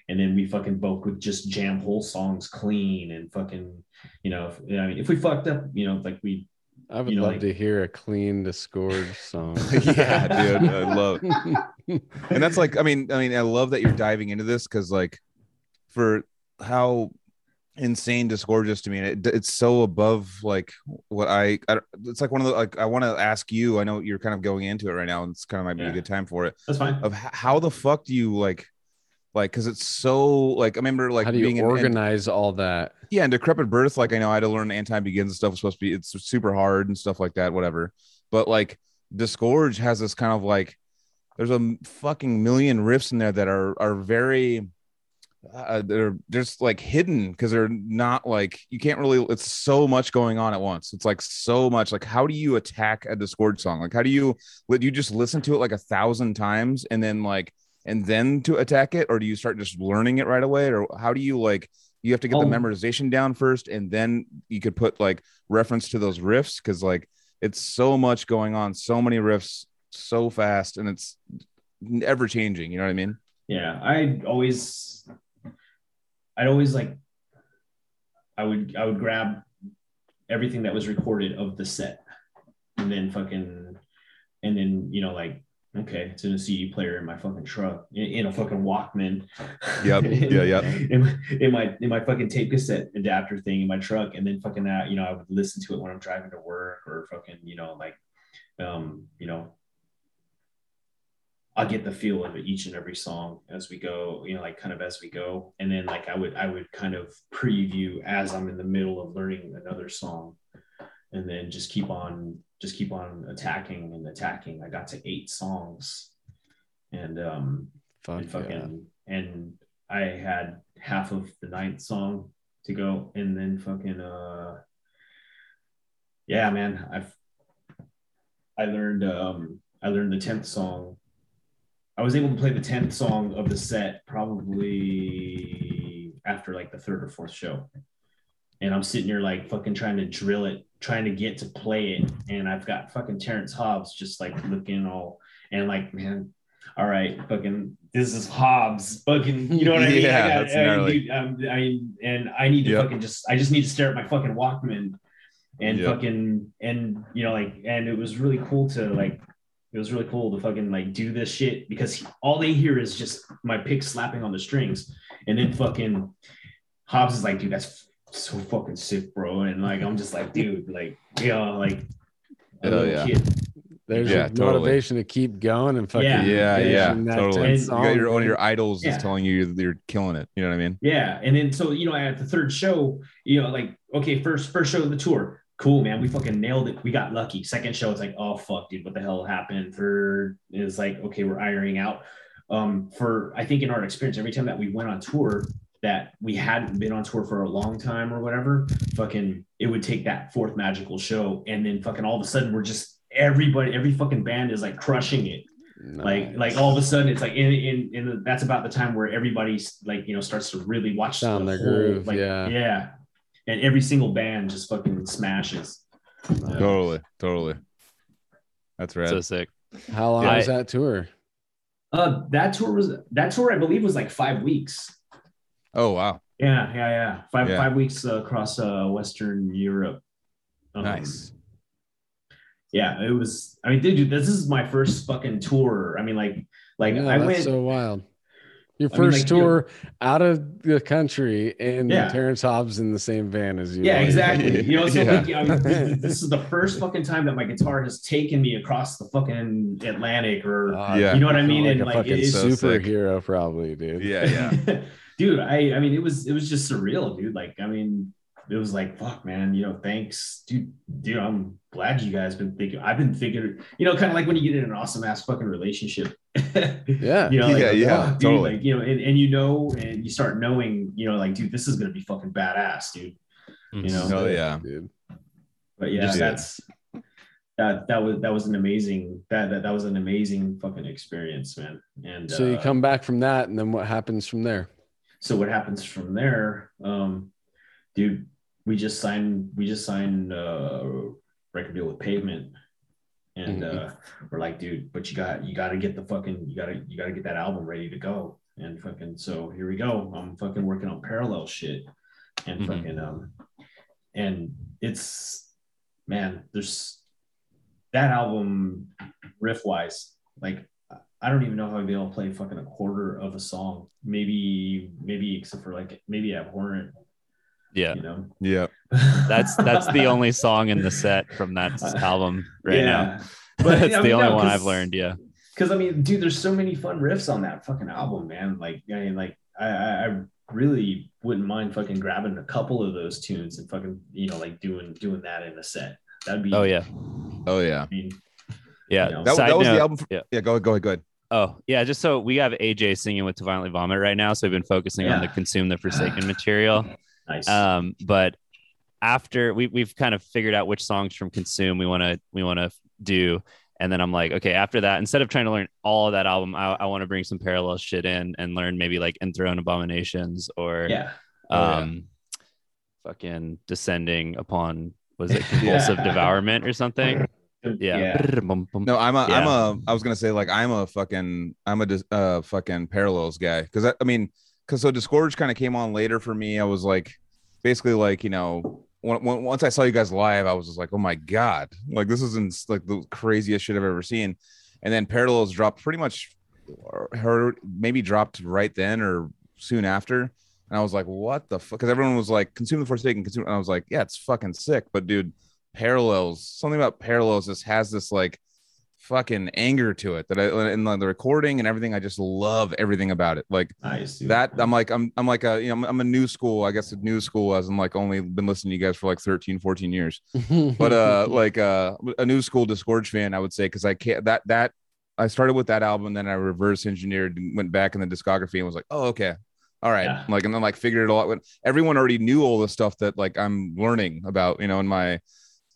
And then we fucking both would just jam whole songs clean and fucking, you know, if, I mean, if we fucked up, you know, like we I would you know, love like- to hear a clean disgorge song. yeah, dude. I love and that's like i mean i mean i love that you're diving into this because like for how insane disgorge is to me and it, it's so above like what I, I it's like one of the like i want to ask you i know you're kind of going into it right now and it's kind of might be Yeah. a good time for it That's fine. of h- how the fuck do you like like because it's so like i remember like How do being you in- in- organize all that? yeah, and decrepit birth, like I know I had to learn And Time Begins and stuff was supposed to be it's super hard and stuff like that, whatever. But like Disgorge has this kind of like there's a fucking million riffs in there that are are very uh, they're just like hidden because they're not like you can't really it's so much going on at once it's like so much like how do you attack a disgorge song like how do you would you just listen to it like a thousand times and then like and then to attack it or do you start just learning it right away or how do you like you have to get the Oh. memorization down first and then you could put like reference to those riffs because like it's so much going on so many riffs so fast and it's ever changing you know what i mean Yeah, I always, I'd always like, I would, I would grab everything that was recorded of the set, and then fucking, and then you know like, okay, it's in a CD player in my fucking truck, in, in a fucking Walkman. Yep. Yeah, yeah. In, my- in my in my fucking tape cassette adapter thing in my truck, and then fucking that, you know, I would listen to it when I'm driving to work or fucking, you know, like, um, you know, I'll get the feel of it each and every song as we go, you know, like kind of as we go. And then like I would I would kind of preview as I'm in the middle of learning another song. And then just keep on just keep on attacking and attacking. I got to eight songs. And um Fuck and yeah. fucking and I had half of the ninth song to go and then fucking uh yeah man I've I learned um I learned the 10th song I was able to play the 10th song of the set probably after like the third or fourth show and I'm sitting here like fucking trying to drill it trying to get to play it and I've got fucking Terrence Hobbs just like looking all and like man all right, fucking, this is Hobbs, fucking, you know what I mean? Yeah, I got, that's I, gnarly. dude, um, I mean, and I need to Yep. fucking just, I just need to stare at my fucking Walkman and Yep. fucking, and you know, like, and it was really cool to like, it was really cool to fucking like do this shit because he, all they hear is just my pick slapping on the strings, and then fucking Hobbs is like, dude, that's so fucking sick, bro, and like, I'm just like, dude, like, you know, like. A Hell little yeah. kid. There's Yeah, your totally. motivation to keep going and fucking Yeah. yeah yeah that totally 10th you got your one of your idols Yeah. is telling you that you're killing it you know what i mean Yeah, and then so you know at the third show, you know, like okay, first first show of the tour, cool man, we fucking nailed it. We got lucky. Second show, it's like oh fuck, dude, what the hell happened? Third is like okay, we're ironing out. Um, for I think in our experience, every time that we went on tour that we hadn't been on tour for a long time or whatever, fucking it would take that fourth magical show, and then fucking all of a sudden we're just everybody, every fucking band is like crushing it like Nice. like all of a sudden it's like in in, in the, that's about the time where everybody's like you know starts to really watch Found the their whole, groove, like, yeah. yeah and every single band just fucking smashes Yeah. totally totally that's right So sick. How long I- was that tour? uh that tour was that tour i believe was like five weeks oh wow yeah yeah yeah five Yeah. five weeks uh, across uh western europe Um, nice yeah it was i mean dude this is my first fucking tour i mean like like Yeah, i that's went so wild. Your I mean, first like, you know- tour out of the country and Yeah. Terrence Hobbs in the same van as you. Yeah, Like, exactly. You know, so Yeah. like, I mean, this, this is the first fucking time that my guitar has taken me across the fucking Atlantic, or uh, Yeah. you know what I mean? like and a like, fucking it- it's so sick. superhero, probably, dude. yeah yeah dude. I, I mean, it was, it was just surreal, dude. Like, I mean, it was like, fuck, man. You know, thanks, dude. Dude, I'm glad you guys been thinking. I've been thinking, you know, kind of like when you get in an awesome ass fucking relationship. Yeah. you know, like, Yeah, yeah, dude, totally. like, you know, and, and you know, and you start knowing, you know, like, dude, this is gonna be fucking badass, dude. You know, Oh, yeah. dude. but yeah, Just- that's that that was that was an amazing that that, that was an amazing fucking experience, man. And So you uh, come back from that, and then what happens from there? So what happens from there, um, dude? We just signed we just signed uh record deal with Pavement. And Mhm. uh, we're like, dude, but you got you got to get the fucking you got to you got to get that album ready to go. And fucking so here we go. I'm fucking working on parallel shit, and Mhm. fucking um, and it's man, there's that album riff wise, like I don't even know how I'd be able to play fucking a quarter of a song. Maybe, maybe except for like maybe Abhorrent, Yeah. you know. Yeah. That's that's the only song in the set from that album right now. But that's I the mean, only no, one 'cause- I've learned. Yeah. Because I mean, dude, there's so many fun riffs on that fucking album, man. Like, I mean, like I, I I really wouldn't mind fucking grabbing a couple of those tunes and fucking, you know, like doing doing that in a set. That'd be. Oh yeah. Oh yeah. I mean, Yeah. You know. That, that was note- the album. For, yeah. yeah. Go go ahead. Go ahead. Oh yeah. Just so we have AJ singing with To Violently Vomit right now, so we've been focusing on the Consume the Forsaken material. nice. Um, but after we we've kind of figured out which songs from Consume we want to we want to do, and then I'm like, okay, after that, instead of trying to learn all of that album, I, I want to bring some parallel shit in and learn maybe like Enthroned Abominations or yeah. Oh, yeah. um, fucking Descending upon was it Convulsive Yeah. Devourment or something? Yeah. Bum, bum. No, I'm a, I'm a. I was gonna say like I'm a fucking, I'm a uh fucking parallels guy because I, I mean, because so Disgorge kind of came on later for me. I was like, basically like you know, when, when, once I saw you guys live, I was just like, oh my god, like this isn't like the craziest shit I've ever seen. And then Parallels dropped pretty much, or her maybe dropped right then or soon after. And I was like, what the fuck? Because everyone was like, consume the Forsaken, consume. And I was like, yeah, it's fucking sick. But dude, parallels something about parallels just has this like fucking anger to it that I in the recording and everything. I just love everything about it. Like Nice. Dude. that, I'm like, I'm, I'm like a, you know, I'm, I'm a new school. I guess a new school as I'm like only been listening to you guys for like 13, 14 years. But uh, like uh, a new school Disgorge fan, I would say, because I can't that that I started with that album, then I reverse engineered and went back in the discography and was like, oh okay. All right, Yeah. like and then like figured it all out. Everyone already knew all the stuff that like I'm learning about, you know, in my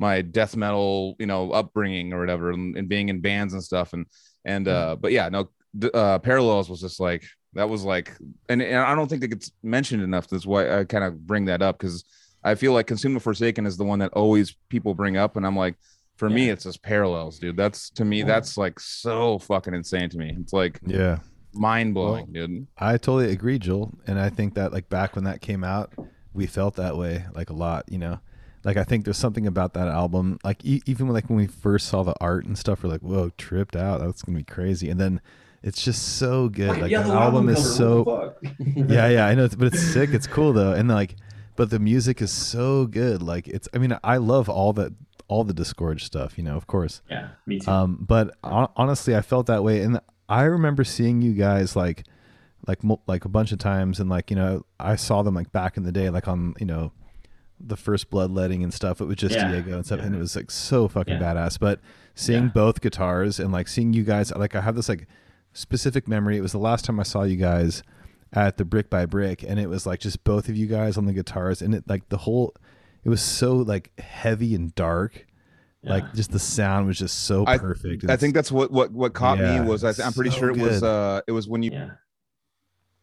my death metal, you know, upbringing or whatever, and, and being in bands and stuff. And and uh, but yeah, no, uh, parallels was just like that was like, and, and I don't think that gets mentioned enough. That's why I kind of bring that up because I feel like Consume the Forsaken is the one that always people bring up, and I'm like, for me, it's just parallels, dude. That's to me, that's like so fucking insane to me. It's like Yeah. mind blowing, dude. I totally agree, Joel. And I think that like back when that came out, we felt that way like a lot, you know. Like I think there's something about that album, like e- even like when we first saw the art and stuff, we're like, "Whoa, tripped out! That's gonna be crazy." And then it's just so good. Like that yellow album is so the yeah, yeah, I know, but it's sick. It's cool though, and like, but the music is so good. Like it's, I mean, I love all that, all the Disgorge stuff, you know, of course. Yeah, me too. Um, but hon- honestly, I felt that way, and I remember seeing you guys like, like, like a bunch of times, and like, you know, I saw them like back in the day, like on, you know, the first bloodletting and stuff. It was just Yeah, Diego and stuff, yeah. and it was like so fucking Yeah. badass. But seeing Yeah. both guitars and like seeing you guys, like, I have this like specific memory. It was the last time I saw you guys at the Brick by Brick, and it was like just both of you guys on the guitars, and it like the whole, it was so like heavy and dark. Like just the sound was just so I- perfect. I think that's what what what caught Yeah, me was I, I'm pretty so sure it was uh it was when you yeah.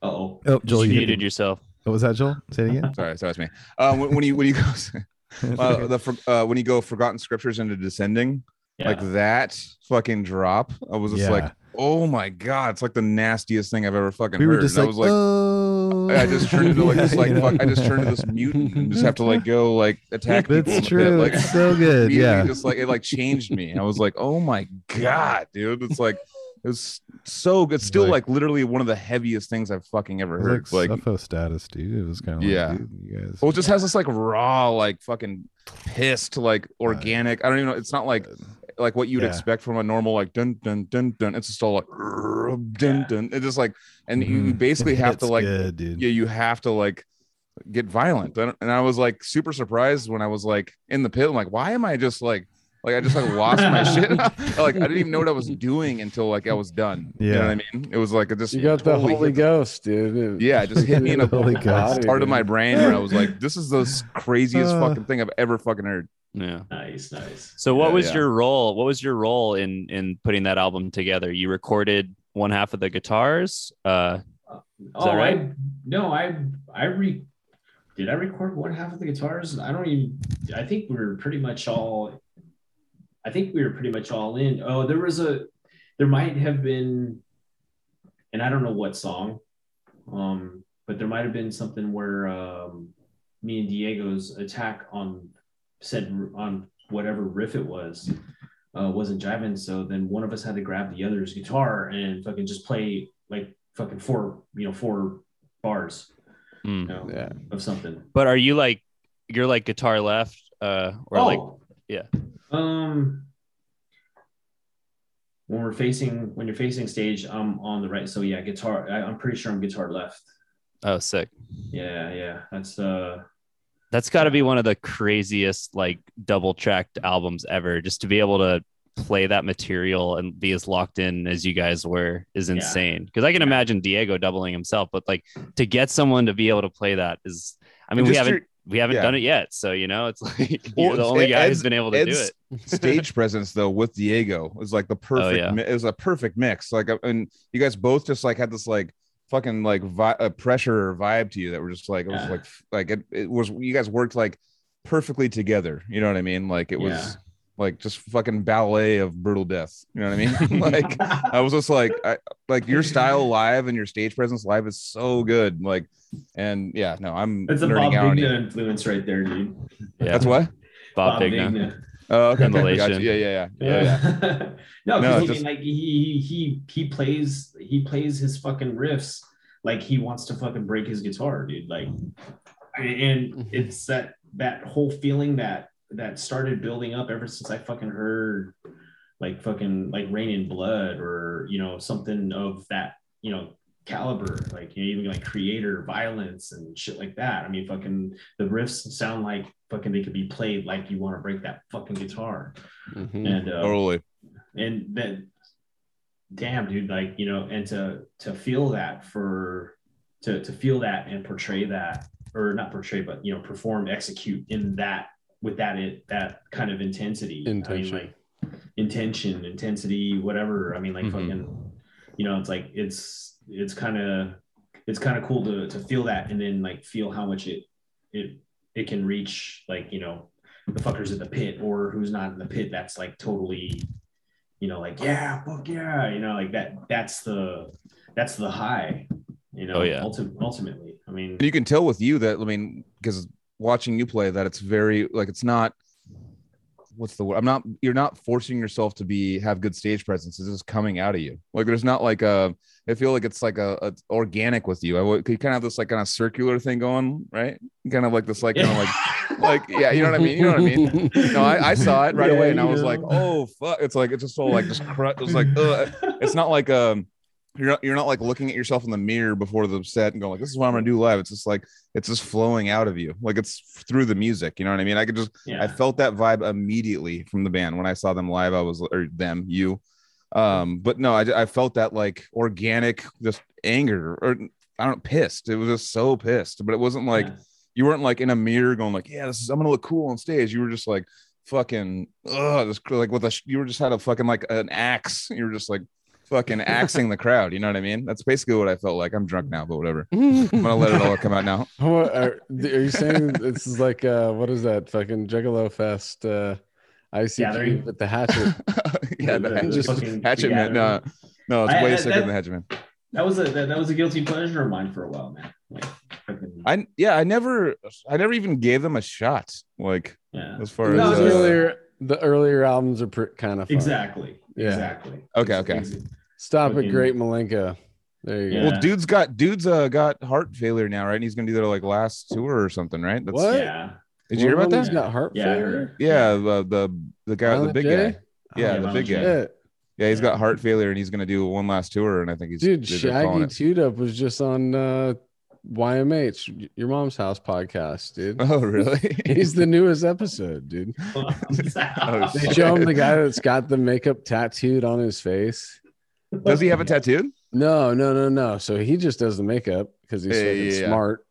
Oh, Oh, Joel, you you muted yourself. What was that, Joel? Say it again. sorry sorry it's me um when, when you when you go uh, the for- uh, when you go forgotten scriptures into descending yeah. like that fucking drop I was just Yeah. like oh my god it's like the nastiest thing I've ever fucking we heard were just And like, I was like oh. I just turned into like this like fuck, I just turned into this mutant and just have to like go like attack people in That's the true. like it's so good. Yeah. just like it like changed me I was like oh my god dude it's like it was so good still Like- like, literally one of the heaviest things I've fucking ever heard like, like Suffo status, dude. It was kind of Yeah. like, dude, you guys. well it just has this like raw like fucking pissed like organic I don't even know it's not like like what you'd Yeah. expect from a normal like dun dun dun dun it's just all like dun dun it's just like and you Mhm. basically have to like good, yeah, you have to like get violent. And and I was like super surprised when I was like in the pit. I'm like, why am I just like like I just like lost my shit? like I didn't even know what I was doing until like I was done. You know Yeah. what I mean? It was like it just you got totally the Holy hit the- Ghost, dude. It- Yeah, it just hit me in a Holy Ghost. part of my brain where I was like, this is the craziest Uh. fucking thing I've ever fucking heard. Yeah. nice, nice. So what Yeah, was yeah. your role? What was your role in in putting that album together? You recorded one half of the guitars. Uh, oh, right? I no, I I re did I record one half of the guitars? I don't even. I think we were pretty much all. I think we were pretty much all in. Oh, there was a. There might have been, and I don't know what song, um, but there might have been something where um, me and Diego's attack on said on whatever riff it was uh, wasn't jiving. So then one of us had to grab the other's guitar and fucking just play like fucking four, you know, four bars Mm. you know, Yeah. of something. But are you like you're like guitar left, uh, or like Oh. Yeah. Um, when we're facing when you're facing stage, I'm on the right. So yeah, guitar. I, I'm pretty sure I'm guitar left. oh sick. Yeah, yeah. That's uh. That's got to be one of the craziest like double tracked albums ever. Just to be able to play that material and be as locked in as you guys were is insane. Because I can imagine Diego doubling himself, but like to get someone to be able to play that is, I mean, And we haven't we haven't yeah. done it yet, so you know, it's like you're Well, the only guy Ed's- who's been able to do it. stage presence though with Diego was like the perfect. Oh, yeah. mi- It was a perfect mix. Like, uh, and you guys both just like had this like fucking like vi- uh, pressure vibe to you that were just like it was Yeah. like like it, it was. You guys worked like perfectly together. You know what I mean? Like it was. Like just fucking ballet of brutal death. You know what I mean? like I was just like, I, like your style live and your stage presence live is so good. Like, and yeah, no, I'm That's a Bob nerding out on you. Vigna influence right there, dude. Yeah, That's what. Bob, Vigna. Oh, okay. Immolation. Gotcha. Yeah, yeah, yeah, yeah, yeah. no, No, because just- like he he he plays he plays his fucking riffs like he wants to fucking break his guitar, dude. Like, and mm-hmm. it's that that whole feeling that that started building up ever since I fucking heard like fucking like Reign in Blood or you know something of that you know caliber, like you know, even like Kreator, Violence, and shit like that. I mean, fucking the riffs sound like fucking they could be played like you want to break that fucking guitar, Mhm. and uh, Totally. and then damn dude like you know and to to feel that for to to feel that and portray that or not portray but you know perform execute in that with that it that kind of intensity Intention. I mean, like intention intensity whatever i mean like Mhm. fucking you know it's like it's it's kind of it's kind of cool to to feel that and then like feel how much it it it can reach like you know the fuckers at the pit or who's not in the pit that's like totally you know like yeah fuck yeah you know like that that's the that's the high you know Oh, yeah. ulti- ultimately i mean you can tell with you that I mean, because watching you play, that it's very like it's not. What's the word? I'm not. You're not forcing yourself to be have good stage presence. It's just coming out of you. Like there's not like a. I feel like it's like a, a organic with you. I would. You kind of have this like kind of circular thing going, right? Kind of like this, like kind of like like yeah, you know what I mean. You know what I mean. No, I, I saw it right Yeah, away, and I was know. like, oh fuck! It's like it's just so like just cr- it was like ugh. it's not like um you're not you're not like looking at yourself in the mirror before the set and going like this is what I'm gonna do live. It's just like it's just flowing out of you, like it's through the music. You know what I mean? I could just yeah I felt that vibe immediately from the band when I saw them live. I was or them you, um, but no, I I felt that like organic just anger or I don't pissed. It was just so pissed, but it wasn't like Yeah. you weren't like in a mirror going like yeah this is I'm gonna look cool on stage. You were just like fucking ugh, just like with a you were just had a fucking like an axe. You were just like fucking axing the crowd. You know what I mean? That's basically what I felt like. I'm drunk now, but whatever. I'm gonna let it all come out now. What are, are you saying this is like uh what is that fucking Juggalo Fest uh ICP Gathering? with the hatchet? yeah, The- the the hatchet, fucking hatchet man. No, no, it's I- way I- sicker that- than the hatchet man. that was a that, that was a guilty pleasure of mine for a while man like fucking, I yeah, I never, I never even gave them a shot. Like yeah as far No, as the uh, earlier the earlier albums are pr- kind of fun. exactly Yeah. exactly Okay, okay. Ex- Stop at Fucking- Great Milenko. There you Yeah. go. well, dude's got dude's uh got heart failure now, right? And he's gonna do their like last tour or something, right? That's, What? yeah Did you hear about that? He's got heart yeah failure. Yeah, the the the guy, the big J? guy. Yeah, Oh, the big J. guy. shit. Yeah, he's got heart failure and he's gonna do one last tour, and I think he's Dude, Shaggy it. Up was just on uh YMH, your mom's house podcast, dude. Oh, really? He's the newest episode, dude. Oh, They show him the guy that's got the makeup tattooed on his face. Does he have a tattoo? No, no, no, no. So he just does the makeup because he's Yeah, fucking yeah, yeah. smart.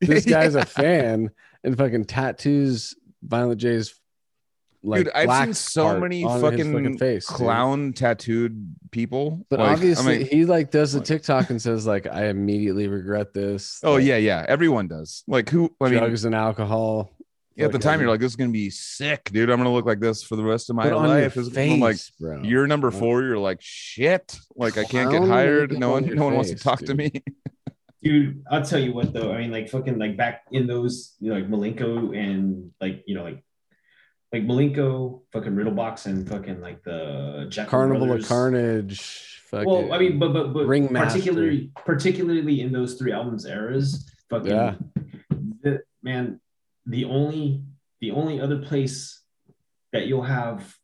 this guy's a fan and fucking tattoos Violent J's like Dude, I've seen so many his fucking, face, dude. clown tattooed people. But Like, I obviously, mean- he like does the TikTok and says like, "I immediately regret this." oh like, yeah, yeah. Everyone does. Like who? I mean, drugs and alcohol. Yeah, at the time uh, you're like, this is gonna be sick, dude. I'm gonna look like this for the rest of my life. your face, I'm like, bro. you're number four. You're like, shit. Like I can't get hired. No one, your no one wants to face, talk to me. dude i'll tell you what though i mean like fucking like back in those you know, like milenko and like you know like like Milenko, fucking Riddlebox, and fucking like the Jack Carnival Brothers. of Carnage. Well, I mean, but but but Ringmaster. particularly particularly in those three albums eras, fucking Yeah. the, man, the only the only other place that you'll have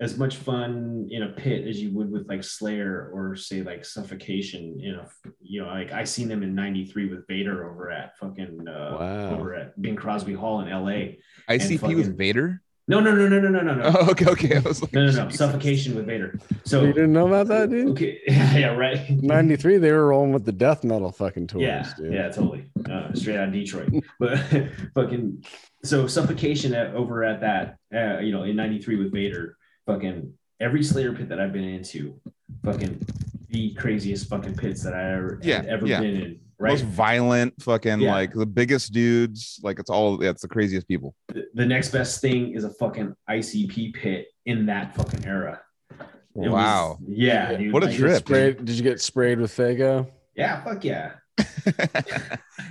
as much fun in a pit as you would with like Slayer or say like Suffocation, you know, you know, like I seen them in '93 with Vader over at fucking uh, Wow. over at Bing Crosby Hall in L.A. ICP fucking- with Vader. No, no, no, no, no, no, no, no, Oh, okay, okay. I was like, no, no, no, Jesus. Suffocation with Vader. So you didn't know about that, dude? okay, yeah, right. 93, they were rolling with the death metal fucking tours, yeah, dude. yeah, totally. Uh, straight out of Detroit. But fucking so suffocation at, over at that, uh, you know, in '93 with Vader. Fucking every Slayer pit that I've been into, fucking the craziest fucking pits that I ever Yeah, ever yeah. been in. Right. most violent, fucking Yeah. like the biggest dudes. Like it's all. Yeah, it's the craziest people. the, the next best thing is a fucking ICP pit in that fucking era. It was- Wow. yeah, dude. What a like, trip. Sprayed, did you get sprayed with Faygo? Yeah, fuck yeah.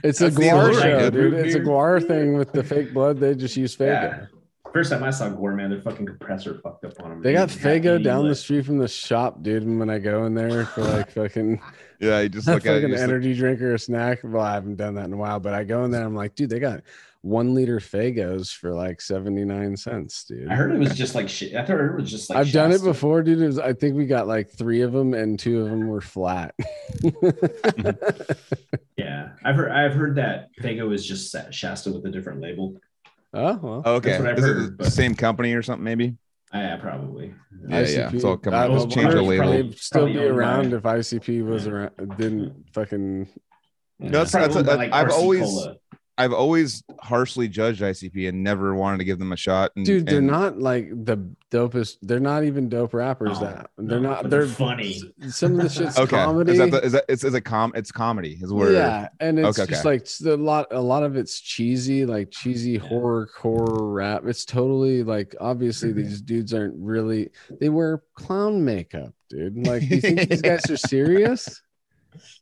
It's a That's the Gwar show, dude. dude. It's a Gwar thing with the fake blood. They just use Faygo. Yeah. First time I saw Gwar, man, their fucking compressor fucked up on them. They got Faygo down the the street from the shop, dude. And when I go in there for like fucking yeah, you just a look at it. fucking you just- energy drink or a snack. Well, I haven't done that in a while, but I go in there. I'm like, dude, they got one liter Faygos for like 79 cents, dude. I heard it was just like shit. I thought it was just like I've done it before, dude. It was, I think we got like three of them, and two of them were flat. Yeah, I've heard. I've heard that Faygo is just Shasta with a different label. Oh well, Oh, okay, That's what I've is it the but- same company or something? Maybe. Ah, yeah, probably. Yeah, yeah. ICP. It's all coming. I Just was change the wondering if label. They'd still Probably be owned by- around if ICP was Yeah. around. Didn't fucking. Yeah, That's- probably that's- owned like, I've always- Cola. I've always harshly judged ICP and never wanted to give them a shot. And, Dude, they're and- not like the dopest. They're not even dope rappers. No, that they're no, not. They're they're funny. Some of the shit's Okay, comedy. is that the, is that it's, is it com? It's comedy. Is where yeah, and it's Okay, just okay. like it's a lot. A lot of it's cheesy, like cheesy horror core rap. It's totally like obviously Mhm. these dudes aren't really. They wear clown makeup, dude. Like, do you think these guys are serious?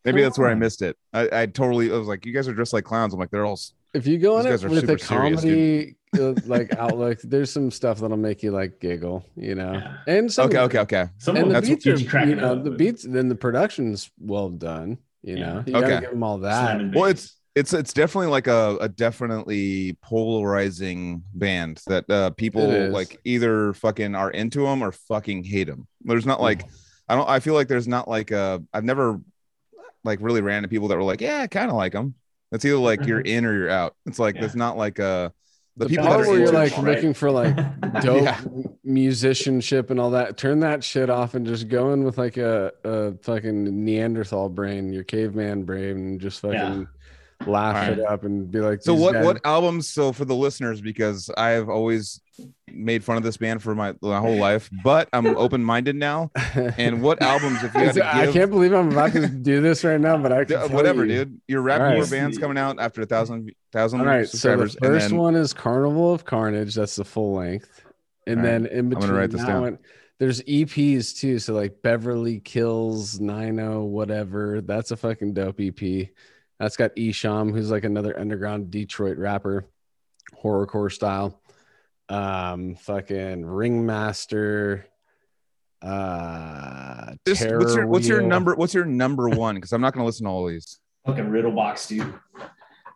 Maybe that's where I missed it. I, I totally I was like, you guys are dressed like clowns. I'm like, they're all If you go in These it with a super serious, comedy uh, like outlook, there's some stuff that'll make you like giggle, you know. Yeah. And some okay, okay, okay. Some and of the That's beats get are, you know, the beats. Then the production's well done. You Yeah. know, you gotta Okay. give them all that. Well, it's it's it's definitely like a, a definitely polarizing band that uh people like either fucking are into them or fucking hate them. There's not like I don't I feel like there's not like a I've never like really random people that were like yeah I kind of like them. It's either like you're in or you're out. It's like Yeah. it's not like uh the, The, people that are you're like right? looking for like dope Yeah. musicianship and all that. Turn that shit off and just go in with like a, a fucking Neanderthal brain, your caveman brain, and just fucking laugh All it up and be like. So what guys- what albums? So for the listeners, because I've always made fun of this band for my my whole life, but I'm open minded now. And what albums, if you had to I can't believe I'm about to do this right now, but I can whatever, you. dude. Your rap right. war band's coming out after a thousand thousand All right, so the first then one is Carnival of Carnage. That's the full length, and right, then in gonna between write this down. there's EPs too. So like Beverly Kills, Nino, whatever. That's a fucking dope EP. That's got Esham, who's like another underground Detroit rapper, horrorcore style. Um, fucking Ringmaster. Uh, Just- Terror what's your what's your number? What's your number one? Because I'm not gonna listen to all these. fucking Riddle Box, dude.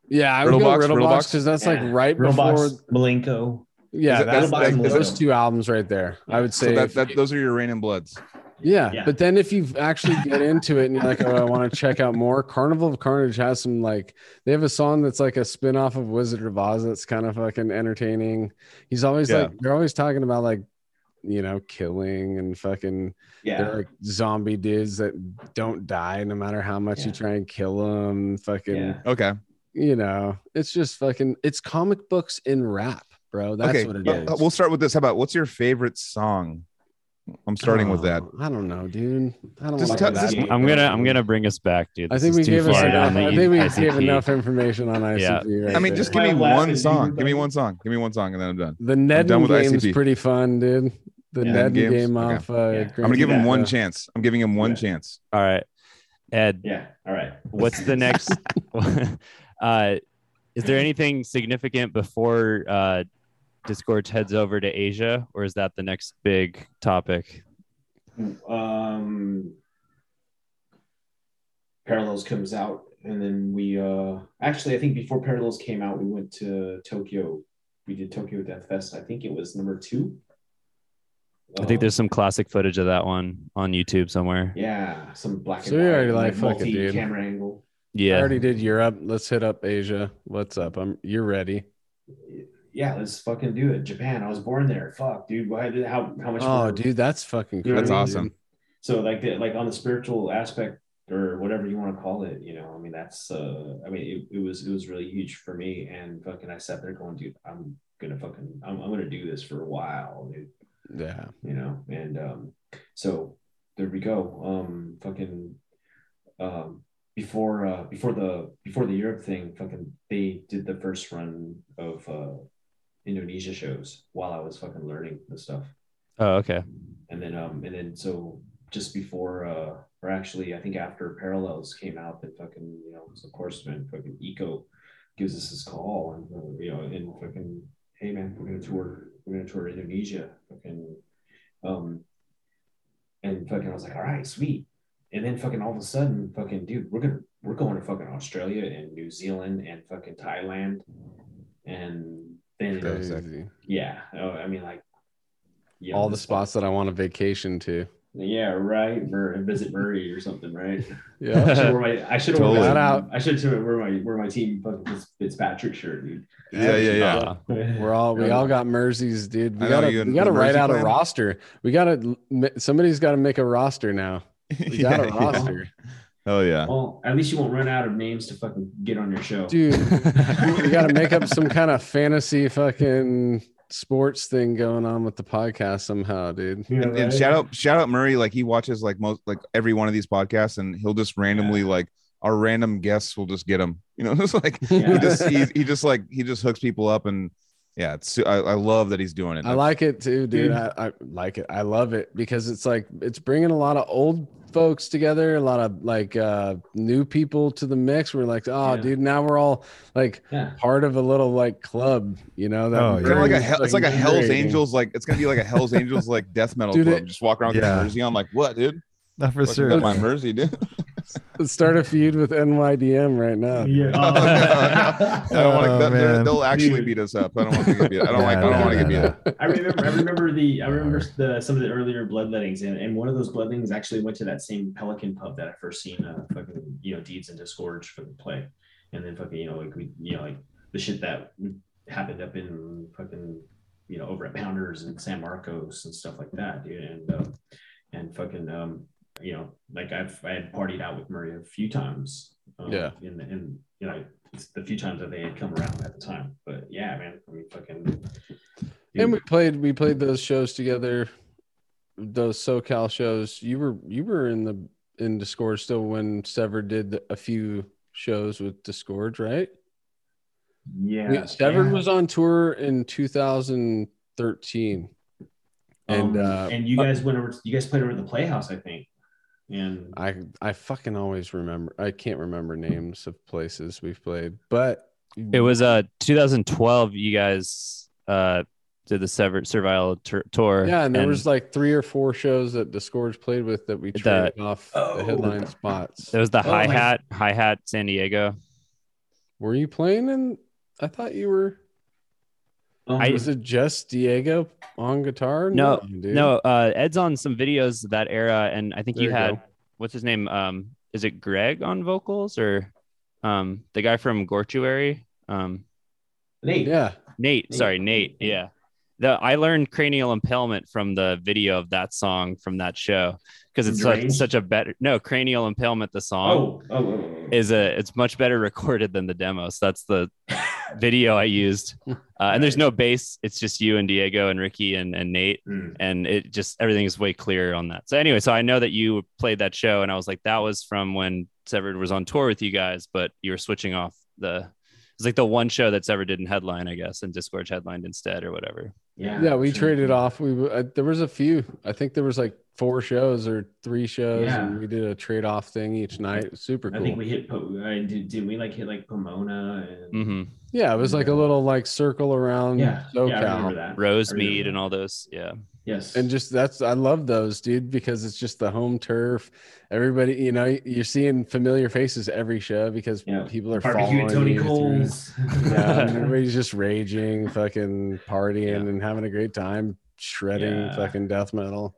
Yeah, I would Riddlebox, go Riddlebox Riddlebox? because that's Yeah. like right Riddle before. Box, Milenko. Yeah, Is it- that's, Riddlebox like those two albums right there. I would say So that, that those are your Reign in Bloods. Yeah, Yeah. but then if you actually get into it and you're like, oh, I want to check out more, Carnival of Carnage has some like they have a song that's like a spin-off of Wizard of Oz that's kind of fucking entertaining. He's always Yeah. like they're always talking about like you know killing and fucking Yeah. they're like zombie dudes that don't die no matter how much you try and kill them. Fucking Yeah. Okay. you know, it's just fucking it's comic books in rap, bro. That's okay. what it uh, is. uh, We'll start with this. How about what's your favorite song? I'm starting with that. Oh, I don't know, dude. I don't Just want tell- to just- that. I'm gonna I'm gonna bring us back, dude. I think is we gave us enough. the I think we ICP. gave enough information on ICP. Yeah. Right I mean, there. just give me one song. Give me one song. Give me one song, and then I'm done. the Ned done with game's ICP. pretty fun, dude. The Yeah. Ned game Okay. off. Uh, Yeah. I'm gonna give him one Auto. chance. I'm giving him one Yeah. chance. All right, Ed. Yeah. All right. What's the next? uh, is there anything significant before uh, Disgorge heads over to Asia, or is that the next big topic? um parallels comes out and then we uh actually i think before parallels came out we went to tokyo we did tokyo death fest i think it was number two I think Um, there's some classic footage of that one on YouTube somewhere. yeah some black So and you white already like like fuck it, multi-camera angle Yeah, I already did Europe. Let's hit up Asia. What's up? I'm you're ready. Yeah let's fucking do it japan i was born there fuck dude why did how how much Oh, more- dude, that's fucking You know what I That's mean? awesome. so like the, like on the spiritual aspect or whatever you want to call it you know i mean that's uh i mean it, it was it was really huge for me and fucking i sat there going dude i'm gonna fucking i'm, I'm gonna do this for a while dude Yeah. you know and um so there we go um fucking um before uh before the before the europe thing fucking they did the first run of uh indonesia shows while i was fucking learning the stuff Oh, okay. and then um and then so just before uh or actually i think after parallels came out that fucking you know of course when fucking eco gives us his call and uh, you know and fucking hey man we're gonna tour we're gonna tour indonesia fucking um and fucking i was like all right sweet and then fucking all of a sudden fucking dude we're gonna we're going to fucking australia and new zealand and fucking thailand and then Crazy. yeah oh, i mean like yeah, All the this- spots that I want to vacation to. yeah, right. Mur- visit Murray or something, right? Yeah. should wear my. I should Totally. wear Shout my. out. I should have wear my wear my team Fitzpatrick shirt, dude. Yeah, yeah, yeah. Uh, We're all we all got Merseys, dude. We I gotta you- we gotta write Mersey out a roster. We gotta somebody's got to make a roster now. We got a Yeah, yeah. Roster, Hell yeah. Well, at least you won't run out of names to fucking get on your show. dude. we got to make up some kind of fantasy fucking sports thing going on with the podcast somehow, dude. Yeah, and, and shout out shout out Murray like he watches like most like every one of these podcasts and he'll just randomly like our random guests will just get him you know it's like Yeah. he just he, he just like he just hooks people up and yeah it's I, I love that he's doing it I like it too, dude. Dude. I, I like it. I love it because it's like it's bringing a lot of old folks together, a lot of like uh new people to the mix. We're like, oh, Yeah. dude, now we're all like Yeah. part of a little like club, you know? That Oh, It's kind of like a hell, it's like a Hell's. Angels like it's gonna be like a Hell's Angels like death metal Dude, club. it- just walk around Yeah. with Mersey on like what dude? Not for Fucking sure. got my Mersey dude. Let's start a feud with NYDM right now. Yeah. I don't want Oh, to. man. They'll actually Dude. beat us up. I don't want to get beat. I don't like. I don't want to get beat nah. up. I remember. I remember the. I remember the some of the earlier bloodlettings, and, and one of those bloodlettings actually went to that same Pelican pub that I first seen. Uh, fucking you know deeds and disgorge for the play, and then fucking you know like we you know like the shit that happened up in fucking you know over at Pounders and San Marcos and stuff like that, dude, and um, and fucking um you know like I've I had partied out with Murray a few times. Um, Yeah. In in you know the few times that they had come around at the time, but yeah, man, I mean fucking. And we played we played those shows together, those SoCal shows. You were you were in the in Disgorge still when Sever did a few shows with Disgorge, right? Yeah, We- Severed yeah. was on tour in 2013. And Um, uh and you guys went over. You guys played over the Playhouse, I think. And I I fucking always remember I can't remember names of places we've played, but It was uh 2012. You guys uh did the Severed Savior tour. tour yeah, and there was like three or four shows that Disgorge played with that we The- traded off Oh. the headline spots. there was the Oh, hi like- hat hi hat San Diego. Were you playing in I thought you were um, I- was it just Diego on guitar? No, dude. No, uh, Ed's on some videos of that era, and I think There you you had go. what's his name? Um, is it Greg on vocals or um the guy from Gortuary? Um, Nate. Yeah. Nate. Nate. Sorry, Nate. Yeah. The I learned cranial impalement from the video of that song from that show because it's such, such a better no cranial impalement. The song Oh, oh, oh, oh. is a it's much better recorded than the demo. So that's the video I used. Uh, and there's no bass. It's just you and Diego and Ricky and, and Nate Hmm. and it just everything is way clearer on that. So anyway, so I know that you played that show, and I was like, that was from when Severed was on tour with you guys, but you were switching off the. It's like the one show that Severed didn't headline, I guess, and Disgorge headlined instead or whatever. Yeah. Yeah, we sure. traded off. We uh, there was a few. I think there was like four shows or three shows, and we did a trade off thing each night. It was super I cool. think we hit. Po- I did. Did we like hit like Pomona and hmm Yeah, it was like a little like circle around Yeah, yeah, I remember SoCal. that. I Rosemead remember and all those. Yeah. Yes, And just that's I love those, dude, because it's just the home turf. Everybody, you know, you're seeing familiar faces every show because Yeah. people are barbecue following Tony you Cole's. Yeah, everybody's just raging, fucking partying, Yeah. and having a great time, shredding Yeah. fucking death metal.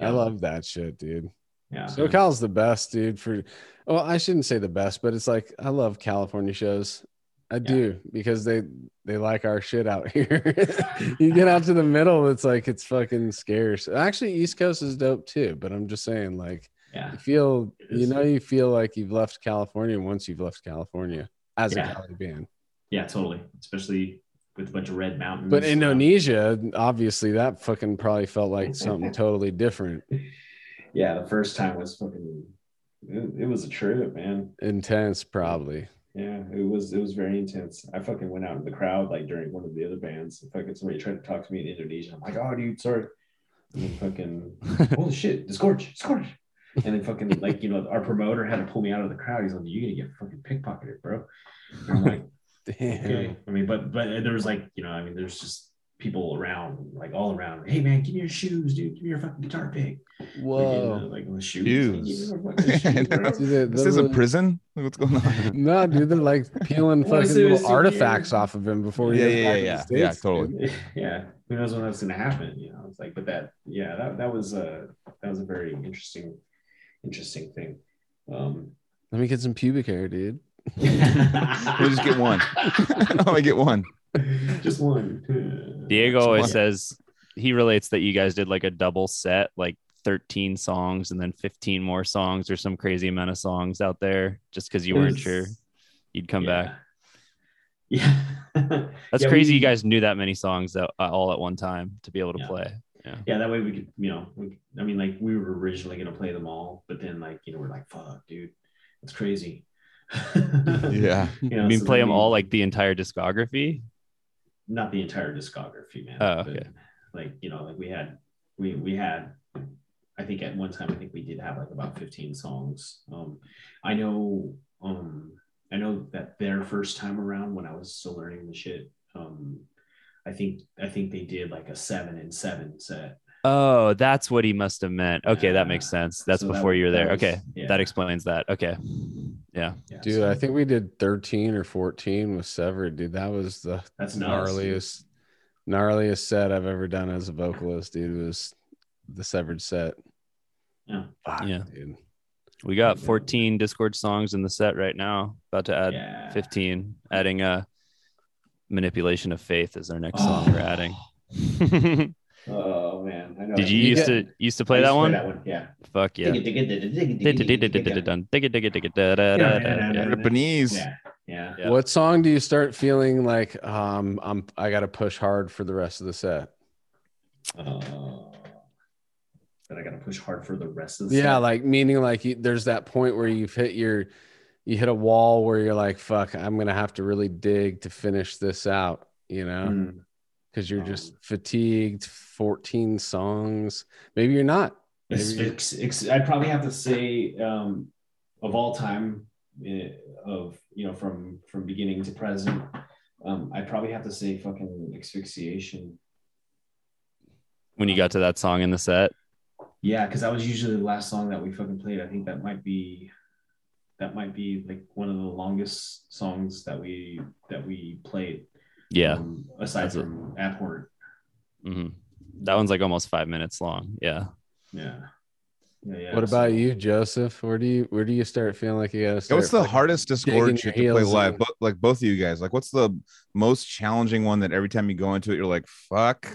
I love that shit, dude. yeah. SoCal's the best, dude. For well, I shouldn't say the best, but it's like I love California shows. I do because they they like our shit out here. you get out to the middle, it's like it's fucking scarce. Actually, East Coast is dope too, but I'm just saying, like, yeah. you feel you know you feel like you've left California once you've left California as Yeah. a Cali band. Yeah, totally. Especially with a bunch of red mountains. But Indonesia, obviously, that fucking probably felt like something totally different, Yeah, the first time was fucking. It, it was a trip, man. intense, probably. Yeah, it was. It was very intense. I fucking went out in the crowd like during one of the other bands. Fucking somebody tried to talk to me in Indonesia. I'm like, oh, dude, sorry. And then fucking, holy shit, Disgorge, Disgorge. And then fucking like you know our promoter had to pull me out of the crowd. He's like, you're gonna get fucking pickpocketed, bro. And I'm like, Damn. okay. I mean, but but there was like you know, I mean, there's just people around, like all around. Hey man, give me your shoes, dude. Give me your fucking guitar pick. Like, you know, Whoa. like the shoes. Shoes. Give me your shoes, bro. This is a prison. What's going on? No, dude, they're like peeling fucking little souvenir? artifacts off of him before he Yeah, gets yeah, yeah, yeah. States, Yeah, dude. totally. yeah who knows when that's going to happen you know it's like but that yeah that, that was a that was a very interesting interesting thing um Let me get some pubic hair, dude. We'll just get one. I get one. just one Diego always What? says he relates that you guys did like a double set, like 13 songs and then 15 more songs or some crazy amount of songs out there just because you It weren't was- sure you'd come back. yeah That's Yeah, crazy. we- you guys knew that many songs that, uh, all at one time to be able to Yeah. play. yeah yeah. that way we could you know we, i mean like we were originally going to play them all but then like you know we're like fuck dude it's crazy Yeah. you know, I mean, so play them we- all like the entire discography. Not the entire discography, man. Oh, okay. like you know, like we had, we we had, I think at one time I think we did have like about fifteen songs. Um, I know, um, I know that their first time around when I was still learning the shit, um, I think I think they did like a seven and seven set. Oh, that's what he must have meant. Okay, that makes sense. That's So that- before you were there. was- okay, yeah. that explains that. Okay, yeah. Yeah, Dude, so I think we did 13 or 14 with Severed, dude. That was the that's nuts. gnarliest, gnarliest set I've ever done as a vocalist, dude. Was the Severed set. Yeah. Fuck, Yeah. dude. We got 14 Disgorge songs in the set right now. About to add Yeah. 15. Adding a manipulation of faith is our next Oh. song we're adding. Oh man, I know. Did you You used get- to used to play used that to one? That one, yeah. Fuck yeah. Japanese. Yeah, yeah. Yeah. What song do you start feeling like um I'm I gotta push hard for the rest of the set? Uh, that I got to push hard for the rest of the Yeah, set. like meaning like you, there's that point where you've hit your you hit a wall where you're like, fuck, I'm gonna have to really dig to finish this out, you know, Mm. Because you're Um, just fatigued. 14 songs, maybe you're not. It's, Maybe- it's, it's, I'd probably have to say um, of all time eh, of you know from from beginning to present, um, I'd probably have to say fucking asphyxiation. When you got to that song in the set. Yeah, because that was usually the last song that we fucking played. I think that might be that might be like one of the longest songs that we that we played. Yeah. um, aside That's it. from Abhorrent. hmm That one's like almost five minutes long. Yeah. Yeah. Yeah, yeah. what about you, Joseph? Where do you where do you start feeling like you gotta start? what's the fucking- hardest Disgorge your shit to play live? in? Bo- like both of you guys. Like, what's the most challenging one that every time you go into it, you're like, "Fuck,"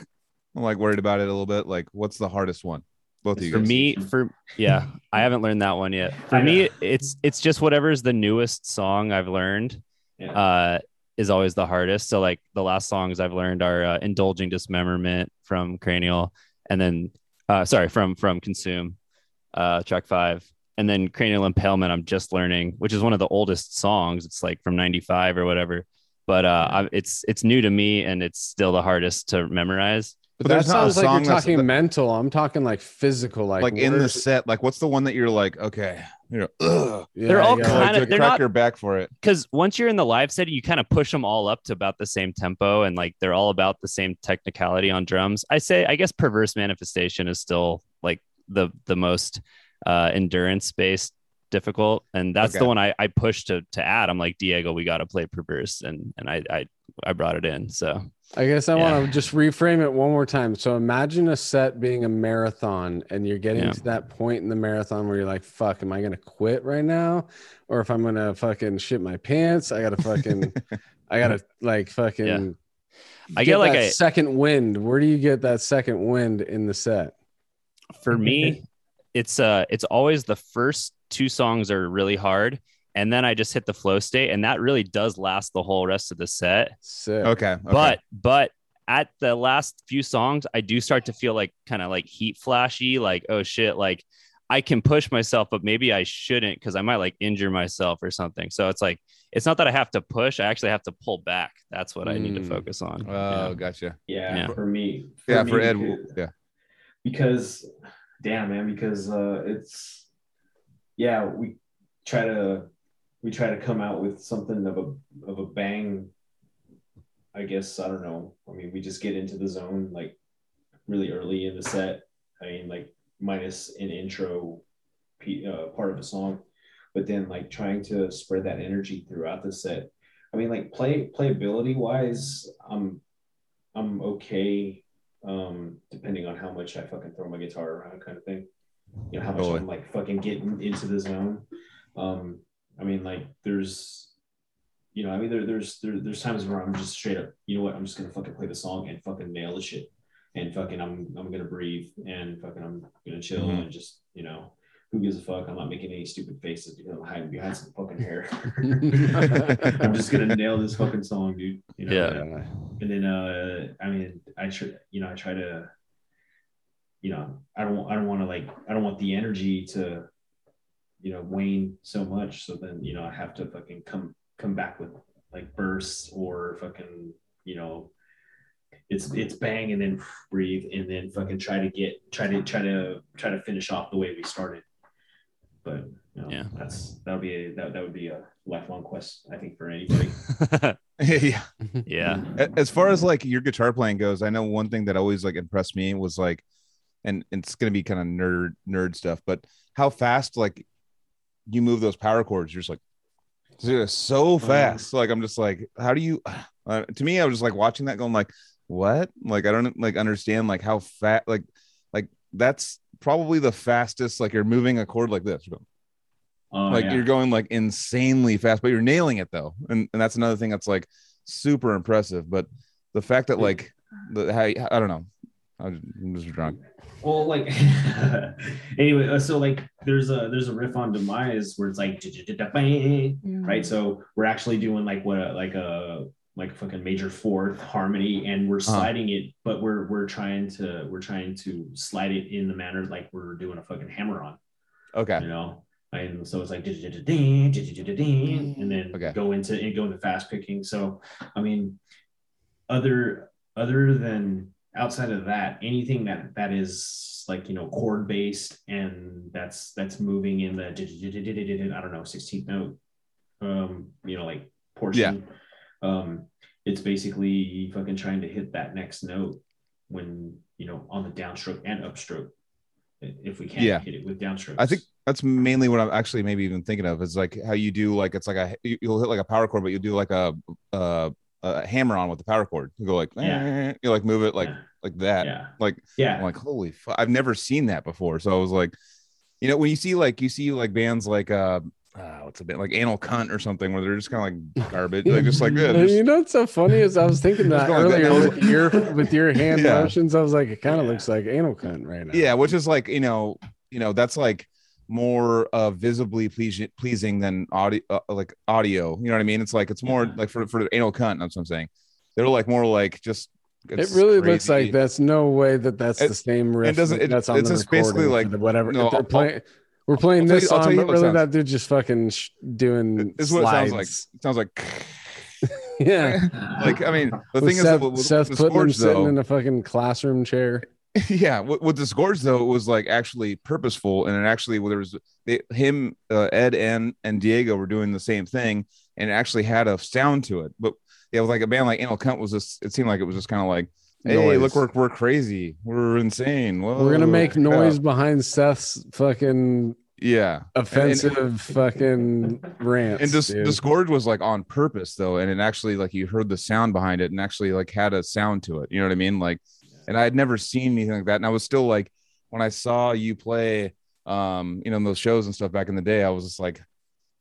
I'm like worried about it a little bit. Like, what's the hardest one? Both of you For guys. me, for yeah, I haven't learned that one yet. For me, it's it's just whatever's the newest song I've learned. Yeah. uh, is always the hardest. So like the last songs I've learned are uh, "Indulging Dismemberment" from Cranial, and then uh, sorry from from Consume, uh, track five, and then Cranial Impalement. I'm just learning, which is one of the oldest songs. It's like from '95 or whatever. But uh, I, it's it's new to me, and it's still the hardest to memorize. But that there's not a sounds like you're talking that- mental. I'm talking like physical, like like, in the set. Like, what's the one that you're like, okay, you know, ugh, Yeah, They're all yeah. kinda- like, they're crack not- your back for it. because once you're in the live setting, you kind of push them all up to about the same tempo, and like they're all about the same technicality on drums. I say, I guess, perverse manifestation is still like the the most uh, endurance based difficult, and that's the one I I push to to add. I'm like Diego, we got to play perverse, and and I I I brought it in. So I guess I Yeah. want to just reframe it one more time. So imagine a set being a marathon and you're getting Yeah. to that point in the marathon where you're like, fuck, am I going to quit right now? Or if I'm going to fucking shit my pants, I got to fucking, I got to like fucking, I get like a- second wind. Where do you get that second wind in the set? for me, it's uh it's always the first two songs are really hard, and then I just hit the flow state, and that really does last the whole rest of the set. Sick. Okay, okay. but but at the last few songs i do start to feel like kind of like heat flashy like oh shit like i can push myself but maybe i shouldn't because i might like injure myself or something so it's like it's not that i have to push i actually have to pull back that's what i need to Mm. focus on oh, Yeah. gotcha. Yeah, Yeah. for me. Yeah, me, for Ed. because- Yeah, because damn man because uh it's yeah we try to we try to come out with something of a of a bang i guess i don't know. I mean we just get into the zone like really early in the set. I mean like minus an intro uh, part of a song but then like trying to spread that energy throughout the set. I mean like play playability wise i'm i'm okay um, depending on how much I fucking throw my guitar around, kind of thing. You know, how much Totally. I'm like fucking getting into the zone. Um, I mean, like there's, you know, I mean, there, there's there, there's times where I'm just straight up, you know what, I'm just gonna fucking play the song and fucking nail the shit, and fucking I'm I'm gonna breathe and fucking I'm gonna chill Mhm. and just you know. Who gives a fuck? I'm not making any stupid faces because I'm hiding behind some fucking hair. I'm just gonna nail this fucking song, dude. You know, Yeah. and then uh i mean i try you know i try to you know i don't i don't want to like i don't want the energy to you know wane so much so then you know i have to fucking come come back with like bursts or fucking you know it's it's bang and then breathe and then fucking try to get try to try to try to finish off the way we started but you know, Yeah. that's that would be a that, that would be a lifelong quest i think for anybody yeah. yeah As far as like your guitar playing goes, I know one thing that always like impressed me was like, and it's gonna be kind of nerd nerd stuff, but how fast like you move those power chords You're just like, dude, so fast. Like I'm just like, how do you? Uh, to me, I was just like watching that, going like, what? Like I don't like understand like how fast like like that's probably the fastest. Like you're moving a chord like this. Oh, like yeah. you're going like insanely fast but you're nailing it though and, and that's another thing that's like super impressive but the fact that like the how i don't know i'm just drunk Well, like anyway, uh, so like there's a there's a riff on demise where it's like right. So we're actually doing like what a, like a like a fucking major fourth harmony, and we're sliding it, but we're we're trying to we're trying to slide it in the manner like we're doing a fucking hammer on, okay you know. And so it's like and then Okay. go into and go into fast picking. So I mean, other other than outside of that anything that that is like you know chord based and that's that's moving in the i don't know 16th note um you know like portion um it's basically fucking trying to hit that next note when you know on the downstroke and upstroke if we can Yeah. hit it with downstrokes i think that's mainly what i'm actually maybe even thinking of is like how you do like it's like a you- you'll hit like a power chord but you'll do like a uh a hammer on with the power chord. you go like Yeah. you like move it like yeah like that yeah like yeah I'm like, holy fuck, I've never seen that before. So I was like, you know, when you see like you see like bands like uh, uh what's a bit like Anal Cunt or something where they're just kind of like garbage, like just like yeah, you know what's so funny is I was thinking that going like that. earlier with your with your hand Yeah. motions. I was like, it kind of Yeah. looks like anal cunt right now. yeah, which is like you know, you know, that's like more uh visibly pleasing pleasing than audio uh, like audio. You know what I mean? It's like it's more Yeah. like for for Anal Cunt. That's what I'm saying. They're like more like just. It it's really looks like that's no way that that's It- the same riff. It doesn't- it- that's on it's the just basically like- the whatever. no, they're playing, we're playing I'll this you- I'll tell song, you but what it really that they're just fucking sh- doing This is what it sounds like. It sounds like yeah. like I mean, the With thing Seth, is, with, with Seth the Putnam Scourge, sitting though, in a fucking classroom chair. yeah, with, with the Scourge though, it was like actually purposeful, and it actually well, there was they, him, uh, Ed, and and Diego were doing the same thing, and it actually had a sound to it. But yeah, with like a band like Anal Cunt was just, it seemed like it was just kind of like, hey, Noise. look, we're we're crazy, we're insane. We're gonna make noise yeah. behind Seth's fucking Yeah, offensive fucking rants. and this dude. the scourge was like on purpose though and it actually like you heard the sound behind it and actually like had a sound to it you know what i mean like and i had never seen anything like that and i was still like when i saw you play um you know in those shows and stuff back in the day i was just like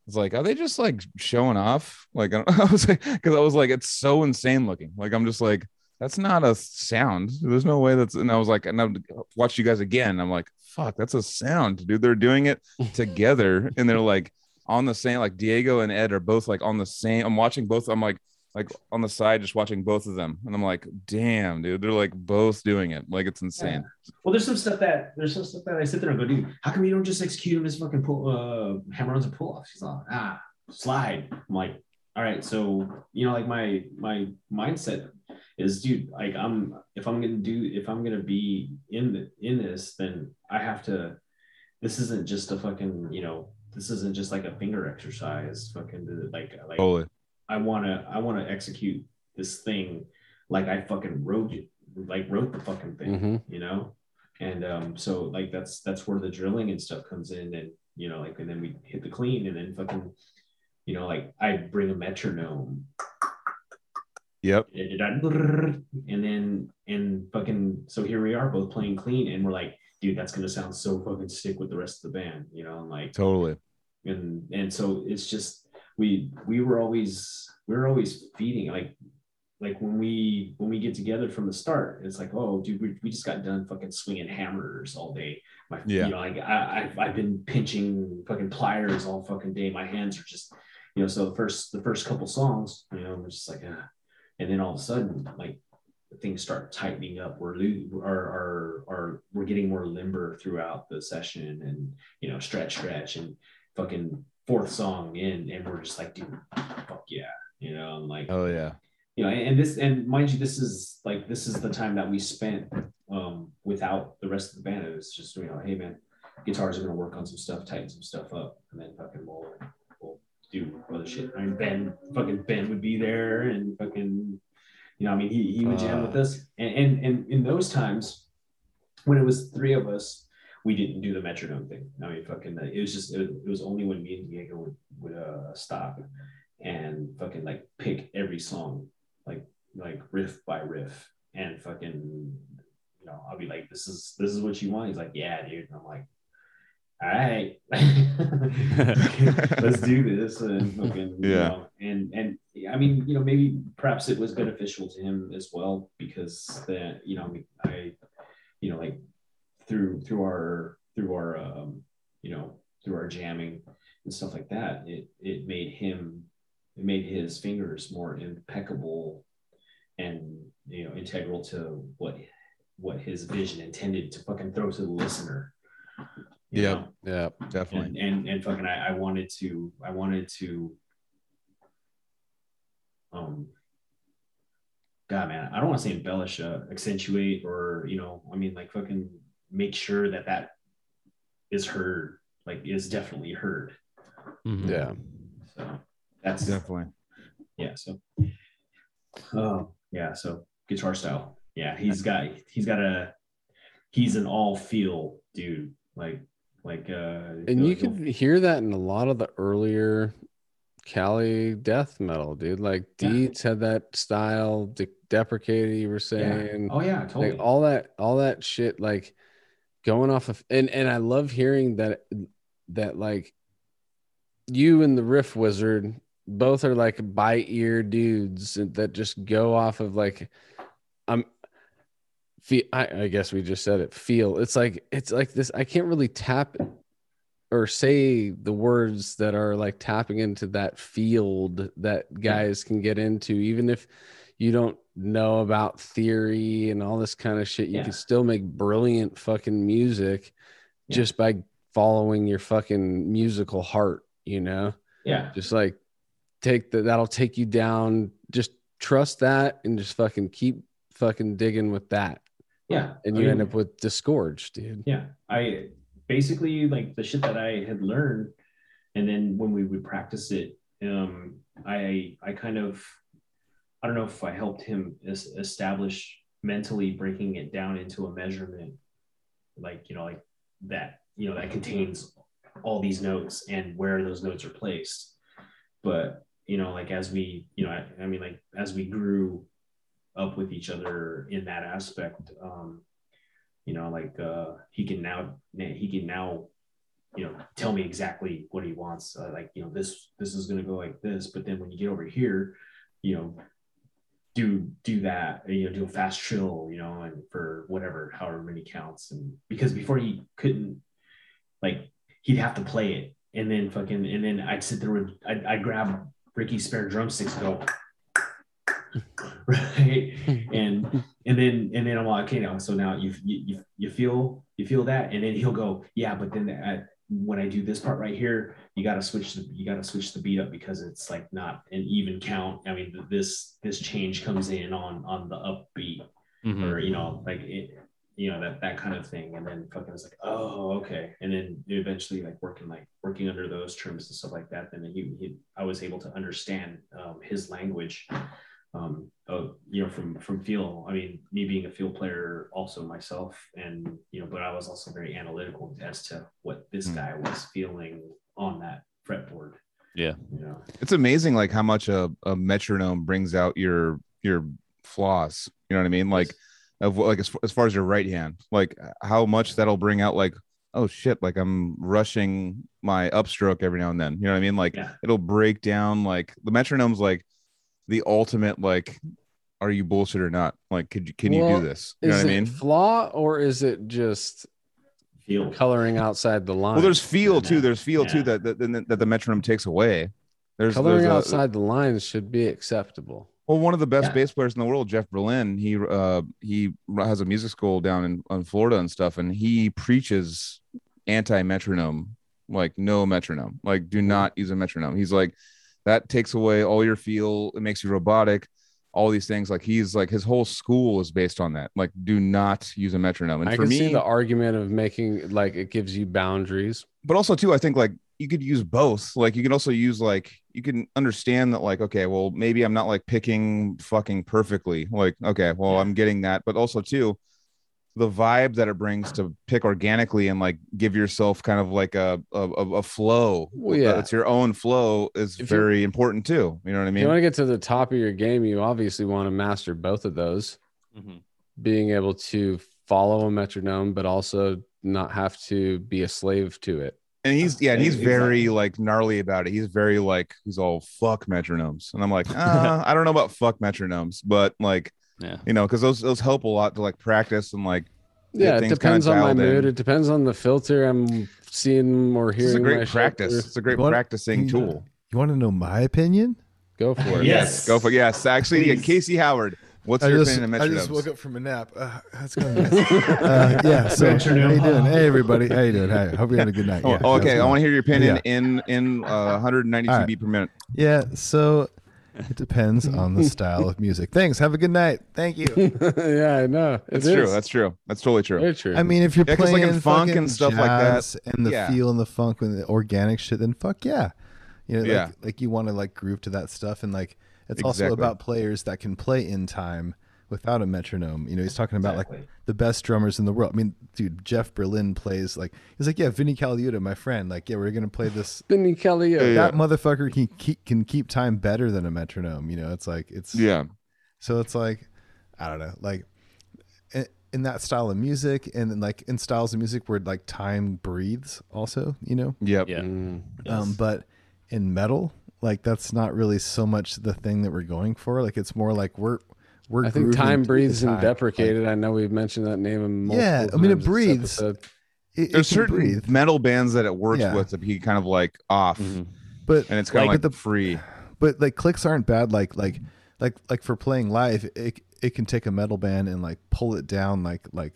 I was like, are they just like showing off? Like, I was like, because I was like, it's so insane looking. Like, I'm just like, that's not a sound. There's no way that's. And I was like, and I watched you guys again. I'm like, fuck, that's a sound, dude. They're doing it together, and they're like on the same. Like Diego and Ed are both like on the same. I'm watching both. I'm like, like on the side, just watching both of them, and I'm like, damn, dude, they're like both doing it. Like, it's insane. Well, there's some stuff that there's some stuff that I sit there and go, dude, how come you don't just execute him as fucking pull uh hammer-ons and pull-offs? He's like, ah, slide. I'm like, all right, so you know, like my my mindset is, dude, like I'm if I'm gonna do if I'm gonna be in the in this, then I have to. This isn't just a fucking you know. This isn't just like a finger exercise. Fucking like like Totally. I wanna I wanna execute this thing like I fucking wrote it, like wrote the fucking thing, Mhm. you know. And um, so like that's that's where the drilling and stuff comes in, and you know, like and then we hit the clean, and then fucking, you know, like I bring a metronome, Yep. and then and fucking so here we are both playing clean, and we're like, dude, that's gonna sound so fucking sick with the rest of the band, you know, and like Totally. and and so it's just we we were always we were always feeding like like when we when we get together from the start it's like oh dude we, we just got done fucking swinging hammers all day my Yeah. you know like I, I've, I've been pinching fucking pliers all fucking day my hands are just you know so the first the first couple songs you know we're just like ah. and then all of a sudden like things start tightening up we're lo- our, our, our we're getting more limber throughout the session and you know stretch stretch and fucking fourth song in and we're just like dude fuck yeah you know I'm like Oh yeah. you know and, and this and mind you this is like this is the time that we spent um without the rest of the band it was just you know hey man guitars are gonna work on some stuff tighten some stuff up and then fucking we'll, we'll do other shit i mean ben fucking ben would be there and fucking you know i mean he, he would jam Uh. with us and, and and in those times when it was three of us we didn't do the metronome thing. I mean, fucking, it was just, it, it was only when me and Diego would, would uh, stop and fucking like pick every song, like, like riff by riff and fucking, you know, I'll be like, this is, this is what you want. He's like, yeah, dude. And I'm like, all right, let's do this. And fucking, you Yeah. know, and, and I mean, you know, maybe perhaps it was beneficial to him as well because that, you know, I, you know, like through through our through our um, you know through our jamming and stuff like that it it made him it made his fingers more impeccable and you know integral to what what his vision intended to fucking throw to the listener Yeah. know? Yeah. Definitely. and, and and fucking I, I wanted to I wanted to um God man I don't want to say embellish uh, accentuate or you know I mean like fucking make sure that that is heard like is definitely heard Mhm. Yeah. so that's Definitely. yeah so oh yeah so guitar style yeah he's got he's got a he's an all feel dude like like uh And you like, could hear that in a lot of the earlier Cali death metal, dude. Like Yeah. Deets had that style, de- deprecated, you were saying. oh yeah totally like all that all that shit like going off of and and i love hearing that that like you and the riff wizard both are like by ear dudes that just go off of like um, i'm feel I, I guess we just said it feel. It's like it's like this i can't really tap or say the words that are like tapping into that field that guys can get into even if you don't know about theory and all this kind of shit you Yeah. can still make brilliant fucking music Yeah. just by following your fucking musical heart you know yeah just like take the that'll take you down just trust that and just fucking keep fucking digging with that. Yeah. And I you mean, end up with disgorge, dude. Yeah. I basically like the shit that I had learned. And then when we would practice it, um, I I kind of I don't know if I helped him es- establish mentally breaking it down into a measurement, like you know, like that, you know, that contains all these notes and where those notes are placed. But you know, like as we, you know, I, I mean, like as we grew up with each other in that aspect, um, you know, like uh, he can now he can now you know tell me exactly what he wants uh, like you know this this is going to go like this but then when you get over here you know do do that you know do a fast trill you know and for whatever however many counts. And because before he couldn't like he'd have to play it. And then fucking and then i'd sit there with i'd, I'd grab ricky's spare drumsticks and go right? And and then and then i'm like okay now so now you you you feel you feel that? And then he'll go yeah but then at, when i do this part right here you got to switch the you got to switch the beat up because it's like not an even count. I mean this this change comes in on on the upbeat Mhm. or you know like it you know that that kind of thing. And then fucking was like oh okay. And then eventually like working like working under those terms and stuff like that then he, he i was able to understand um, his language um of, you know from from feel. I mean me being a field player also myself and you know but i was also very analytical as to what this Hmm. guy was feeling on that fretboard. Yeah. you know? It's amazing like how much a, a metronome brings out your your flaws. You know what i mean? Like of like as, as far as your right hand like how much that'll bring out like oh shit like i'm rushing my upstroke every now and then. You know what i mean? Like yeah. it'll break down like the metronome's like the ultimate like are you bullshit or not like could you can you do this you know is what i it mean flaw or is it just feel coloring outside the line? well there's feel too there's feel Yeah. too that, that that the metronome takes away there's, coloring there's a- outside the lines should be acceptable. Well, one of the best Yeah. bass players in the world, Jeff Berlin, he uh he has a music school down in, in Florida and stuff, and he preaches anti metronome, like no metronome, like do not use a metronome. He's like that takes away all your feel, it makes you robotic, all these things. Like he's like his whole school is based on that. Like do not use a metronome. And I for can me, see the argument of making like it gives you boundaries. but also too i think like you could use both like you can also use like you can understand that like okay well maybe i'm not like picking fucking perfectly like okay well Yeah. i'm getting that but also too the vibe that it brings to pick organically and like give yourself kind of like a a, a a flow Well, yeah. it's your own flow is If very important too you know what i If mean you want to get to the top of your game, you obviously want to master both of those. Mhm. Being able to follow a metronome, but also not have to be a slave to it. and he's yeah and he's Exactly. very like gnarly about it he's very like he's all fuck metronomes and i'm like uh, i don't know about fuck metronomes but like Yeah. you know because those those help a lot to like practice and like Yeah, it things kinda depends on my in. mood. It depends on the filter I'm seeing or hearing. it's a great practice through. it's a great want- practicing you- tool You want to know my opinion? Go for it. Yes. go for yes actually yeah, casey howard what's I your just, opinion of I metronomes just woke up from a nap. Uh, that's going nice. uh, yeah. So how Metronome. you doing? Hey everybody. How you doing? Hi. Hope you had a good night. Oh, Yeah, oh, okay i want to hear your opinion Yeah. in in uh, 192 All right. beat per minute Yeah. So it depends on the style of music. Thanks. Have a good night. Thank you. yeah, I know. It true that's true that's totally true very true. I mean, if you're Yeah, 'cause, like, playing in funk and stuff like that, and the yeah. feel and the funk and the organic shit, then fuck yeah. You know, like, Yeah. like you want to like groove to that stuff, and like it's also about players that can play in time without a metronome. You know, he's talking about like the best drummers in the world. I mean, dude, Jeff Berlin plays like he's like, yeah, Vinnie Colaiuta, my friend. Like, yeah, we're gonna play this. Benny Kelly. Yeah, yeah. That motherfucker can keep can keep time better than a metronome. You know, it's like it's yeah so it's like, I don't know, like in, in that style of music, and then like in styles of music where like time breathes, also, you know. yep Yeah. Mm. Um, but in metal, like that's not really so much the thing that we're going for. Like it's more like we're we're. I think grooving time breathes and time. deprecated. I know we've mentioned that name. in Yeah, multiple I mean, it breathes. episode. It, there's it certain breathe, metal bands that it works Yeah. with to be kind of like off Mhm. but and it's kind like, of like the free but like clicks aren't bad like like like like for playing live it it can take a metal band and like pull it down like like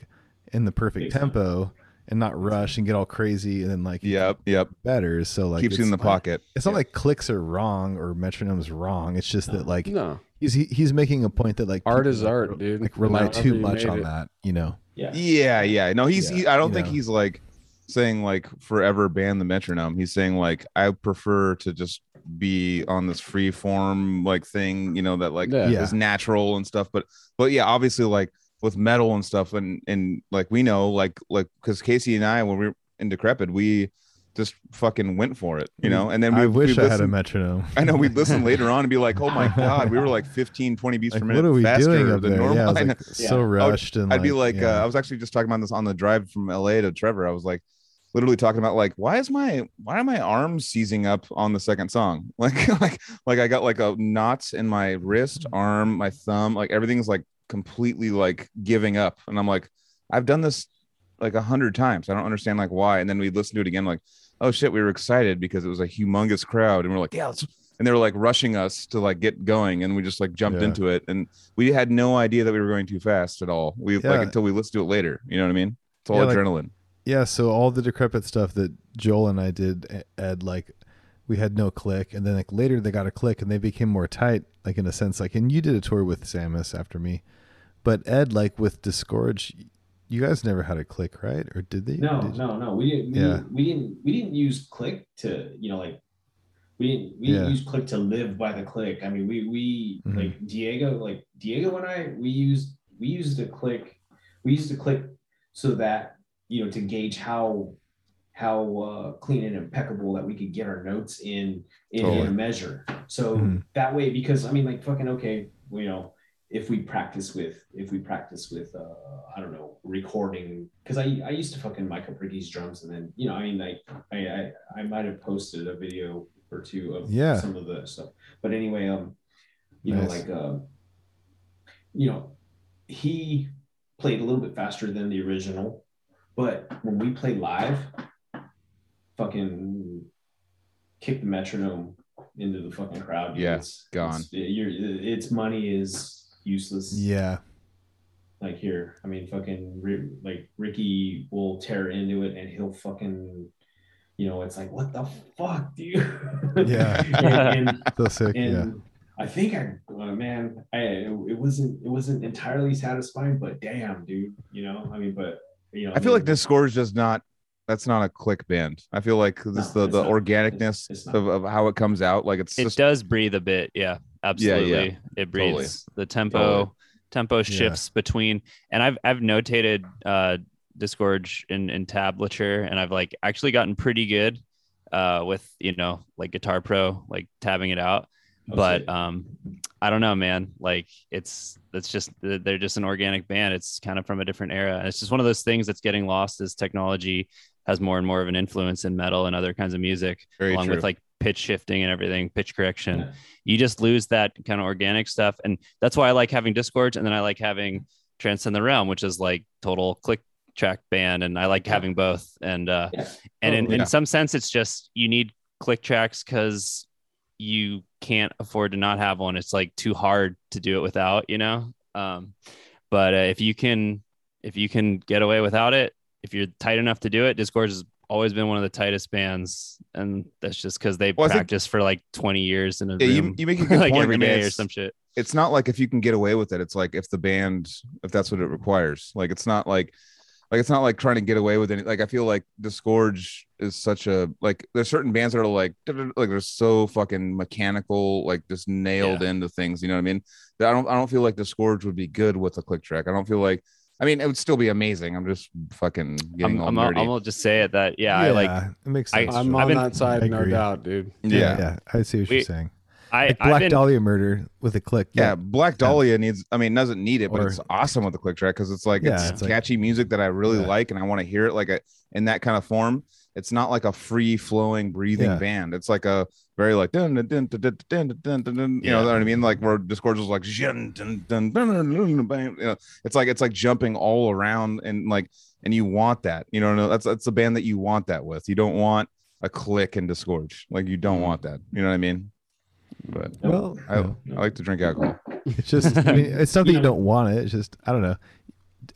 in the perfect Big tempo and not rush and get all crazy and then like yep yep better so like keeps you in the not- pocket it's not Yeah. like clicks are wrong or metronome's wrong it's just that like No, he's he, he's making a point that like Art is like, art, re- dude. Like rely However too much on it. that, you know. Yeah. Yeah, yeah. No, he's. Yeah, he, I don't think know. he's like saying like forever ban the metronome. He's saying like I prefer to just be on this free form like thing, you know, that like Yeah. Yeah. is natural and stuff. But but yeah, obviously like with metal and stuff, and and like we know like like because Casey and I when we were in Decrepit, we just fucking went for it, you know. And then we I wish I had a metronome. I know we'd listen later on and be like, oh my god, we were like 15, 20 beats Like, per what minute are we faster doing up than there? normal. Yeah, I I like so Yeah. rushed and I'd be like, yeah. uh, I was actually just talking about this on the drive from LA to Trevor. I was like, literally talking about like, why is my why are my arms seizing up on the second song? Like, like, like I got like a knots in my wrist, arm, my thumb, like everything's like completely like giving up. And I'm like, I've done this like a hundred times. I don't understand like why. And then we listened to it again, like, oh shit, we were excited because it was a humongous crowd, and we're like, yeah, let's. And they were like rushing us to like get going, and we just like jumped Yeah. into it, and we had no idea that we were going too fast at all. We Yeah. like until we listened to it later. You know what I mean? It's all Yeah, like- adrenaline. yeah. So all the decrepit stuff that Joel and I did, Ed, like we had no click, and then like later they got a click, and they became more tight, like in a sense. Like, and you did a tour with Samus after me, but Ed, like with Disgorge, you guys never had a click, right? Or did they? No, Did no, no. We didn't. We, Yeah. didn't, we didn't. We didn't use click to you know like we didn't. We didn't Yeah. use click to live by the click. I mean, we we Mhm. like Diego, like Diego and I, we used we used a click. We used a click so that you know to gauge how how uh, clean and impeccable that we could get our notes in in, in a measure. So Mhm. that way, because I mean, like fucking okay, you know, if we practice with if we practice with uh I don't know recording because I I used to fucking mic up Ricky's drums and then you know I mean like I I, I might have posted a video or two of Yeah. some of the stuff but anyway um you know like um you know he played a little bit faster than the original but when we play live fucking kick the metronome into the fucking crowd. Yeah, it's gone. it's, you're, its money is useless Yeah. like here i mean fucking like ricky will tear into it and he'll fucking you know it's like what the fuck dude Yeah. and, and, So sick. and yeah. i think i uh, man i it wasn't it wasn't entirely satisfying but damn dude you know i mean but you know I feel like this score is just not. That's not a click band. I feel like this No, the the not. organicness It's- it's of, of how it comes out. Like it's it just does breathe a bit yeah absolutely. It breathes the tempo Totally. tempo shifts between and i've i've notated uh disgorge in in tablature and i've like actually gotten pretty good uh with you know like guitar pro like tabbing it out. Oh, but shit. um i don't know man. Like it's it's just they're just an organic band. It's kind of from a different era. And it's just one of those things that's getting lost as technology has more and more of an influence in metal and other kinds of music very along true. with like pitch shifting and everything pitch correction Yeah. you just lose that kind of organic stuff and that's why i like having disgorge and then i like having transcend the realm which is like total click track band and i like Yeah. having both and uh Yeah. and in, in some sense it's just you need click tracks because you can't afford to not have one it's like too hard to do it without you know um but uh, if you can if you can get away without it if you're tight enough to do it disgorge has always been one of the tightest bands and that's just because they Well, think- practice for like 20 years in a Yeah, you- room you make a good like point. every I mean, day or some shit. it's not like if you can get away with it it's like if the band if that's what it requires. Like it's not like like it's not like trying to get away with it like i feel like disgorge is such a like there's certain bands that are like like they're so fucking mechanical like just nailed into things you know what i mean? That i don't i don't feel like disgorge would be good with a click track. I don't feel like i mean it would still be amazing i'm just fucking getting I'm, all I'm, nerdy I'm gonna just say it that yeah, I like it makes I- sense. I'm Joel. on been- that side, no doubt, dude. yeah, yeah yeah, I see what We- you're saying. I Like Black been, Dahlia murder with a click. yeah, Black Dahlia needs. I mean, doesn't need it, but Or- it's awesome with the click track because it's like Yeah, it's, it's like- catchy music that I really Yeah. like, and I want to hear it like a in that kind of form. It's not like a free flowing, breathing Yeah. band. It's like a very like dun dun dun dun dun dun dun dun. dun, You know what I mean? Like where Disgorge is like dun dun dun dun dun dun. bang, You know, it's like it's like jumping all around and like and you want that. You know, that's that's a band that you want that with. You don't want a click and disgorge. Like you don't want that. You know what I mean? But Well, I, you know, I like to drink alcohol. it's just. I mean, it's not that you You don't want it. It's just I don't know.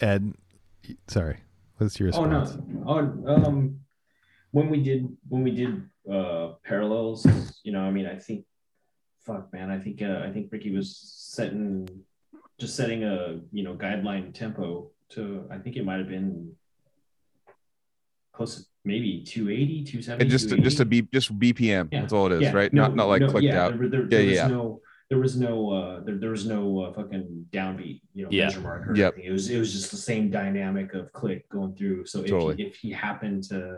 Ed, sorry. What's your response? Oh no. Oh, um, when we did when we did uh parallels, you know, I mean, I think fuck, man. I think uh, I think Ricky was setting just setting a you know guideline tempo to. I think it might have been close, to maybe 280, 270. And just just a 280. B just BPM. Yeah. That's all it is, Yeah, right? no, not not like no, clicked yeah, out. There, there, Yeah, there was yeah. no, there was no, uh, there, there was no uh, fucking downbeat, you know, Yeah. measure mark or Yep. anything. It was, it was just the same dynamic of click going through. So if, he, if he happened to,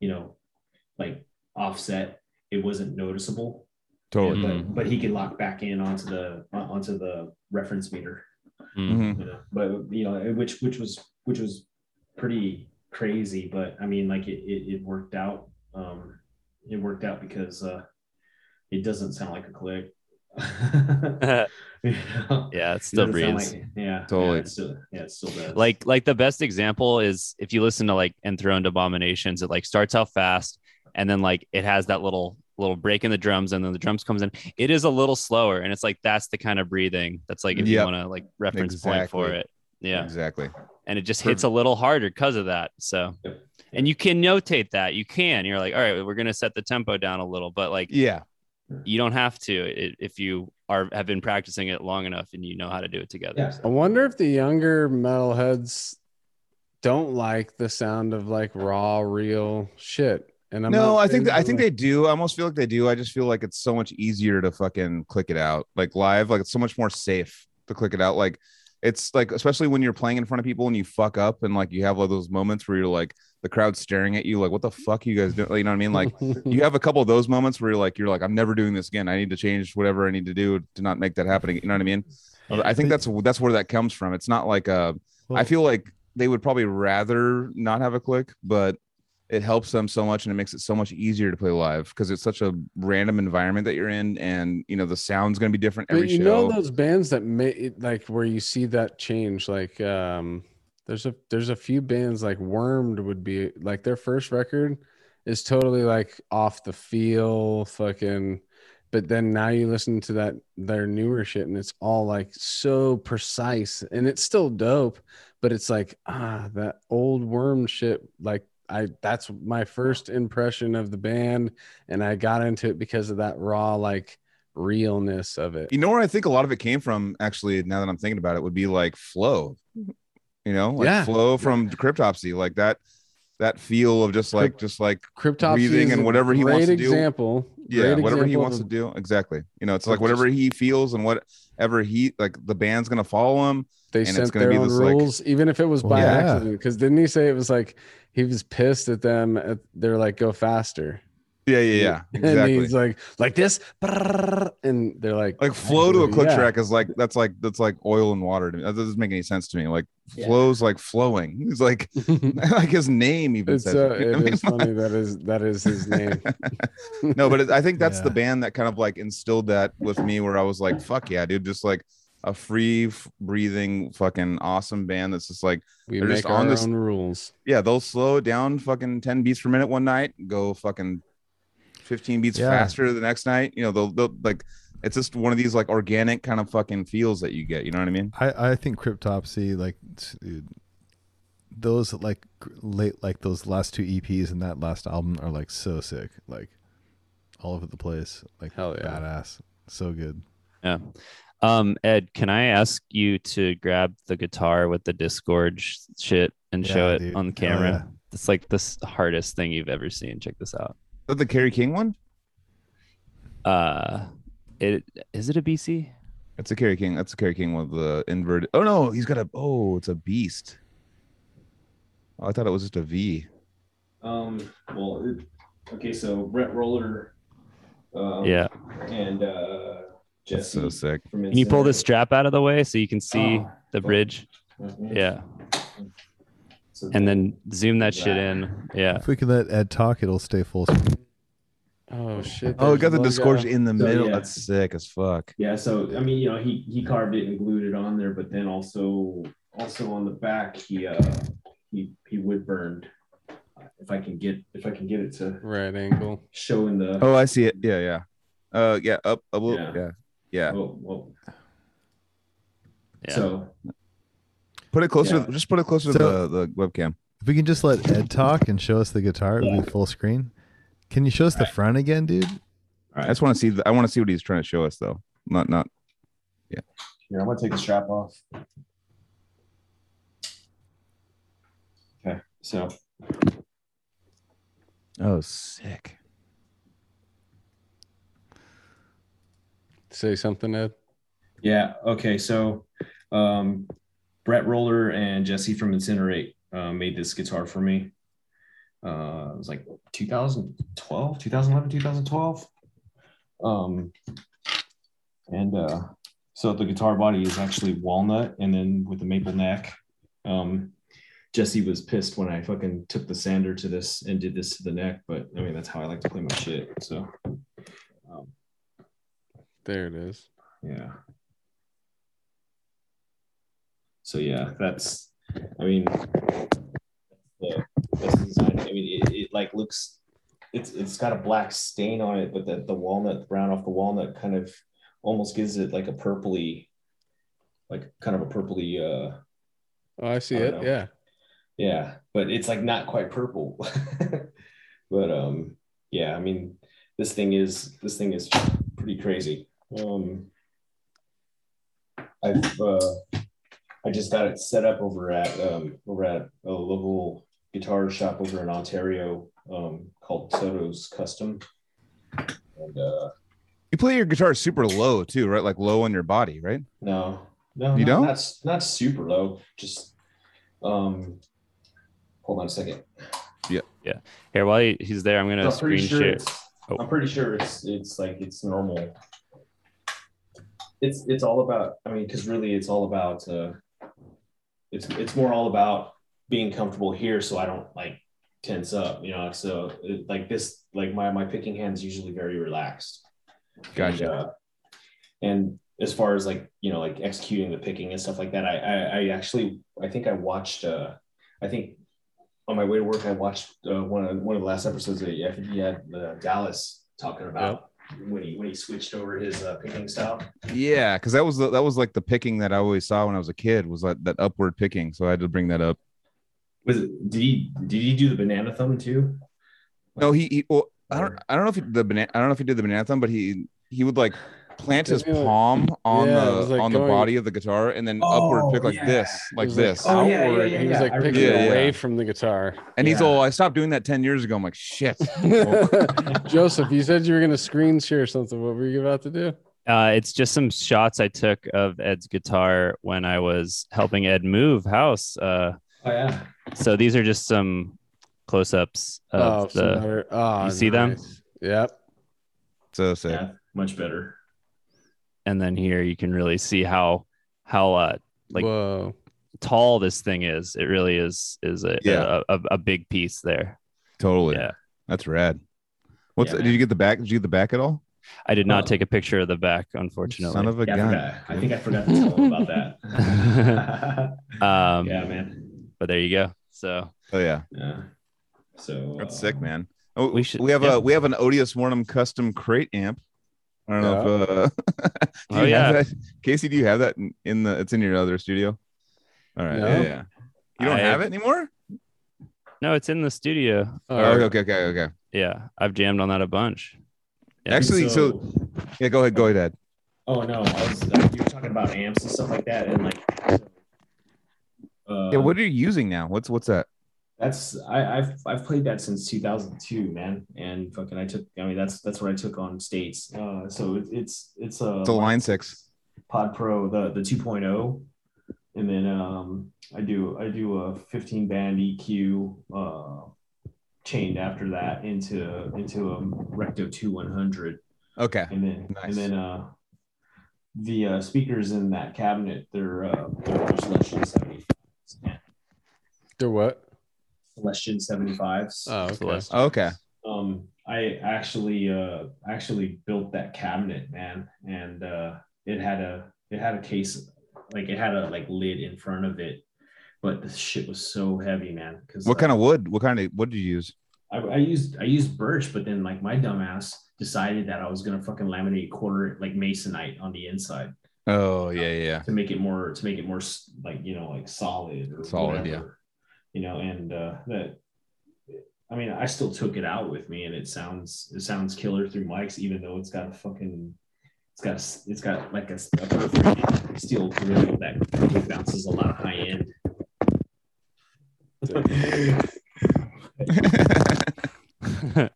you know, like offset, it wasn't noticeable. Totally. Yeah, Mhm. but, but he could lock back in onto the onto the reference meter. Mm. Mhm. You know, but you know, which which was which was pretty crazy. But I mean, like it it, it worked out. Um, it worked out because uh, it doesn't sound like a click. You know? yeah, it still breathes. like- yeah, Totally. Yeah, it still, yeah, it still does. like like the best example is if you listen to like enthroned abominations it like starts out fast and then like it has that little little break in the drums and then the drums comes in it is a little slower and it's like that's the kind of breathing that's like if you want to like reference point for it yeah Exactly. and it just hits a little harder because of that so Yep. and you can notate that you can you're like all right we're gonna set the tempo down a little but like Yeah. You don't have to if you are have been practicing it long enough and you know how to do it together yeah, I wonder if the younger metalheads don't like the sound of like raw, real shit. And I'm no, I think saying I think they do. I almost feel like they do. I just feel like it's so much easier to fucking click it out like live. Like it's so much more safe to click it out. Like it's like especially when you're playing in front of people and you fuck up and like you have all those moments where you're like the crowd staring at you like what the fuck you guys doing? You know what I mean? Like you have a couple of those moments where you're like you're like I'm never doing this again. I need to change whatever I need to do to not make that happen. again. You know what I mean? I think that's that's where that comes from. It's not like uh I feel like they would probably rather not have a click, but it helps them so much and it makes it so much easier to play live because it's such a random environment that you're in and you know the sound's going to be different every but you show. know those bands that may like where you see that change like um there's a there's a few bands like wormed would be like their first record is totally like off the feel fucking but then now you listen to that their newer shit and it's all like so precise and it's still dope but it's like ah that old worm shit like I that's my first impression of the band and I got into it because of that raw like realness of it. you know where I think a lot of it came from actually now that I'm thinking about it would be like Flo. You know, like Yeah. Flo from cryptopsy, like that that feel of just like just like Cryptopsy breathing and whatever he wants to do. example. yeah whatever he wants to do exactly you know it's like whatever he feels and whatever he like the band's gonna follow him They and it's sent gonna their be own this, like- rules, even if it was by Yeah. accident. Because didn't he say it was like he was pissed at them? At, they're like, "Go faster," yeah yeah yeah and exactly he's like, "Like this," and they're like, like Flo to a click Yeah. track is like that's like that's like oil and water to me that doesn't make any sense to me like Yeah. Flo's like flowing he's like like his name even it's says uh, it, you know it what I mean? is funny that is that is his name. no but it, i think that's the band that kind of like instilled that with me where i was like fuck yeah dude just like a free f- breathing fucking awesome band that's just like we They're make just our on this- own rules. yeah they'll slow it down fucking 10 beats per minute one night go fucking 15 beats Yeah. faster the next night you know they'll, they'll like it's just one of these like organic kind of fucking feels that you get you know what i mean I, I think Cryptopsy, like, dude, those like late, like those last two EPs and that last album are like so sick, like all over the place, like Hell yeah. badass, so good. Yeah. Um, Ed, can I ask you to grab the guitar with the disgorge shit and show it dude. on the Hell camera? yeah. It's like the hardest thing you've ever seen. Check this out. Is that the Kerry King one? Uh, it is it a BC? That's a Kerry King. That's a Kerry King with the inverted. Oh no, he's got a. Oh, it's a beast. Oh, I thought it was just a V. Um, well, it, okay, so Brett Roller, um, yeah. and uh, That's so sick. from Can you pull this strap out of the way so you can see Oh, the fuck. bridge? Mhm. Yeah. So And then zoom that shit in. Yeah. If we can let Ed talk, it'll stay full screen. Oh shit! Oh, we there's got the logo. disgorge in the So, middle. yeah. That's sick as fuck. Yeah, so I mean, you know, he he carved it and glued it on there, but then also also on the back he uh he he wood burned. If I can get if I can get it to right angle. showing the Oh, I see it. Yeah, yeah. Uh, yeah. Up a little. Yeah. Yeah. yeah. well, well, Yeah. so Put it closer. Yeah. Just put it closer So- to the, the webcam. If we can just let Ed talk and show us the guitar, it would be full screen. Can you show us the front again, dude? I just want to see. The, I want to see what he's trying to show us, though. Not not. Yeah. Here, I'm gonna take the strap off. Okay, so Oh, sick. Say something, Ed. yeah, okay, so um, Brett Roller and Jesse from Incinerate uh, made this guitar for me. Uh, it was like 2012, 2011, 2012. Um, and uh, so the guitar body is actually walnut and then with the maple neck. Um, Jesse was pissed when I fucking took the sander to this and did this to the neck, but I mean, that's how I like to play my shit. So, um, There it is. yeah. So yeah, that's. I mean, the the design. I mean, it, it like looks. It's it's got a black stain on it, but the the walnut the brown off the walnut kind of almost gives it like a purpley, like kind of a purpley. uh Oh, I see I it. know. Yeah. Yeah, but it's like not quite purple. but um, yeah. I mean, this thing is this thing is pretty crazy. Um, I've uh, I just got it set up over at um, over at a local guitar shop over in Ontario um, called Soto's Custom, and uh, You play your guitar super low too, right? Like low on your body, right? no, no, You not, don't? Not, not super low. Just um, hold on a second. Yeah, yeah. Here, while he, he's there, I'm gonna I'm screen sure share. Oh. I'm pretty sure it's it's like it's normal. It's it's all about. I mean, because really, it's all about. Uh, it's it's more all about being comfortable here, so I don't like tense up. You know, so it, like this, like my my picking hand's usually very relaxed. Gotcha. And, uh, and as far as like you know, like executing the picking and stuff like that, I I, I actually I think I watched. Uh, I think on my way to work, I watched uh, one of one of the last episodes. That think he had uh, Dallas talking about when he when he switched over his uh, picking style. Yeah, because that was the, that was like the picking that I always saw when I was a kid was like that upward picking. So I had to bring that up. Was it? Did he did he do the banana thumb too? No, he, he well, I don't I don't know if he the banana I don't know if he did the banana thumb, but he he would like plant his Didn't he, like- palm on Yeah, the like, on the body of the guitar and then Oh, upward pick like yeah. this, like was, this. Oh, yeah, yeah, yeah, He was like I picking remember away Yeah. from the guitar. and he's Yeah. all I stopped doing that 10 years ago. I'm like, shit. Joseph, you said you were going to screen share something. What were you about to do? Uh, it's just some shots I took of Ed's guitar when I was helping Ed move house. Uh, Oh yeah. so these are just some close-ups Oh, of some the. oh, you see them? Yep. So sick. Yeah, much better. And then here you can really see how how uh, Like- Whoa. tall this thing is. It really is is a Yeah. a, a, a big piece there. Totally. Yeah. That's rad. What's Yeah, did you get the back? Did you get the back at all? I did not Oh. take a picture of the back, unfortunately. Son of a Yeah, I, gun. forgot. I think I forgot to tell him about that. um, yeah, man. But there you go. So Oh yeah. Yeah. So That's uh, sick, man. Oh, we we should- we have yeah. a we have an Odious Mortem custom crate amp. I don't know if uh do Oh, you yeah. that? Casey, do you have that in, in the it's in your other studio? All right. No. Yeah, yeah. You don't I- have it anymore? no, it's in the studio. Oh, okay, okay, okay. Yeah, I've jammed on that a bunch. Yeah. Actually, so, yeah, go ahead, go ahead. Oh no, I was uh, you were talking about amps and stuff like that, and like. Uh, Yeah, what are you using now? What's what's that? That's I, I've I've played that since 2002, man, and fucking I took. I mean, that's that's what I took on states. Uh, so it, it's it's a It's a line six. Pod Pro, the the 2.0, and then um I do I do a 15 band EQ uh chained after that into into a Recto 2100, Okay. and then Nice. and then uh the uh, speakers in that cabinet they're uh they're Celestion 75s. They're what? Celestion 75s. Oh, okay. Celeste. Okay. um i actually uh actually built that cabinet man and uh it had a it had a case like it had a like lid in front of it but the shit was so heavy man because What kind of wood? What kind of what did you use? I, I used i used birch but then like my dumbass decided that i was gonna fucking laminate quarter like masonite on the inside Oh yeah, yeah. to make it more to make it more like you know like solid or Solid, whatever. You know and uh that I mean, I still took it out with me, and it sounds it sounds killer through mics, even though it's got a fucking it's got a, it's got like a, a steel grill that bounces a lot of high end.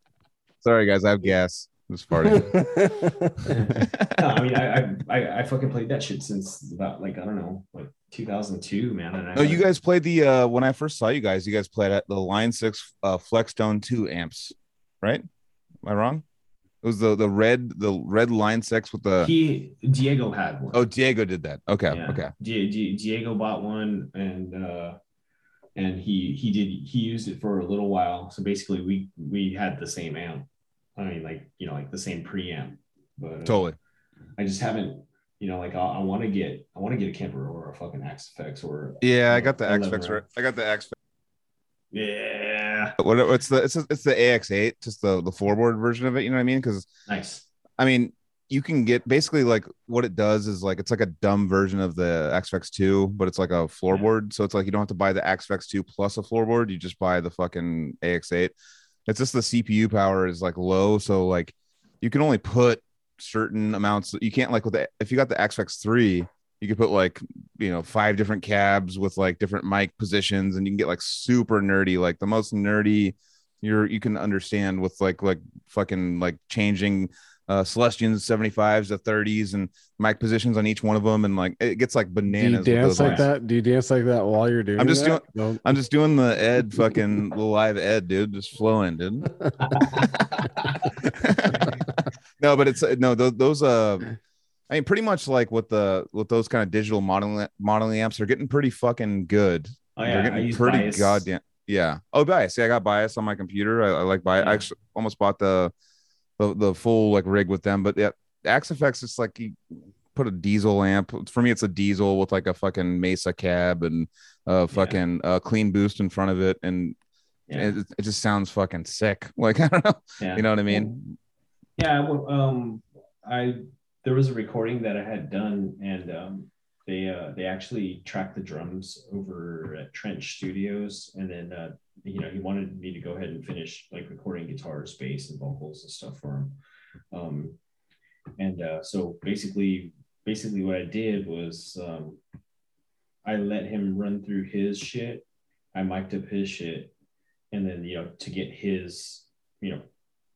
Sorry, guys, I have gas. Just farting. no, I mean, I, I I I fucking played that shit since about like I don't know, like 2002, man. And I No, you guys played the uh when I first saw you guys, you guys played at the Line 6 uh Flextone 2 amps, right? Am I wrong? It was the the red the red Line 6 with the he Diego had one. Oh, Diego did that. Okay, Yeah. okay. Di- Di- Diego bought one and uh and he he did he used it for a little while. So basically we we had the same amp. I mean like you know like the same preamp. But Totally. I just haven't you know like I, I want to get I want to get a Kemper or a fucking effects or Yeah, I got the a X lever Fix right. I got the X Yeah. what it's the it's it's the AX8, just the the floorboard version of it, you know what I mean? Cuz Nice. I mean, you can get basically like what it does is like it's like a dumb version of the Axe-Fx 2, but it's like a floorboard. So it's like you don't have to buy the Axe-Fx 2 plus a floorboard, you just buy the fucking AX8. It's just the CPU power is like low, so like you can only put certain amounts. You can't like with the if you got the Axe-Fx 3, you could put like you know five different cabs with like different mic positions, and you can get like super nerdy, like the most nerdy you're you can understand with like like fucking like changing uh Celestions 75s the 30s and mic positions on each one of them and like it gets like Do you bananas dance like mics. that? Do you dance like that while you're doing? I'm just that? No. I'm just doing the Ed fucking the live Ed dude just flowing dude no but it's no those, those uh I mean pretty much like with the with those kind of digital modeling modeling amps they're getting pretty fucking good Oh they're yeah, getting pretty bias. goddamn yeah oh bias yeah I got bias on my computer I, I like bias I actually almost bought the the, the full like rig with them but yeah Axe-Fx it's like you put a Diezel amp for me it's a Diezel with like a fucking mesa cab and a fucking uh, clean boost in front of it and Yeah. it, it just sounds fucking sick like i don't know yeah. you know what i mean Yeah, well, um, I there was a recording that I had done, and um, they uh, they actually tracked the drums over at Trench Studios, and then uh, you know he wanted me to go ahead and finish like recording guitars, bass, and vocals and stuff for him. Um, and uh, so basically, basically what I did was um, I let him run through his shit. I mic'd up his shit, and then you know to get his you know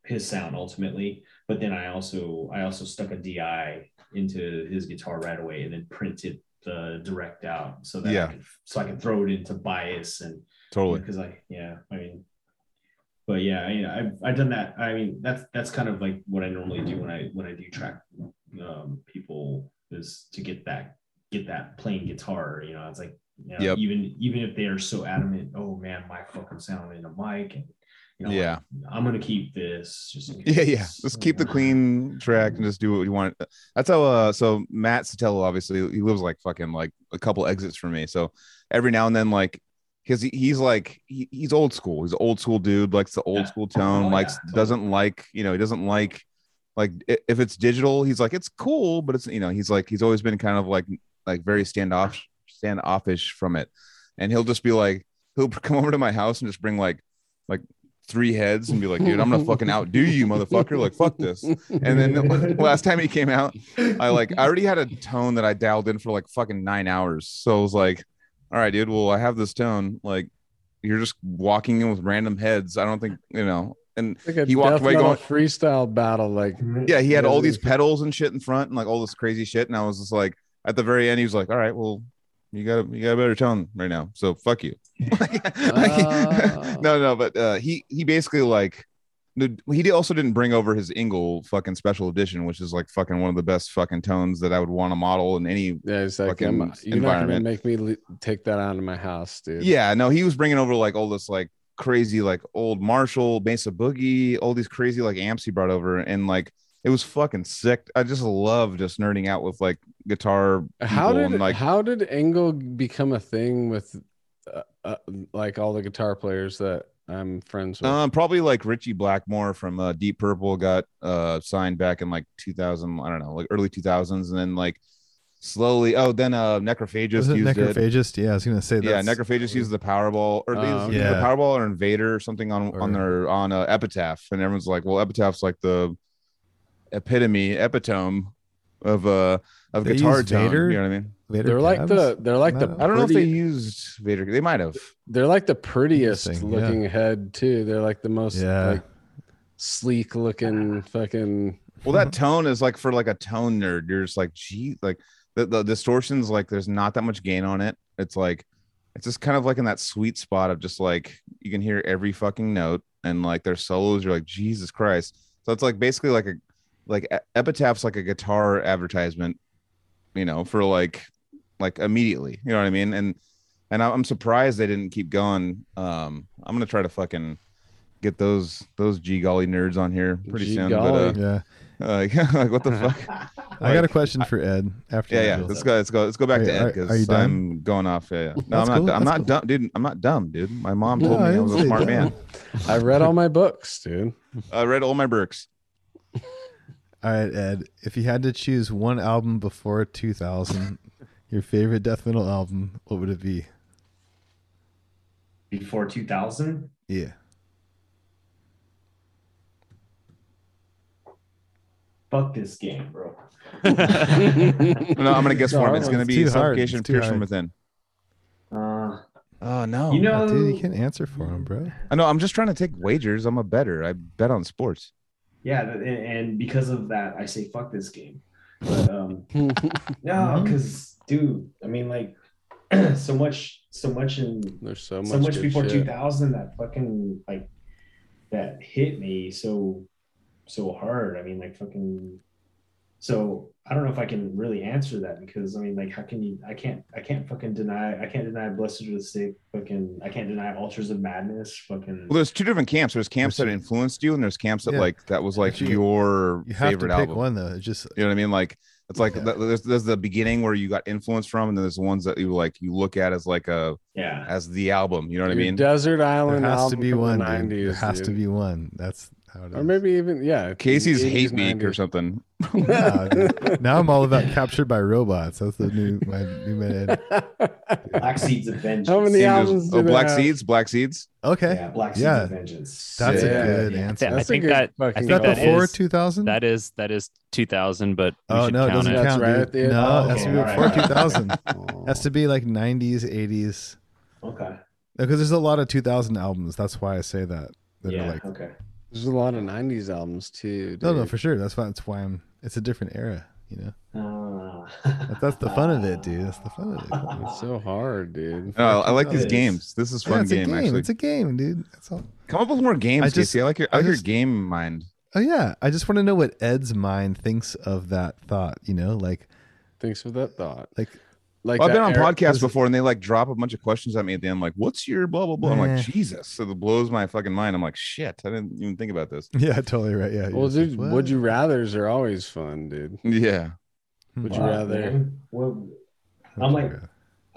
his sound ultimately but then i also i also stuck a di into his guitar right away and then printed the direct out so that Yeah. I could, so i can throw it into bias and totally. Because i yeah i mean but yeah I, i've i've done that. I mean that's that's kind of like what i normally do when i when i do track um people is to get that get that playing guitar you know it's like you know, Yep. even even if they are so adamant oh man my fucking sound in a mic and you know Yeah. i'm gonna keep this just yeah yeah. just keep the clean track and just do what you want. That's how uh so matt sotelo obviously he lives like fucking like a couple exits from me. So every now and then like because he, he's like he, he's old school. He's an old school dude likes the old Yeah. school tone Oh, likes yeah, doesn't like you know he doesn't like like if it's digital he's like it's cool but it's you know he's like he's always been kind of like like very standoff standoffish from it. And he'll just be like he'll come over to my house and just bring like like three heads and be like dude i'm gonna fucking outdo you motherfucker. Like fuck this. And then the last time he came out i like i already had a tone that i dialed in for like fucking nine hours. So i was like all right dude. Well i have this tone like you're just walking in with random heads. I don't think you know and like He walked away going- freestyle battle. Like yeah he had all these pedals and shit in front and like all this crazy shit. And i was just like at the very end he was like all right well you got you got a better tone right now. So fuck you. Ah. no no but uh he he basically like he did- also didn't bring over his Engl fucking special edition, which is like fucking one of the best fucking tones that I would want to model in any. yeah, it's like fucking I'm, you're not gonna environment. make me le- take that out of my house, dude. Yeah, no, he was bringing over like all this like crazy like old Marshall, Mesa Boogie, all these crazy like amps he brought over, and like it was fucking sick. I just love just nerding out with like guitar. How did and, like how did Engl become a thing with uh, uh, like all the guitar players that I'm friends with? Um, probably like Ritchie Blackmore from uh, Deep Purple got uh signed back in like 2000. I don't know, like early 2000s, and then like slowly. Oh, then uh, Necrophagist Was it used it. Necrophagist? Yeah, I was gonna say that. Yeah, Necrophagist used the Powerball, or they used okay. the Powerball or Invader or something on on their on uh, Epitaph, and everyone's like, "Well, Epitaph's like the epitome, epitome of uh of They guitar tone." Vader? You know what I mean? They're like the they're like the I don't know if they used Vader. They might have. they're like the prettiest Interesting, yeah. looking head too. They're like the most Yeah. like sleek looking fucking Well, that tone is like for like a tone nerd. You're just like, gee, like the, the distortions, like there's not that much gain on it. It's like it's just kind of like in that sweet spot of just like you can hear every fucking note and like their solos, you're like, Jesus Christ. So it's like basically like a like Epitaph's like a guitar advertisement, you know, for like like immediately. You know what I mean? And and I- I'm surprised they didn't keep going. Um, I'm gonna try to fucking get those those G golly nerds on here pretty Gee soon. But uh, Yeah, uh, like what the fuck? I got a question for Ed. After Yeah, yeah. Let's go. Let's go. Let's go back Are- to Ed because are you done? I'm going off. Yeah, yeah. No, That's I'm cool, not. I'm that's not cool. dumb, dude. I'm not dumb, dude. My mom No, told me I I was a smart dumb. man. I read all my books, dude. I read all my books. All right, Ed. If you had to choose one album before 2000, your favorite death metal album, what would it be? Before 2000, Yeah. fuck this game, bro. No, I'm gonna guess for him. It's gonna be too hard. suffocation, It's too pierce from within. Uh, Oh no. you know, Oh, dude, you can't answer for him, bro. I know. I'm just trying to take wagers. I'm a better. I bet on sports. yeah, and, and because of that, I say fuck this game. But um, no, because dude, I mean, like so much, so much in There's so much, so much before shit. 2000 that fucking like that hit me so so hard i mean like fucking so i don't know if i can really answer that because i mean like how can you i can't i can't fucking deny i can't deny blessed are the sick fucking i can't deny altars of madness fucking Well, there's two different camps. There's camps that influenced you, and there's camps that Yeah. like that was like you- your You have favorite to pick album. one though. It's just You know what I mean? Like it's like Yeah. th- there's there's the beginning where you got influence from, and then there's the ones that you like you look at as like a yeah as the album. You know what I mean? Desert there Island has to be one. 90s. There has to be one. That's how it is. Or maybe even yeah. Casey's 80s, hate week or something. Nah, now I'm all about captured by robots. That's the new my new man. black seeds of vengeance How many Seems- albums oh, Black have? Seeds, Black Seeds. Okay, yeah black seeds Yeah. of vengeance that's Yeah. a good Yeah. answer. Yeah, I That's a think good that I think that that before 2000? that is that is 2000, but we oh should no, it count doesn't it. That's count. right at the end. No, Oh, it has to be all right, before all right. 2000. Oh. has to be like 90s, 80s. okay Because there's a lot of 2000 albums. That's why I say that. that are yeah like, okay There's a lot of '90s albums too. no, no, dude. for sure. That's why. That's why I'm. It's a different era. You know. uh, That, that's the fun of it, dude. That's the fun of it. It's so hard, dude. No, I like these games. This is Yeah, fun it's a game, game. actually. It's a game, dude. That's all. Come up with more games, I just- Casey. I like your I I like your game mind. Oh yeah, I just want to know what Ed's mind thinks of that thought. You know, like Thanks for that thought. like Like Well, I've been on era- podcasts was- before, and they like drop a bunch of questions at me at the end, like, "What's your blah blah blah?" I'm like, Jesus, so it blows my fucking mind. I'm like, shit, I didn't even think about this. yeah, totally right. Yeah. Well, dude, like, would you what? rather's are always fun, dude. Yeah, Would you rather? man. Well, I'm like-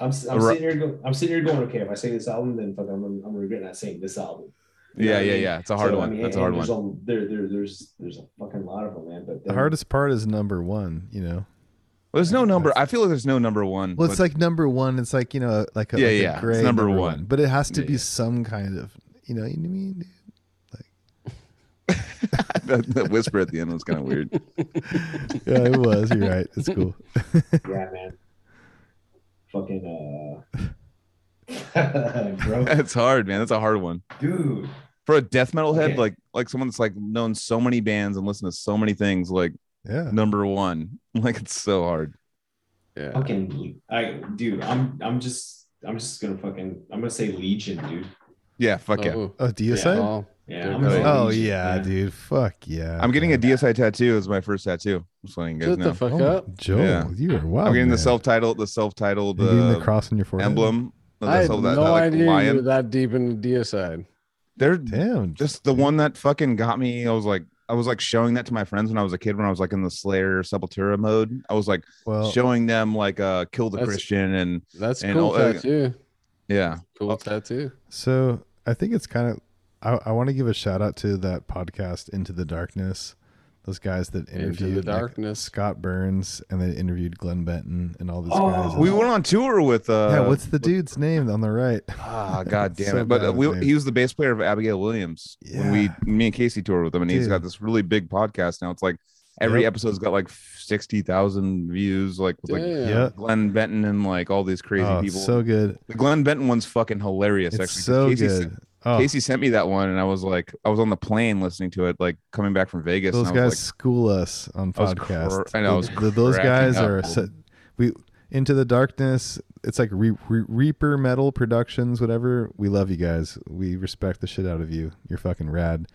I'm, I'm sitting here go, I'm sitting here going, okay, if I say this album, then fuck, I'm, I'm regretting not saying this album. You know yeah, I yeah, mean? yeah. It's a hard So, I one. mean, That's a hard there's one. all- there, there, there's, there's a fucking lot of them, man. But the hardest part is number one. You know. Well, there's no number. I feel like there's no number one. Well, it's but- like number one. It's like you know, like a, Yeah, like a yeah, it's number number, one. one. but it has to Yeah, be yeah. some kind of, you know, you know what I mean? Like that, that whisper at the end was kind of weird. Yeah, it was. You're right. It's cool. yeah, man. Fucking, uh, bro, It's hard, man. That's a hard one dude. for a death metal head, Okay. like like someone that's like known so many bands and listened to so many things. Like Yeah. number one, like it's so hard. Yeah. Fucking, I, dude, I'm, I'm just, I'm just gonna fucking, I'm gonna say Legion, dude. Yeah, fuck yeah. Oh, Oh, Deicide? oh, Yeah, They're I'm say. Oh Legion, yeah, dude. Fuck yeah. I'm getting a. Deicide tattoo as my first tattoo. Just letting you guys shut know. the fuck Oh, up. Joel, Yeah. you are wild. I'm getting the self-titled, the self-titled You getting the uh, cross on your forehead. emblem. I had self- no that- that, like, idea you were that deep into Deicide. They're Damn. just the one that fucking got me. I was like, I was like showing that to my friends when I was a kid. When I was like in the Slayer Sepultura mode, I was like well, showing them like uh kill the Christian and That's And cool all- uh, tattoo. yeah. Cool Oh. tattoo. so I think it's kind of. I, I want to give a shout out to that podcast Into the Darkness Those guys that Into interviewed the like, darkness. Scott Burns, and they interviewed Glenn Benton and all these Oh, guys. We went on tour with uh yeah, what's the with- dude's name on the right? Ah, god damn So it! But uh, we, name. he was the bass player of Abigail Williams yeah. when we, me and Casey toured with him, and he's got this really big podcast now. It's like every Yep. episode's got like sixty thousand views, like with like Damn. Yeah. Glenn Benton and like all these crazy oh, people. so good. the Glenn Benton one's fucking hilarious. It's actually, 'cause so Casey good. Sent, Oh, Casey sent me that one, and I was like, I was on the plane listening to it, like coming back from Vegas. those and I was guys school us on I was podcasts. cr- I know, I was Th- those guys up. are so, we into the darkness. It's like re, re, Reaper Metal Productions, whatever. We love you guys. We respect the shit out of you. You're fucking rad.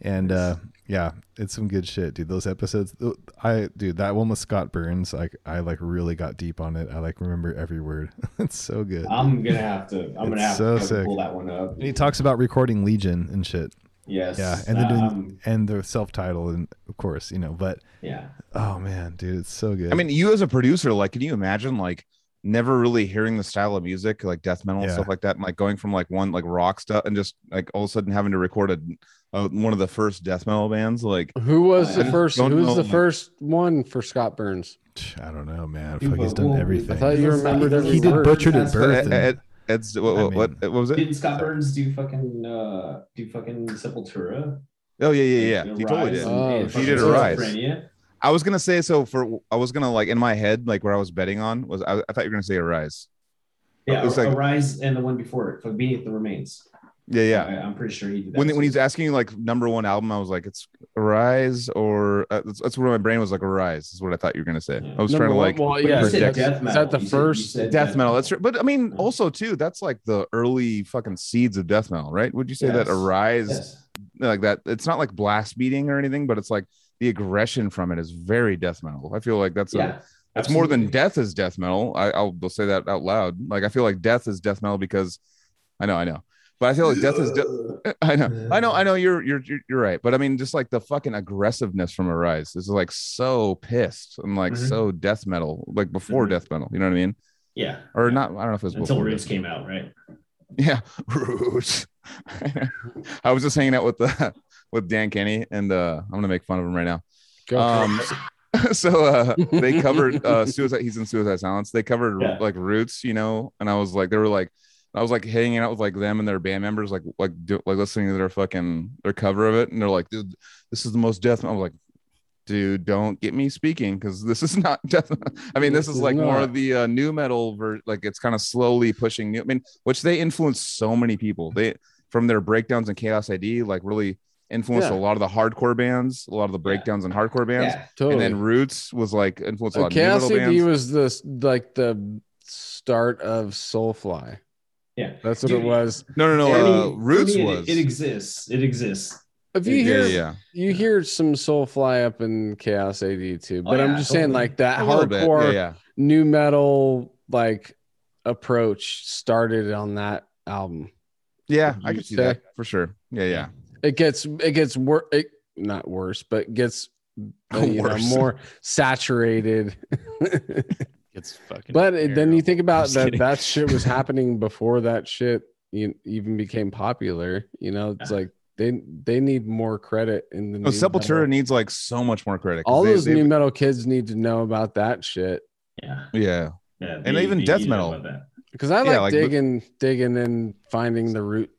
And uh yeah, it's some good shit, dude. Those episodes, I dude, that one with Scott Burns, like I like really got deep on it. I like remember every word. it's so good. I'm gonna have to. I'm gonna It's have so to sick. pull that one up. And he talks about recording Legion and shit. Yes. Yeah, and then doing, um, and the self-titled, and of course, you know. But yeah. oh man, dude, it's so good. I mean, you as a producer, like, can you imagine like never really hearing the style of music, like death metal and stuff like that, and like going from like one like rock stuff and just like all of a sudden having to record a, a one of the first death metal bands, like Who was the first? Who was the like- first one for Scott Burns? I don't know, man. Dude, Fuck, he's done everything. I thought you remembered every he did butchered at birth. And- Ed- Ed's what, what, what, mean- what was it? Didn't Scott Burns do fucking uh do fucking Sepultura? Oh yeah, yeah, yeah. And he totally did. and- Oh, and he did Arise. Schizophrenia? I was gonna say so for I was gonna like in my head like where I was betting on was I, I thought you were gonna say Arise. Yeah, It's like- Arise and the one before it, for Beneath the Remains. Yeah, yeah. I, I'm pretty sure he did that. when when too. he's asking you like number one album, I was like, it's Arise or uh, that's, that's where my brain was like Arise is what I thought you were gonna say. Yeah. I was Number trying to like well, But you yeah, said that's- death is that the You first said death metal. That's true. But I mean, Yeah. also too, that's like the early fucking seeds of death metal, right? Would you say that Arise Yes. like that? It's not like blast beating or anything, but it's like the aggression from it is very death metal. I feel like that's a Yeah. it's more than death is death metal. I, I'll will say that out loud. Like I feel like death is death metal because I know, I know, but I feel like death is. De- I know, I know, I know. You're, you're you're you're right. But I mean, just like the fucking aggressiveness from Arise is like so pissed and like Mhm. so death metal, like before Mhm. death metal. You know what I mean? Yeah. Or Yeah. not? I don't know if it was Until before Roots came out, right? Yeah, Roots. I was just hanging out with uh, with Dan Kenny, and uh, I'm gonna make fun of him right now. Go Um, so uh they covered uh suicide he's in suicide silence they covered Yeah. like roots you know and i was like they were like i was like hanging out with like them and their band members like like do, like listening to their fucking their cover of it and they're like dude this is the most death i was like dude don't get me speaking because this is not death i mean this This is is like more of the uh, new metal ver- like it's kind of slowly pushing new i mean which they influence so many people they from their breakdowns and Chaos AD like really influenced Yeah. a lot of the hardcore bands a lot of the breakdowns and hardcore bands Yeah. totally. and then Roots was like influenced a Uh, lot of new Chaos metal AD bands. was the like the start of Soulfly. Yeah. That's what Dude, it was. no, no, no. I uh, for Roots me, it- was. It, exists. It exists. If you Yeah, hear yeah, yeah. you hear some Soulfly up in Chaos AD too, Oh, but I'm yeah, just saying like that A hardcore Yeah, yeah. new metal like approach started on that album. Yeah, I you can see say? that for sure. Yeah, yeah. It gets it gets worse. It, not worse, but gets uh, you know, more saturated. It's fucking. but it- then you think about that kidding. that shit was happening before that shit even became popular. You know, it's Yeah. like they they need more credit in the No, new Sepultura metal. needs like so much more credit. All they- those they- new metal kids need to know about that shit Yeah. Yeah, Yeah. And even death need to know metal. because I Yeah, like, like the- digging digging and finding the root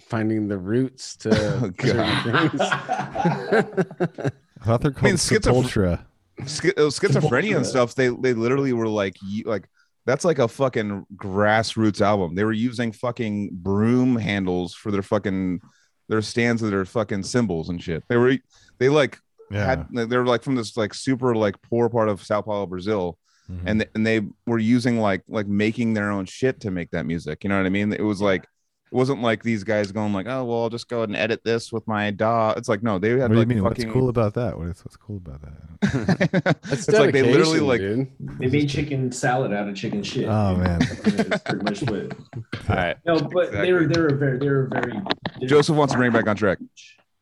finding the roots to Oh, certain things. I thought they're called I mean, schizoph- Sepultura. Schi- uh, schizophrenia and stuff. They they literally were like like that's like a fucking grassroots album. They were using fucking broom handles for their fucking their stands of their fucking cymbals and shit. They were they like Yeah. had they were like from this like super like poor part of Sao Paulo, Brazil. Mhm. and and they were using like like making their own shit to make that music. You know what I mean? It was like it wasn't like these guys going like, oh well, I'll just go ahead and edit this with my DAW. It's like no, they had what do you mean? fucking. What's cool about that? What is what's cool about that? It's it's like they literally dedication, like dude. They made chicken salad out of chicken shit. Oh, dude. man. That's pretty much what. All right. No, but they were they were very they were very. they were- Joseph wants to bring it back on track.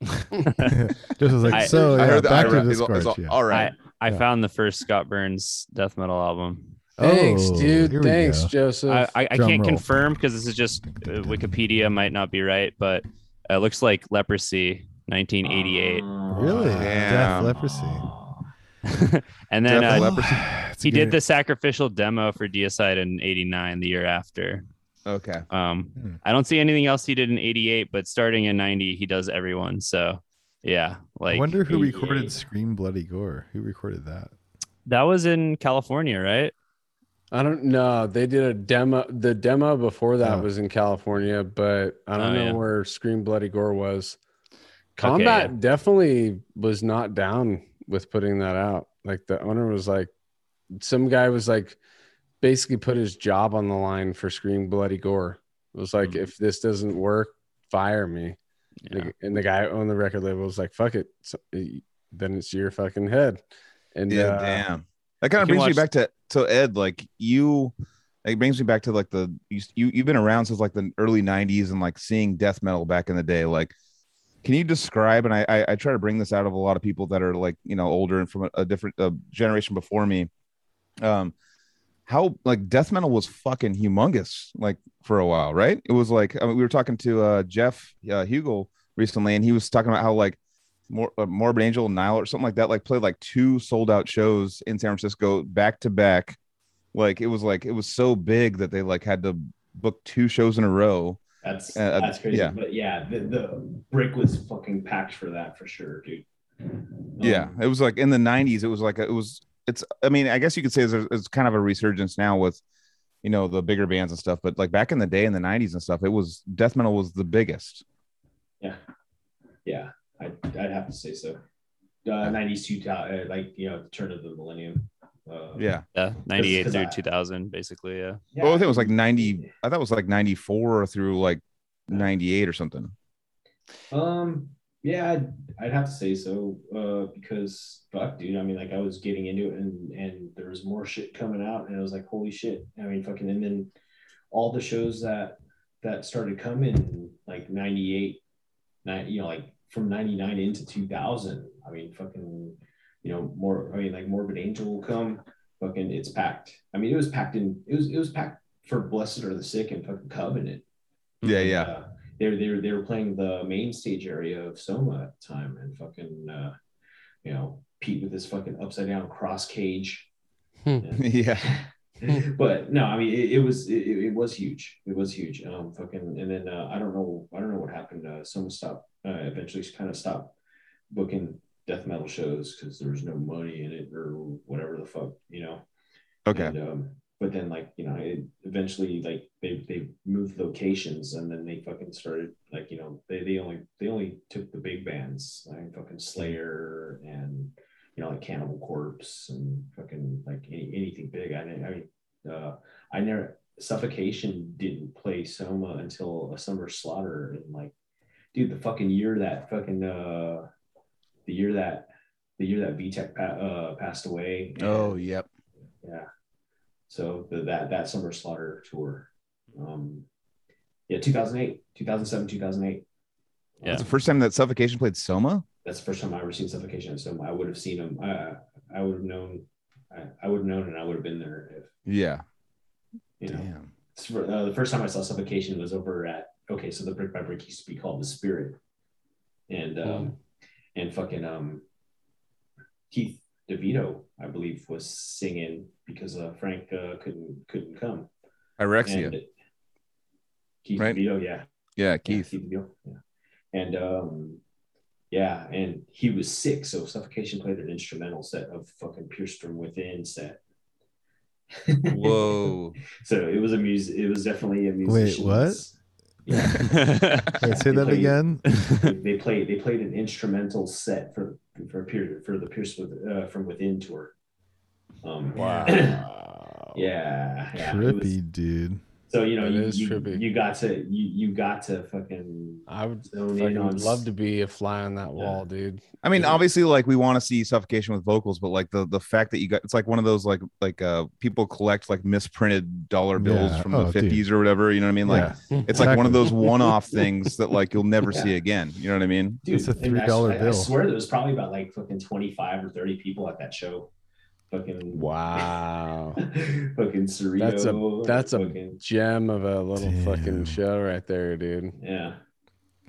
Just was like, I- so I yeah, heard that. back I to heard, it's all- it's all- yeah. all right. I Yeah. found the first Scott Burns death metal album. Thanks, Oh, dude. here Thanks. Joseph. I, I, I can't roll. confirm because this is just uh, Wikipedia might not be right, but it looks like Leprosy 1988. Really? Damn. Death leprosy. and then uh, Leprosy. He did the sacrificial demo for Deicide in 89, the year after. Okay. Um, Hmm. I don't see anything else he did in 88, but starting in 90, he does everyone. So, yeah, like I wonder who recorded Scream Bloody Gore. Who recorded that? that was in California, right? I don't know. They did a demo. The demo before that Oh. was in California, but I don't Oh, know yeah. where Scream Bloody Gore was. Okay, Combat yeah. definitely was not down with putting that out. Like the owner was like, some guy was like, basically put his job on the line for Scream Bloody Gore. It was like, Mhm. if this doesn't work, fire me. Yeah. The- And the guy who owned the record label was like, fuck it. So, then it's your fucking head. And Yeah, uh, damn. That kind of can brings me watch- back to so Ed, like you, it brings me back to like the you you you've been around since like the early '90s and like seeing death metal back in the day. Like, can you describe? And I I, I try to bring this out of a lot of people that are like you know older and from a, a different uh, generation before me. Um, how like death metal was fucking humongous like for a while, right? It was like I mean, we were talking to uh Jeff uh, Hughell recently, and he was talking about how like more uh, Morbid Angel Nile or something like that, like played like two sold out shows in San Francisco back to back. Like it was like it was so big that they like had to book two shows in a row. That's Uh, that's crazy. yeah. But yeah, the, the brick was fucking packed for that for sure, dude. yeah, Um, it was like in the '90s. It was like it was. It's. I mean, I guess you could say it's, it's kind of a resurgence now with, you know, the bigger bands and stuff. But like back in the day in the '90s and stuff, it was death metal was the biggest. yeah, yeah. I'd, I'd have to say so. Uh, 90s, 2000, uh, like you know, the turn of the millennium. Uh, Yeah. Yeah, 98 'cause through I- 2000, basically. Yeah. yeah. Well, I think it was like 90. I thought it was like 94 through like 98 or something. Um, yeah, I'd, I'd have to say so. Uh, because fuck, dude. I mean, like I was getting into it, and and there was more shit coming out, and I was like, holy shit. I mean, fucking, and then all the shows that that started coming, like '98, nine, you know, like from '99 into 2000. I mean, fucking, you know, more. I mean, like Morbid Angel will come. Fucking, it's packed. I mean, it was packed in. It was it was packed for Blessed Are the Sick and fucking Covenant. Yeah, yeah. uh, they were they were they were playing the main stage area of Soma at the time, and fucking uh, you know Pete with his fucking upside down cross cage. Hmm. yeah. but no, I mean it, it was it, it was huge. It was huge. Um, fucking, and then uh, I don't know I don't know what happened. Uh, Soma stopped uh, eventually kind of stopped booking death metal shows because there was no money in it or whatever the fuck you know. Okay. And, um, but then like you know, it eventually like they they moved locations and then they fucking started like you know they they only they only took the big bands like fucking Slayer and you know like Cannibal Corpse and fucking like any, anything big. I mean I mean uh, I never Suffocation didn't play Soma until a Summer Slaughter and like dude the fucking year that fucking uh the year that the year that VTech pa- uh, passed away. and- Oh, yep. yeah. So the, that that summer slaughter tour, um, yeah, 2008, 2007, 2008. Yeah. That's the first time that Suffocation played Soma. That's the first time I ever seen Suffocation. at Soma. I would have seen them. I I would have known. I, I would have known, and I would have been there if Yeah. you know. Damn. It's for- uh, the first time I saw Suffocation was over at okay. So the Brick by Brick used to be called the Spirit, and um, and fucking um, Keith DeVito, I believe, was singing because uh, Frank uh, couldn't couldn't come. Pyrexia. And Keith Right? DeVito, yeah. yeah, Yeah, Keith. Keith DeVito, yeah. And um, yeah, and he was sick, so Suffocation played an instrumental set of fucking Pierced from Within set. Whoa. so it was a music. It was definitely a Wait, musician. what? Yeah, Wait, say They that played- again. they, they played. They played an instrumental set for for period for the Pierce with, uh, from Within tour. Um, Wow. yeah, yeah. it was- Trippy, dude. So you know, That you, is you, trippy. you got to you you got to fucking I would fucking on love to be a fly on that wall, dude. I mean, Yeah. obviously, like we want to see suffocation with vocals, but like the the fact that you got it's like one of those like like uh people collect like misprinted dollar bills Yeah. from Oh, the fifties or whatever. You know what I mean? Like yeah. it's like one of those one off things that like you'll never see again. You know what I mean? Dude, It's a I- $3 I, I swear there was probably about like fucking 25 or 30 people at that show. Fucking Wow. fucking Cerrito. That's a- that's a- fucking, Gem of a little fucking show right there, dude. yeah.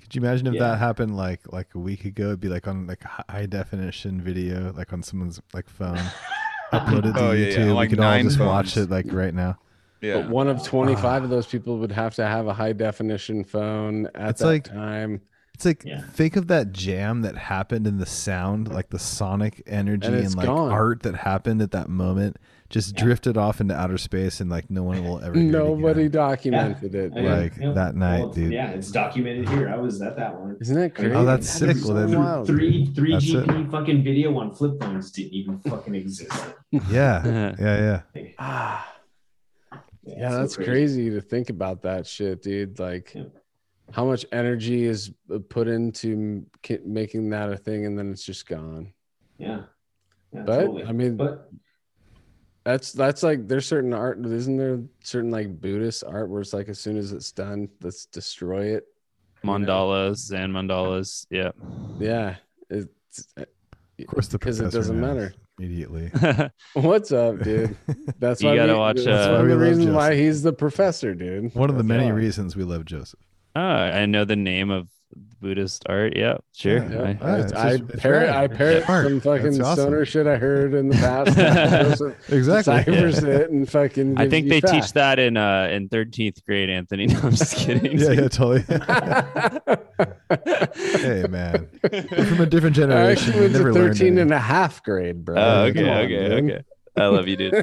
Could you imagine if Yeah. that happened like like a week ago? It'd be like on like high definition video, like on someone's like phone, uploaded to Oh, yeah, yeah, YouTube. like we could all nine just watch it like right now. Yeah. But one of 25 of those people would have to have a high definition phone at It's that like- time. It's like Yeah. think of that jam that happened in the sound, like the sonic energy And and, like gone. art that happened at that moment, just drifted off into outer space, and like no one will ever. hear it Nobody again. documented it. I know, Like, yeah. that night, Well, dude. Yeah, it's documented here. I was at that one. Isn't that crazy? Oh, that's sick. so Well, then- wild. Three three That's it. GP fucking video on flip phones didn't even fucking exist. Yeah, yeah, yeah. Ah, yeah, so that's crazy. to think about that shit, dude. Like, Yeah. How much energy is uh, put into making that a thing, and then it's just gone. Yeah. yeah But totally. I mean, but that's that's like there's certain art. Isn't there certain like Buddhist art where it's like as soon as it's done, let's destroy it. you know? Mandalas and mandalas. Yeah. Yeah, it's Of course, the because it doesn't knows matter. immediately. What's up, dude? That's You why gotta we- watch, That's uh, one of the love reasons why he's the professor, dude. One of the That's many why. reasons we love Joseph. Oh, I know the name of Buddhist art. Yeah, sure. Yeah. I- Ah, it's I, just- it's parrot, rad. I parrot It's smart. some fucking That's awesome. stoner shit I heard in the past. Exactly. Ciphers it and fucking. I think you they teach that in uh in 13th grade, Anthony. No, I'm just kidding. Yeah, yeah, totally. hey, man. We're from a different I generation. actually We went to never 13 and a half grade, bro. Oh, Come okay, on, okay, dude. okay. I love you, dude.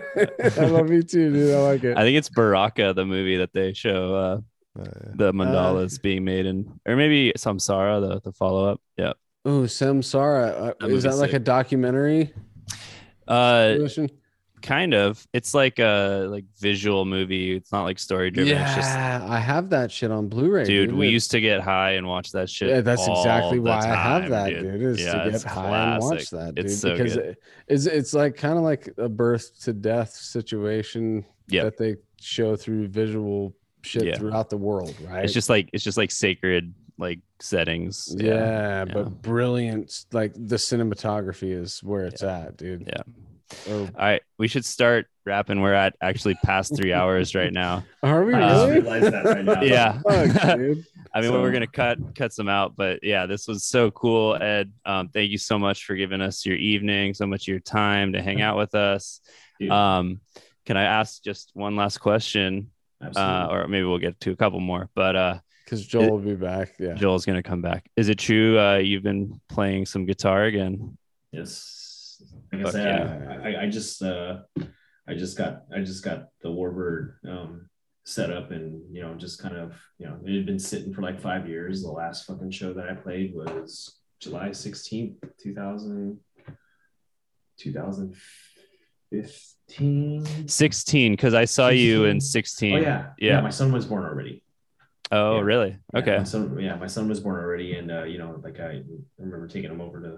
I love you too, dude. I like it. I think it's Baraka, the movie that they show uh, Uh, yeah. the mandalas being made in, or maybe Samsara, the the follow up. Yeah. Oh, Samsara. That Uh, is that movie's like a documentary? Uh, version? kind of. It's like a like visual movie. It's not like story driven. yeah, It's just I have that shit on Blu-ray, dude. We used to get high and watch that shit. Yeah, that's exactly why I have that, dude. dude. Is Yeah, to get high and watch that, dude. It's so because good. it, it's it's like kind of like a birth to death situation Yep. that they show through visual shit Yeah. throughout the world, right? It's just like it's just like sacred like settings. yeah, yeah. but brilliant. Like the cinematography is where it's at, dude. Yeah. Oh, All right, we should start wrapping. We're at actually past three hours right now. are we I just really? realized that right now. Yeah. Fuck. I mean, So- we're gonna cut cut some out, but yeah, this was so cool, Ed. Um, thank you so much for giving us your evening, so much of your time to hang out with us. Um, can I ask just one last question, absolutely. Uh, or maybe we'll get to a couple more? But uh, Because Joel will be back. Yeah. Joel's gonna come back. Is it true uh, you've been playing some guitar again? yes. Like I Fuck said, yeah. I, I, I just uh I just got I just got the Warbird um set up and you know just kind of you know it had been sitting for like five years. The last fucking show that I played was July 16th, 2000 2015. Sixteen, because I saw you in 16. Oh yeah. yeah. My son was born already. Oh, Yeah. really? Yeah, Okay. My son, yeah, my son was born already, and uh, you know, like I remember taking him over to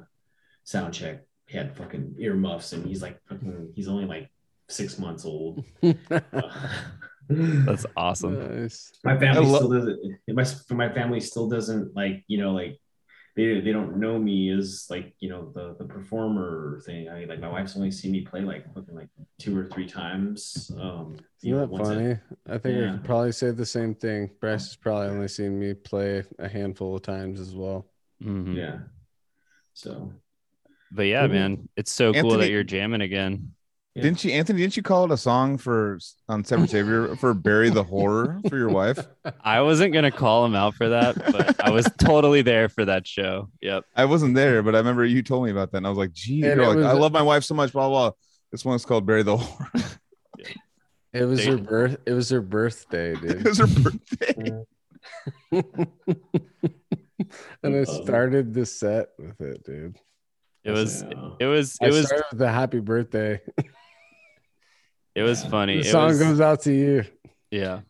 sound check. He had fucking earmuffs, and he's like, fucking, he's only like six months old. That's awesome. Nice. my family lo- still doesn't. My my family still doesn't like you know like they they don't know me as like you know the the performer thing. I like my wife's only seen me play like fucking like two or three times. Um, you know, Isn't that once a- funny? I think I could probably say the same thing. Bryce has probably only seen me play a handful of times as well. Mhm. yeah. So But yeah, Cool. man, it's so cool that you're jamming again. Yeah. Didn't you, Anthony? Didn't you call it a song for on Severed Savior for "Bury the Horror" for your wife? I wasn't gonna call him out for that, but I was totally there for that show. Yep. I wasn't there, but I remember you told me about that, and I was like, "Gee, And you're like, I love my wife so much." Blah blah. This one's called "Bury the Horror." It was her birth. It was her birthday, dude. it was her birthday. and I Um, started the set with it, dude. It was Yeah. it was I it was the happy birthday. It was funny. The It song was- goes out to you. yeah.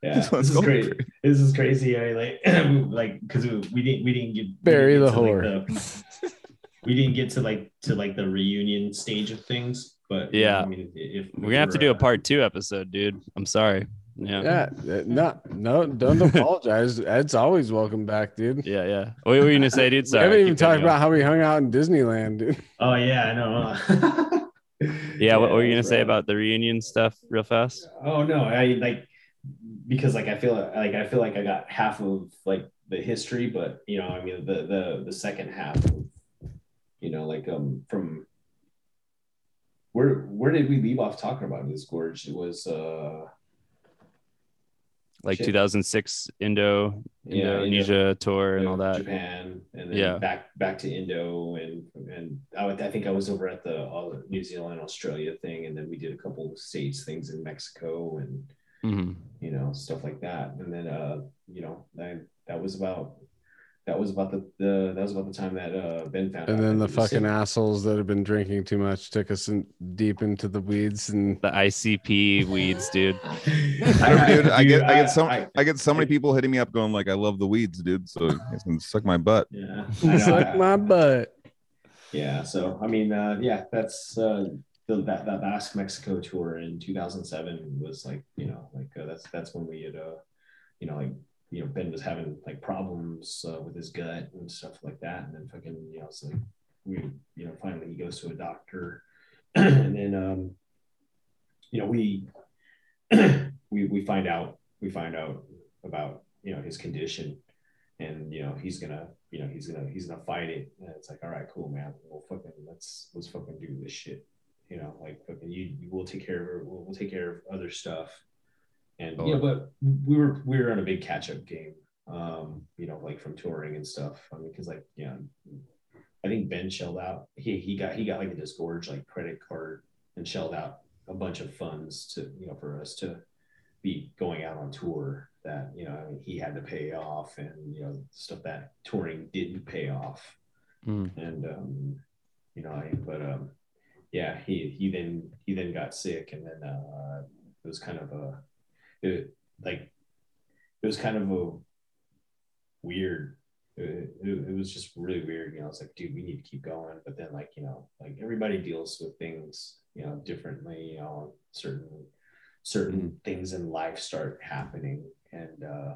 Yeah, This this, is going great. for- This is crazy. I like, like, because we didn't, we didn't get we Bury didn't the get to, like, whore. the- we didn't get to like to like the reunion stage of things, but Yeah. I mean, if We're gonna have to do a uh, part two episode, dude. I'm sorry. Yeah. Yeah. No, no, don't apologize. Ed's always welcome back, dude. Yeah, yeah. What were you gonna say, dude? we Sorry. haven't even talked about how we hung out in Disneyland, dude. Oh yeah, I know. Yeah, what were you gonna say about the reunion stuff real fast? Oh no, I like because like I feel like I feel like I got half of like the history, but you know, I mean, the the the second half, you know, like um from where where did we leave off talking about Disgorge? It was uh like Shit. 2006 Indo Yeah, Indonesia tour and all that. Japan, and then Yeah. back back to Indo, and and I, would- I think I was over at the all New Zealand Australia thing, and then we did a couple of states things in Mexico and Mhm. you know stuff like that, and then uh you know that that was about that was about the, the that was about the time that uh Ben found And out then the fucking sick. assholes that have been drinking too much took us in, deep into the weeds and The ICP weeds, dude. I don't, dude. I get, I Dude, get some, I- I, get so many people hitting me up going like, "I love the weeds, dude." So you guys can suck my butt. yeah, know, suck I- my butt. yeah so i mean uh yeah that's uh the, that that Basque Mexico tour in 2007 was like you know like uh, that's that's when we had uh you know like you know Ben was having like problems uh, with his gut and stuff like that. And then fucking you know it's like we you know finally he goes to a doctor. And then um you know we we we find out we find out about you know his condition. And you know he's gonna you know he's gonna he's gonna fight it. And it's like all right cool man. Well fucking let's let's fucking do this shit. You know like fucking you, you will take care of we'll, we'll take care of other stuff and know but we were we were on a big catch up game um you know like from touring and stuff i mean because like know i think ben shelled out he he got he got like a disgorge like credit card and shelled out a bunch of funds to you know for us to be going out on tour that you know I mean, he had to pay off and you know stuff that touring didn't pay off Mm. and um you know I, but um yeah he he then he then got sick and then uh it was kind of a it, like it was kind of a weird it, it, it was just really weird you know it's like dude we need to keep going. But then like you know like everybody deals with things you know differently you know certain certain things in life start happening. And uh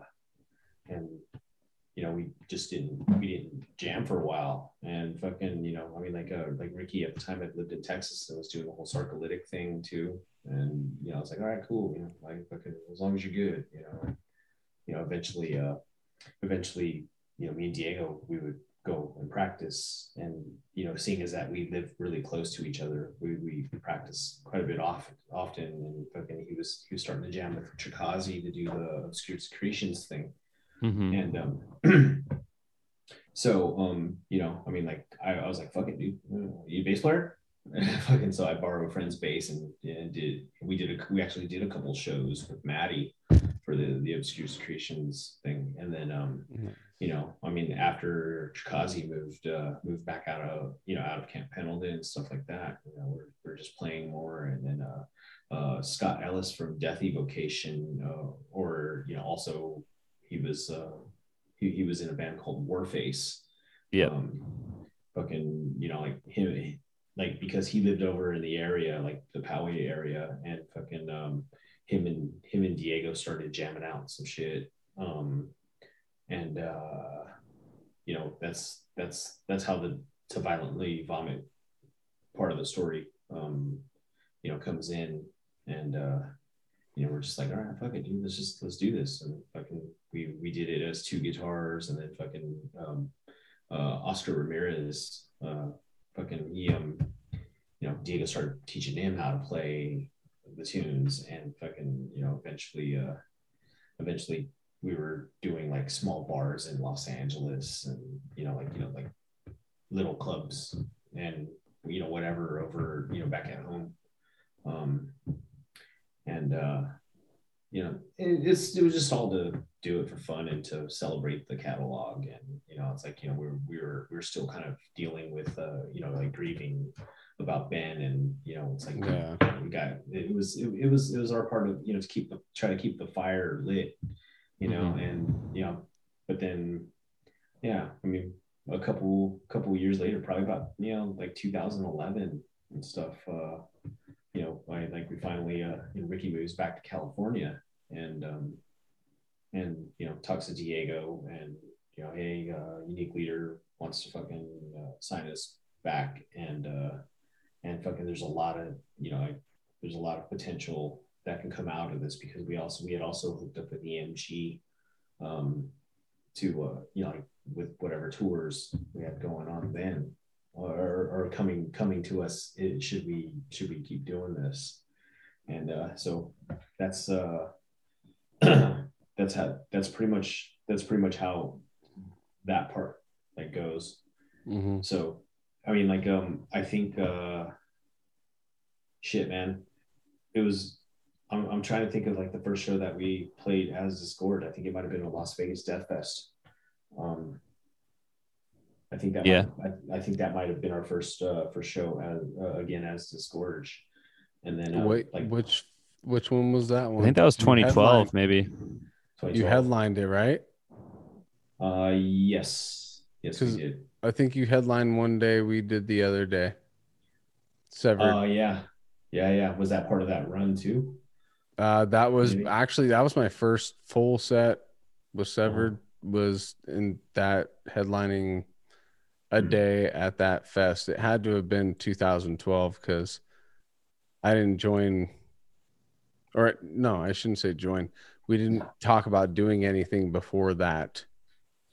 and you know we just didn't we didn't jam for a while. And fucking you know i mean like uh like ricky at the time had lived in texas and was doing the whole sarcolytic thing too. And you know it's like all right cool you know like fucking as long as you're good you know you know eventually uh eventually you know me and diego we would go and practice. And you know seeing as that we live really close to each other we we practice quite a bit often often. And fucking he was he was starting to jam with Chikazi to do the obscure secretions thing Mhm. and um so um you know i mean like i, I was like fucking dude. Uh, you a bass player? And fucking so i borrowed a friend's bass and, and did we did a we actually did a couple shows with Matti for the the obscure secretions thing. And then um you know i mean after Chikazi moved uh moved back out of you know out of camp pendleton and stuff like that you know we're, we're just playing more. And then uh uh scott ellis from death evocation uh, or you know also he was uh he, he was in a band called warface. Yeah. um, fucking you know like him like because he lived over in the area like the Poway area and fucking um him and him and Diego started jamming out some shit. Um and uh you know that's that's that's how the to violently vomit part of the story um you know comes in. And uh you know we're just like all right fuck it dude let's just let's do this. And fucking we we did it as two guitars and then fucking um uh Oscar Ramirez uh fucking he um you know Diego started teaching him how to play the tunes and fucking you know eventually uh eventually we were doing like small bars in Los Angeles and you know like you know like little clubs and you know whatever over you know back at home. Um and uh you know it, it's it was just all to do it for fun and to celebrate the catalog and you know it's like you know we were we were, we're still kind of dealing with uh you know like grieving about Ben and you know it's like Yeah. we got it was it, it was it was our part of you know to keep the try to keep the fire lit you know and you know but then yeah i mean a couple couple years later probably about you know like 2011 and stuff uh you know I, like we finally uh you know, ricky moves back to california and um and you know talks to diego and you know hey uh unique leader wants to fucking uh, sign us back. And uh and fucking there's a lot of you know like, there's a lot of potential that can come out of this because we also we had also hooked up with EMG um to uh, you know like with whatever tours we had going on then or, or coming coming to us it, should we should we keep doing this and uh, so that's uh that's how that's pretty much that's pretty much how that part like goes hmm so i mean like um i think uh shit man it was I'm, I'm trying to think of like the first show that we played as Disgorge. I think it might have been a Las Vegas Death Fest. Um, I think that Yeah. might, I, I think that might have been our first uh, first show as uh, again as Disgorge, and then uh, Wait, like which which one was that one? I think that was 2012, headlined- maybe. You headlined it, right? uh yes yes we 'Cause- did I think you headlined one day. We did the other day. Severed. uh yeah yeah yeah was that part of that run too Uh, that was Maybe. actually that was my first full set with Uh-huh. Severed was in that headlining a Hmm. day at that fest. It had to have been 2012 because I didn't join, or no, I shouldn't say join. We didn't talk about doing anything before that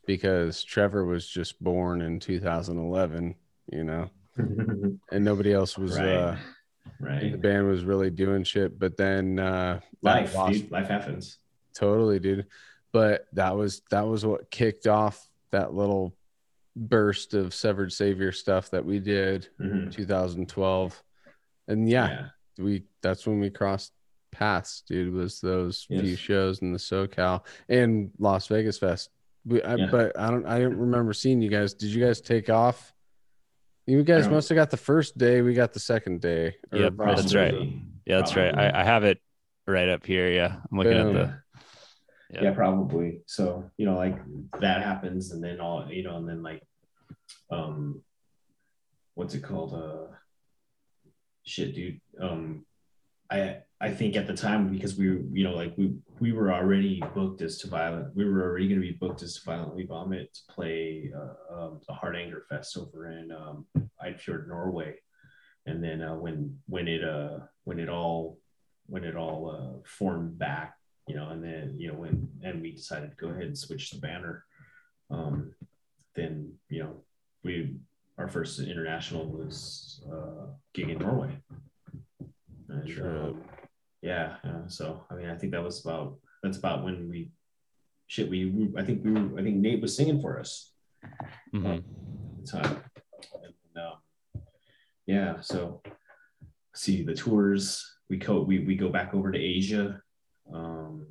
because Trevor was just born in 2011, you know, and nobody else was. right uh the band was really doing shit but then uh life dude life happens totally dude but that was that was what kicked off that little burst of severed savior stuff that we did Mhm. in 2012 and yeah, we that's when we crossed paths dude was those few shows in the socal and las vegas fest we, I, Yeah. but i don't i don't remember seeing you guys did you guys take off you guys must have got the first day we got the second day yeah that's right. Yeah, that's right. I, I have it right up here. Yeah. I'm looking Boom. at the. yeah. Yeah. probably so you know like that happens and then all you know and then like um what's it called? Uh shit dude. Um i i think at the time because we were you know like we we were already booked as to violent we were already going to be booked as to violently vomit to play uh, um, the hard anger fest over in um Eidfjord, norway. And then uh, when when it uh when it all when it all uh formed back you know, and then you know when and we decided to go ahead and switch the banner. Um, then you know we our first international was uh, gig in Norway. And, True. um, yeah, uh, so I mean, I think that was about that's about when we shit we, we I think we were, I think Nate was singing for us Mm-hmm. at the time. And, um, yeah, so see the tours. We go we, we go back over to Asia. Um,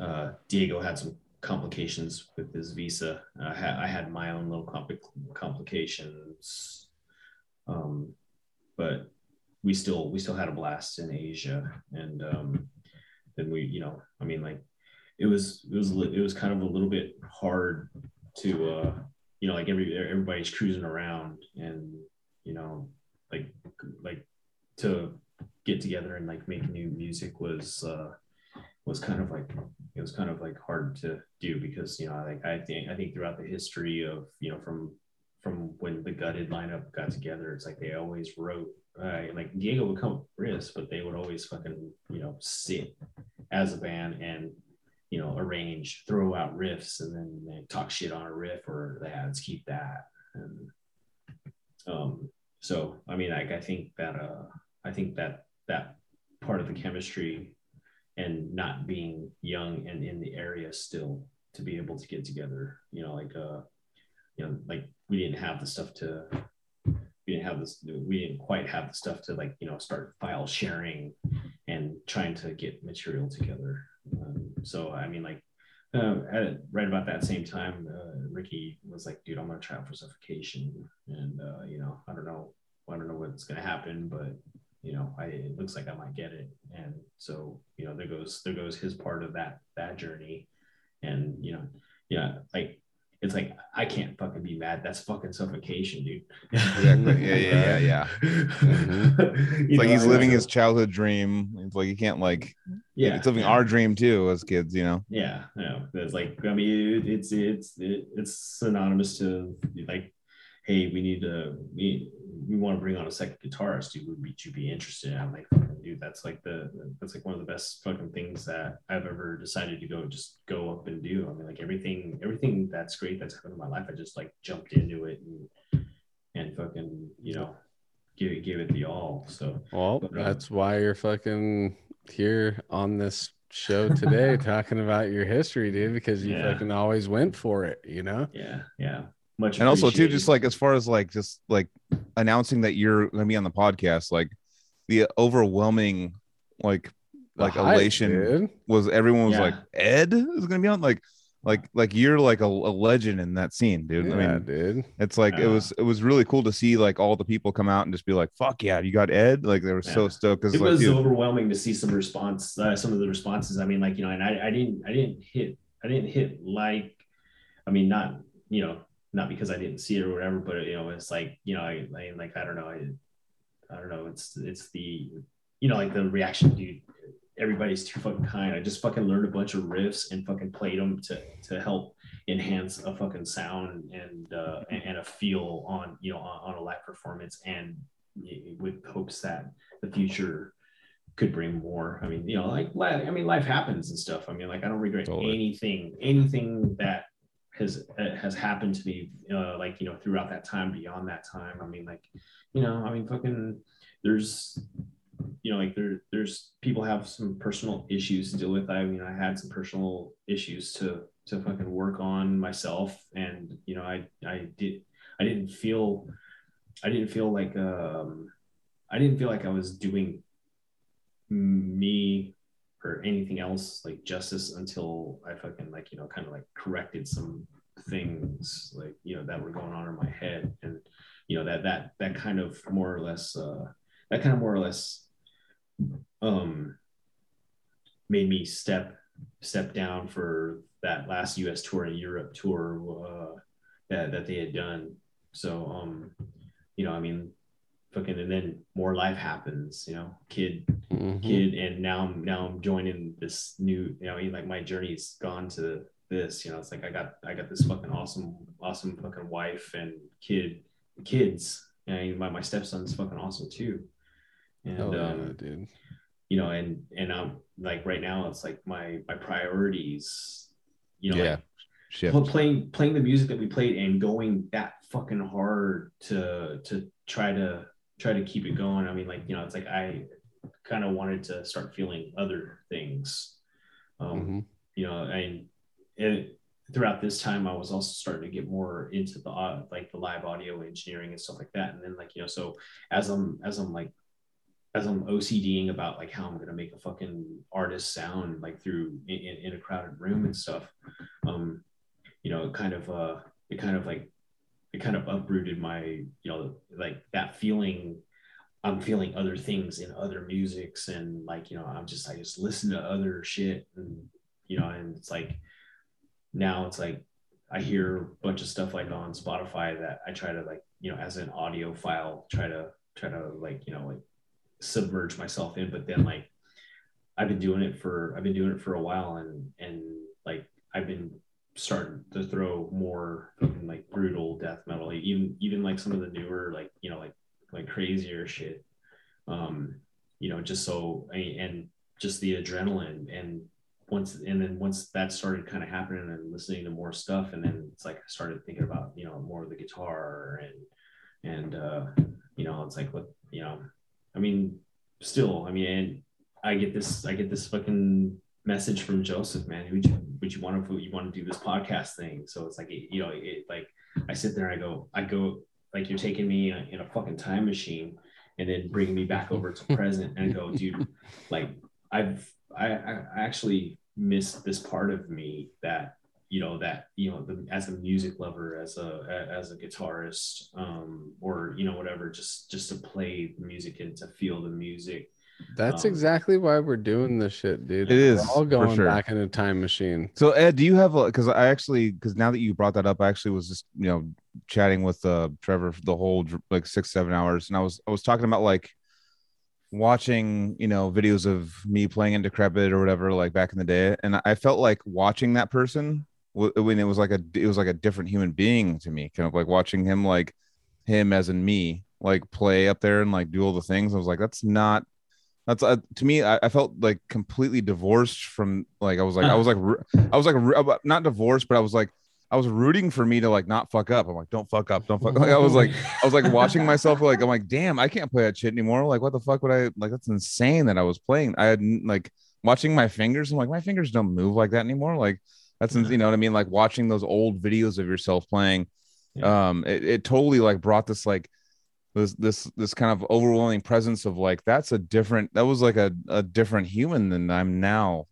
uh, Diego had some complications with his visa. I had I had my own little compli- complications, um, but we still we still had a blast in Asia, and um, then we you know I mean like it was it was it was kind of a little bit hard to uh, you know like every everybody's cruising around and you know like like to get together and like make new music was uh was kind of like it was kind of like hard to do because you know like I think I think throughout the history of you know from from when the gutted lineup got together it's like they always wrote uh, like Diego would come with riffs but they would always fucking you know sit as a band and you know arrange throw out riffs and then they talk shit on a riff or they had to keep that. And um so I mean like I think that uh I think that that part of the chemistry and not being young and in the area still to be able to get together you know like uh you know like we didn't have the stuff to we didn't have this we didn't quite have the stuff to like you know start file sharing and trying to get material together. Um, so i mean like uh, at, right about that same time uh, ricky was like dude i'm gonna try out for suffocation. And uh, you know i don't know i don't know what's gonna happen but you know I, it looks like i might get it and so you know there goes there goes his part of that that journey and you know yeah like it's like i can't fucking be mad that's fucking suffocation dude Exactly. Yeah, yeah, yeah, yeah. You mm-hmm. It's like know, he's living his childhood dream. It's like you can't like yeah it's living yeah. our dream too as kids, you know. yeah no it's like i mean it, it's it's it's synonymous to like hey we need to we we want to bring on a second guitarist dude would be you be interested i'm like dude that's like the that's like one of the best fucking things that I've ever decided to go just go up and do. I mean, like everything everything that's great that's happened in my life, I just like jumped into it and and fucking you know give it give it the all. So Well, But, uh, that's why you're fucking here on this show today talking about your history, dude, because you Yeah. fucking always went for it, you know? yeah, yeah, much and also too just like as far as like just like announcing that you're going to be on the podcast like the overwhelming like The like hype, elation dude. was everyone was Yeah. like ed is going to be on? Like like like you're like a, a legend in that scene dude. Yeah, i mean dude. it's like it was it was really cool to see like all the people come out and just be like fuck yeah you got ed? Like they were so stoked because it like was dude, overwhelming to see some response uh, some of the responses. I mean like you know and I, I didn't i didn't hit i didn't hit like i mean not you know not because i didn't see it or whatever but you know it's like you know i, I like i don't know I, I don't know it's it's the you know like the reaction dude everybody's too fucking kind i just fucking learned a bunch of riffs and fucking played them to to help enhance a fucking sound and uh and, and a feel on you know on, on a live performance and with hopes that the future could bring more. I mean, you know, like li- I mean, life happens and stuff. I mean, like I don't regret Totally. anything, anything that has uh, has happened to me, uh, like you know, throughout that time, beyond that time. I mean, like, you know, I mean, fucking, there's, you know, like there, there's people have some personal issues to deal with. I mean, I had some personal issues to to fucking work on myself, and you know, I I did I didn't feel I didn't feel like um I didn't feel like I was doing me or anything else like justice until I fucking like you know kind of like corrected some things like you know that were going on in my head. And you know that that that kind of more or less uh that kind of more or less um made me step step down for that last US tour and Europe tour uh that that they had done. So um you know I mean fucking and then more life happens you know kid Mhm. kid and now I'm now I'm joining this new you know like my journey's gone to this you know it's like I got I got this fucking awesome awesome fucking wife and kid kids and my, my stepson's fucking awesome too and Oh, yeah, um dude. you know and and I'm like right now it's like my my priorities you know yeah like, shit pl- playing playing the music that we played and going that fucking hard to to try to try to keep it going. I mean like you know it's like i kind of wanted to start feeling other things. Um Mhm. you know and it, throughout this time i was also starting to get more into the au- like the live audio engineering and stuff like that. And then like you know so as i'm as i'm like as i'm ocding about like how i'm going to make a fucking artist sound like through in, in in a crowded room and stuff um you know it kind of uh it kind of like it kind of uprooted my you know like that feeling i'm feeling other things in other musics and like you know i'm just i just listen to other shit and you know and it's like now it's like i hear a bunch of stuff like on spotify that i try to like you know as an audiophile try to try to like you know like submerge myself in. But then like i've been doing it for i've been doing it for a while and and like i've been starting to throw more like brutal death metal like even even like some of the newer like you know like like crazier shit. Um you know just so and just the adrenaline and once and then once that started kind of happening and listening to more stuff and then it's like i started thinking about you know more of the guitar and and uh you know it's like what you know i mean still i mean and i get this i get this fucking message from joseph man would you want to you want to do this podcast thing. So it's like you know it like i sit there and i go i go like you're taking me in a fucking time machine and then bringing me back over to present and go dude like i've i i actually miss this part of me that you know that you know the, as a music lover as a as a guitarist um or you know whatever just just to play the music and to feel the music That's um, exactly why we're doing this shit, dude. It is, We're all going sure. back in a time machine. So Ed, do you have a because I actually because now that you brought that up, I actually was just you know chatting with uh Trevor for the whole like six seven hours, and I was I was talking about like watching you know videos of me playing in Decrepit or whatever like back in the day, and I felt like watching that person when it was like a it was like a different human being to me, kind of like watching him like him as in me like play up there and like do all the things. I was like that's not That's uh, to me. I, I felt like completely divorced from like I was like I was like I was like not divorced, but I was like I was rooting for me to like not fuck up. I'm like, don't fuck up, don't fuck. Like, I was like, I was like watching myself. Like, I'm like, damn, I can't play that shit anymore. Like, what the fuck would I like? That's insane that I was playing. I had like watching my fingers. I'm like, my fingers don't move like that anymore. Like, that's you know what I mean. Like watching those old videos of yourself playing. Um, it, it totally like brought this like this this this kind of overwhelming presence of like that's a different that was like a, a different human than I'm now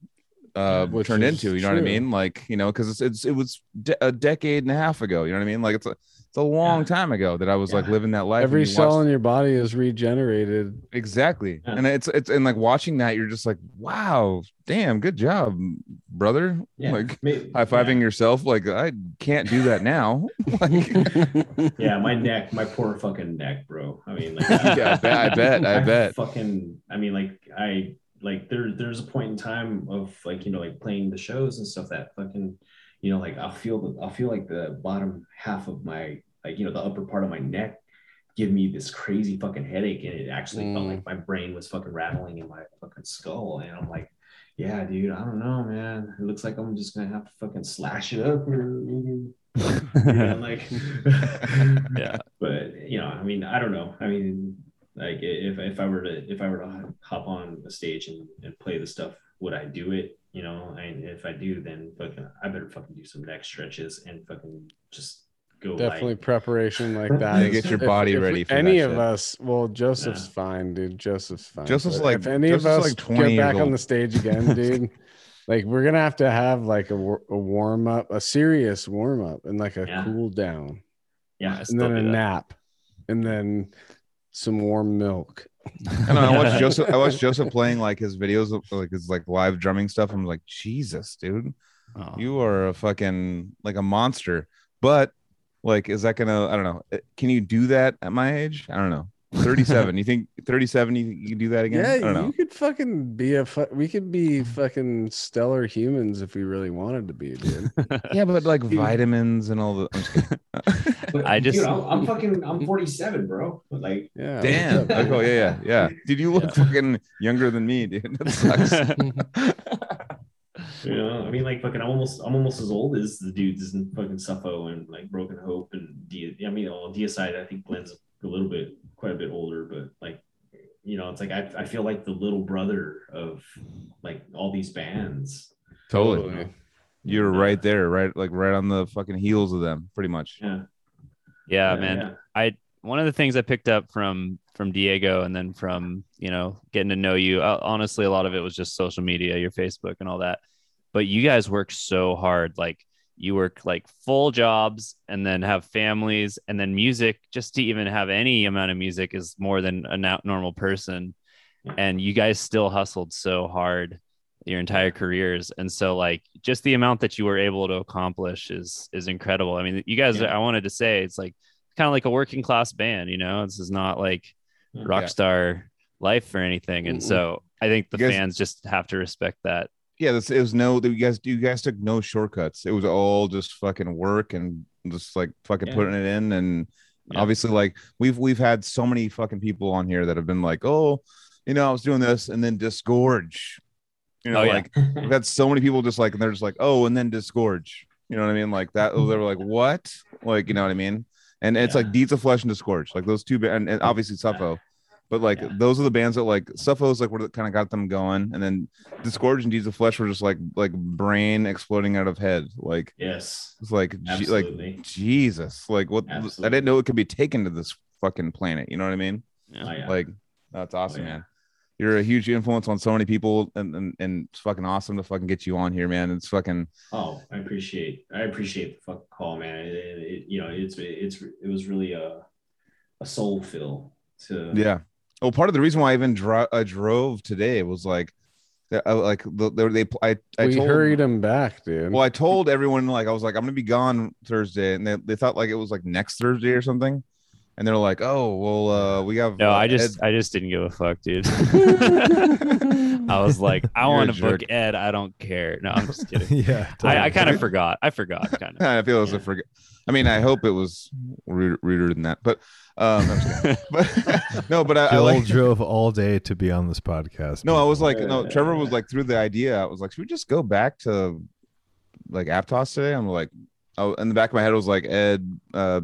uh turned into you know what i mean? Like you know because it's, it's it was de- a decade and a half ago you know what i mean? Like it's a it's a long Yeah. time ago that i was like living that life Every you cell watch- in your body is regenerated. exactly Yeah. and it's it's and like watching that you're just like wow damn good job brother Yeah. like May- high-fiving yourself like i can't do that now like Yeah. yeah, my neck, my poor fucking neck, bro. I mean, like, yeah i bet i bet i bet fucking i mean like i like there there's a point in time of like you know like playing the shows and stuff that fucking you know like i'll feel the i'll feel like the bottom half of my like you know the upper part of my neck give me this crazy fucking headache and it actually felt Mm. like my brain was fucking rattling in my fucking skull and i'm like yeah dude i don't know man it looks like i'm just gonna have to fucking slash it up yeah, like Yeah. but you know i mean i don't know i mean like if, if i were to if i were to hop on the stage and, and play the stuff would i do it you know and if i do then fucking i better fucking do some neck stretches and fucking just go Definitely like preparation like that. Yeah, is- get your body if ready for any that of shit. us, well, Joseph's Yeah. fine, dude. Joseph's fine. Joseph's like- if any Joseph's of us like 20 get years back on the stage again, dude. Like we're gonna have to have like a, a warm up, a serious warm up, and like a Yeah. cool down, yeah and then a that. nap, and then some warm milk. I, know, I watched Joseph. I watched Joseph playing like his videos, of, like his like live drumming stuff. I'm like, Jesus, dude, Oh. you are a fucking like a monster. But like, is that gonna? I don't know. Uh, Can you do that at my age? I don't know. 37. you think 37? You you can do that again? I Yeah, don't know. you could fucking be a. Fu- we could be fucking stellar humans if we really wanted to be, dude. Yeah, but like vitamins and all the. I'm just. I just- Dude, I'm, I'm fucking i'm 47 bro But, like Yeah. Damn. what's up, Oh yeah, yeah, yeah. Dude, you look Yeah. fucking younger than me, dude. That sucks. You know i mean like fucking i'm almost i'm almost as old as the dudes in fucking suffo and like broken hope and D, i mean on deicide i think Glen's a little bit quite a bit older but like you know it's like i, I feel like the little brother of like all these bands totally. you know? You're right there, right? Like right on the fucking heels of them, pretty much. yeah yeah, man. One of the things I picked up from from Diego and then from you know getting to know you, uh, honestly, a lot of it was just social media, your Facebook and all that. But you guys work so hard, like you work like full jobs and then have families and then music. Just to even have any amount of music is more than a normal person, and you guys still hustled so hard your entire careers and so like just the amount that you were able to accomplish is is incredible i mean you guys Yeah. i wanted to say it's like kind of like a working class band you know this is not like rock star life or anything and so i think the guys- fans just have to respect that Yeah, this it was no. You guys, you guys took no shortcuts. It was all just fucking work and just like fucking Yeah. putting it in. And Yeah. obviously, like we've we've had so many fucking people on here that have been like, oh, you know, I was doing this and then disgorge. You know, Oh, yeah. like we've had so many people just like, and they're just like, oh, and then disgorge. You know what I mean? Like that. They were like, what? Like, you know what I mean? And it's Yeah. like Deeds of Flesh and Disgorge, like those two, ba- and, and obviously Suffo. But like Yeah. those are the bands that like Suffo's like what kind of got them going, and then Disgorge and Deeds of Flesh were just like like brain exploding out of head. Like yes it's like G- like Jesus, like what I didn't know it could be taken to this fucking planet. You know what I mean? Oh, yeah. Like that's oh, awesome, yeah. man. You're a huge influence on so many people, and, and and it's fucking awesome to fucking get you on here, man. It's fucking Oh, I appreciate I appreciate the fucking call, man. It, it, it- you know, it's it's it was really a a soul fill to yeah. Well, part of the reason why I even dro- I drove today was like, I, like the, they, they I I we told hurried him back, dude. Well, I told everyone like I was like I'm gonna be gone Thursday, and they, they thought like it was like next Thursday or something. And they're like, "Oh, well, uh, we have." No, uh, I just Ed- I just didn't give a fuck, dude. I was like, I want to book. Ed. I don't care. No, I'm just kidding. yeah. I, I kind of forgot. I forgot, kind of. I feel as Yeah. a forget. I mean, I hope it was ruder, ruder than that, but um, I'm just kidding. but no, but I, I like. drove all day to be on this podcast. No, I was like, no. Trevor was like through the idea. I was like, should we just go back to like Aptos today? I'm like, oh, in the back of my head it was like Ed, uh,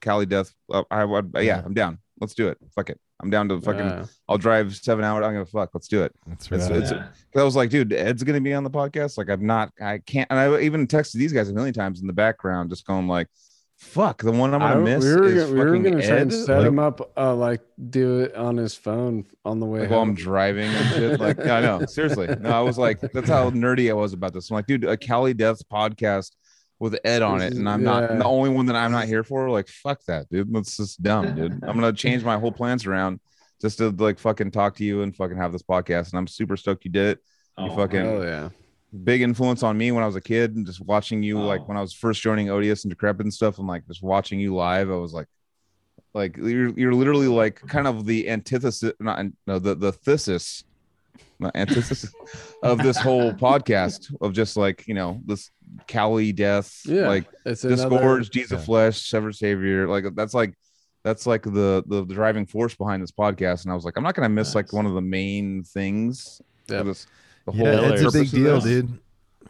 Cali Death. Uh, I would, yeah, I'm down. Let's do it. Fuck it. I'm down to fucking. Yeah. I'll drive seven hours. I'm gonna fuck. Let's do it. That's right. it's- Yeah. 'Cause I was like, dude, Ed's gonna be on the podcast. Like, I'm not. I can't. And I even texted these guys a million times in the background, just going like, "Fuck, the one I'm gonna I- miss we were, is gonna- we were gonna try and set Like, him up, uh, like do it on his phone on the way. like while I'm driving and shit. Like, I know. Seriously. No, I was like, that's how nerdy I was about this. I'm like, dude, a Cali Death podcast with Ed on it, and I'm not yeah. the only one that I'm not here for. Like, fuck that, dude. That's just dumb, dude. I'm gonna change my whole plans around just to like fucking talk to you and fucking have this podcast. And I'm super stoked you did it. You Oh, fucking- Oh yeah. Big influence on me when I was a kid and just watching you Oh. like when I was first joining Odious and Decrepit and stuff, and like just watching you live, I was like like you're you're literally like kind of the antithesis not no the the thesis not antithesis of this whole podcast of just like you know this Cali death Yeah. like It's another. disgorge Jesus yeah. flesh severed savior like that's like that's like the the driving force behind this podcast and I was like I'm not gonna miss like one of the main things Yep. this the whole yeah, it's a big deal, this. dude.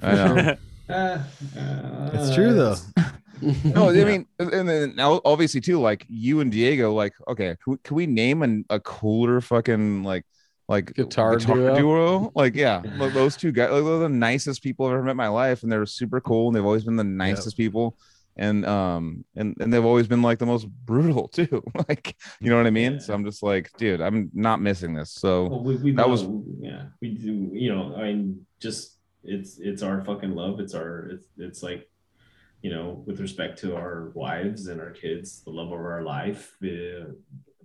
I know Uh, It's true though. no, I mean, and then now obviously too, like you and Diego, like, okay, can we, can we name an, a cooler fucking like like Guitar guitar duo? Like, yeah, those two guys, like, they're the nicest people I've ever met in my life, and they're super cool, and they've always been the nicest people, and um, and and they've always been like the most brutal too, like, you know what I mean? Yeah. So I'm just like, dude, I'm not missing this. So Well, we, we That was- yeah we do you know i mean just it's it's our fucking love it's our it's it's like you know with respect to our wives and our kids the love of our life uh,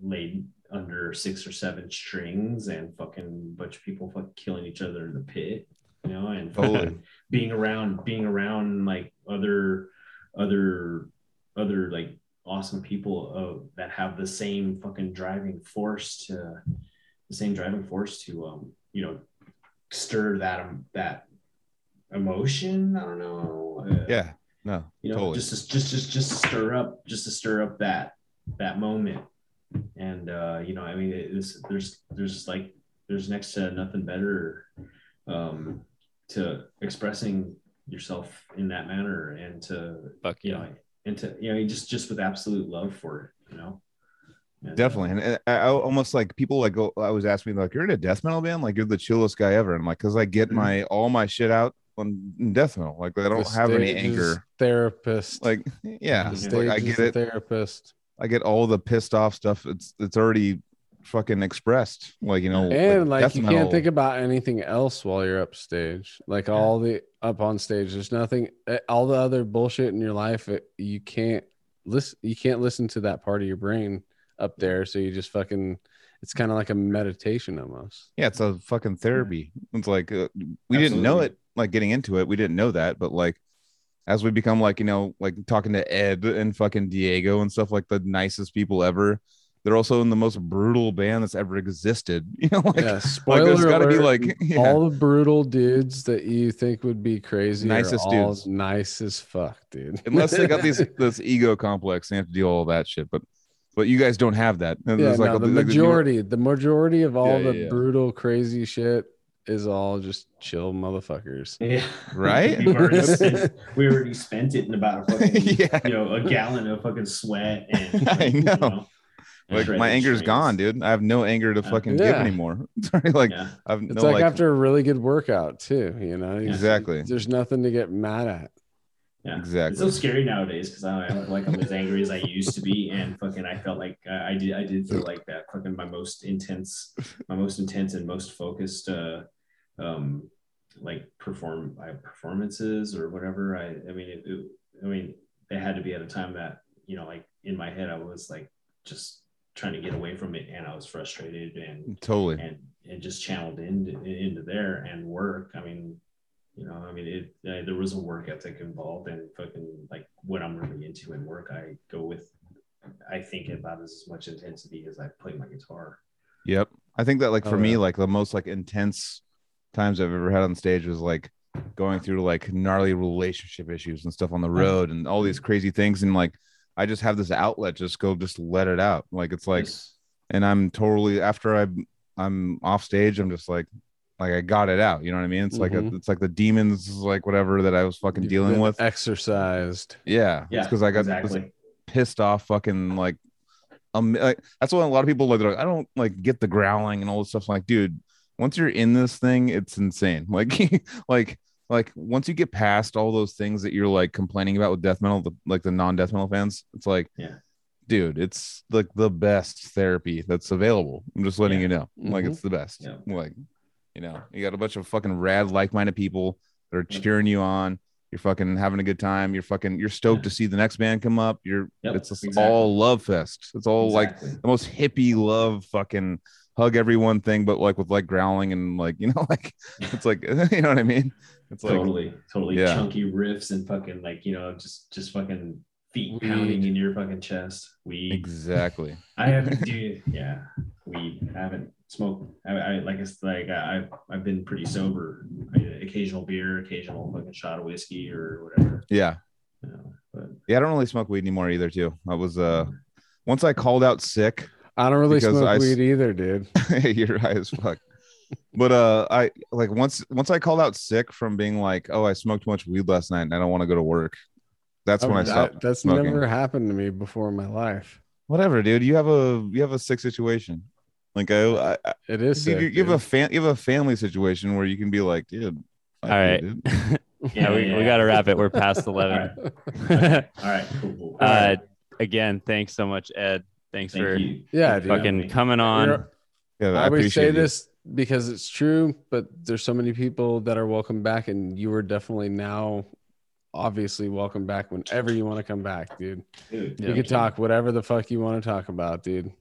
laid under six or seven strings and fucking bunch of people fucking killing each other in the pit you know and Totally. being around being around like other other other like awesome people uh, that have the same fucking driving force to the same driving force to um you know stir that um, that emotion i don't know uh, yeah, no, you know totally. just to, just just just to stir up just to stir up that that moment and uh you know i mean it's there's there's like there's next to nothing better um to expressing yourself in that manner and to Fuck you yeah. know and to you know just just with absolute love for it you know And, uh, Definitely, and and I, I almost like people like go. I was asking me like, "You're in a death metal band? Like you're the chillest guy ever?" And I'm like, "Cause I get Mhm. my all my shit out on in death metal. Like I don't The have any anger. Therapist. Like yeah, the like I get the it. Therapist. I get all the pissed off stuff. It's it's already fucking expressed. Like you know, and like death you metal- can't think about anything else while you're upstage like all the up on stage there's nothing eh, all the other bullshit in your life it, you can't listen you can't listen to that part of your brain up there so you just fucking it's kind of like a meditation almost Yeah, it's a fucking therapy. It's like uh, we didn't know it. Like getting into it, we didn't know that. But like as we become like you know like talking to Ed and fucking Diego and stuff like the nicest people ever. They're also in the most brutal band that's ever existed. You know, like yeah like spoiler there's got to be alert, like yeah. all the brutal dudes that you think would be crazy Nicest are all dudes. nice as fuck dude unless they got these this ego complex, they have to deal all that shit. But but you guys don't have that. And yeah, there's like no, a- the like the- majority, the majority of all Yeah, the brutal, crazy shit is all just chill motherfuckers. yeah Right? We've already spent, we already spent it in about a fucking Yeah. you know a gallon of fucking sweat and I you know. like my anger's strings. gone, dude. I have no anger to Yeah. fucking give anymore. Sorry, like yeah I've It's like, like, after a really good workout too, you know. You- exactly, There's nothing to get mad at. Yeah. exactly. It's so scary nowadays because I don't like I'm as angry as I used to be, and fucking I felt like uh, I did I did feel like that fucking my most intense, my most intense and most focused, uh, um, like perform I performances or whatever. I I mean it, it, I mean they had to be at a time that you know like in my head I was like just trying to get away from it and I was frustrated and totally. and and just channeled into into there and work. I mean, you know, I mean, it uh, there was a work ethic involved, and fucking like what I'm really into in work, I go with. I think about as much intensity as I play my guitar. Yep. I think that like for Oh, me, yeah. like the most like intense times I've ever had on stage was like going through like gnarly relationship issues and stuff on the road and all these crazy things. And like I just have this outlet, just go just let it out. Like it's like Just- and I'm totally after I'm I'm off stage, I'm just like like I got it out. You know what I mean? It's like a, Mhm. it's like the demons like whatever that I was fucking You've dealing with. exercised. Yeah. yeah, because I got this exactly. pissed off fucking like um like, that's what a lot of people like, they're like I don't like get the growling and all this stuff. I'm like, dude, once you're in this thing, it's insane. Like like like once you get past all those things that you're like complaining about with death metal, the, like the non-death metal fans, it's like Yeah. dude, it's like the best therapy that's available. I'm just letting Yeah. you know. Like Mhm. it's the best. Yeah. Like, you know, you got a bunch of fucking rad, like-minded people that are cheering you on. You're fucking having a good time. You're fucking you're stoked Yeah. to see the next band come up. You're Yep, it's exactly. all love fest. It's all like the most hippie love fucking hug everyone thing, but like with like growling and like you know, like it's like you know what I mean? It's like totally, totally yeah. chunky riffs and fucking like you know just just fucking feet Weed. pounding in your fucking chest. We exactly. I haven't do yeah we haven't smoked. I, I like it's like I, I've I've been pretty sober. I, occasional beer, occasional fucking shot of whiskey or whatever. Yeah. You know, but Yeah, I don't really smoke weed anymore either, too. I was uh once I called out sick, I don't really smoke I s- weed either, dude. you're high as fuck. But uh I like once once I called out sick from being like, oh, I smoked too much weed last night and I don't want to go to work. That's when I stopped. that's smoking. never happened to me before in my life. Whatever, dude. You have a you have a sick situation. Like I, I, It is. you, sick, you have a dude. fan you have a family situation where you can be like, dude. fuck All you, yeah, we, we got to wrap it. We're past all 11. right, all right, cool, cool. uh, again, thanks so much, Ed. Thanks Thank for you. Yeah, Thank dude. fucking me. coming on. You're- Yeah, I always appreciate say you. this because it's true, but there's so many people that are welcome back, and you are definitely now, obviously, welcome back whenever you want to come back, dude. Dude, You thank can talk whatever the fuck you want to talk about, dude.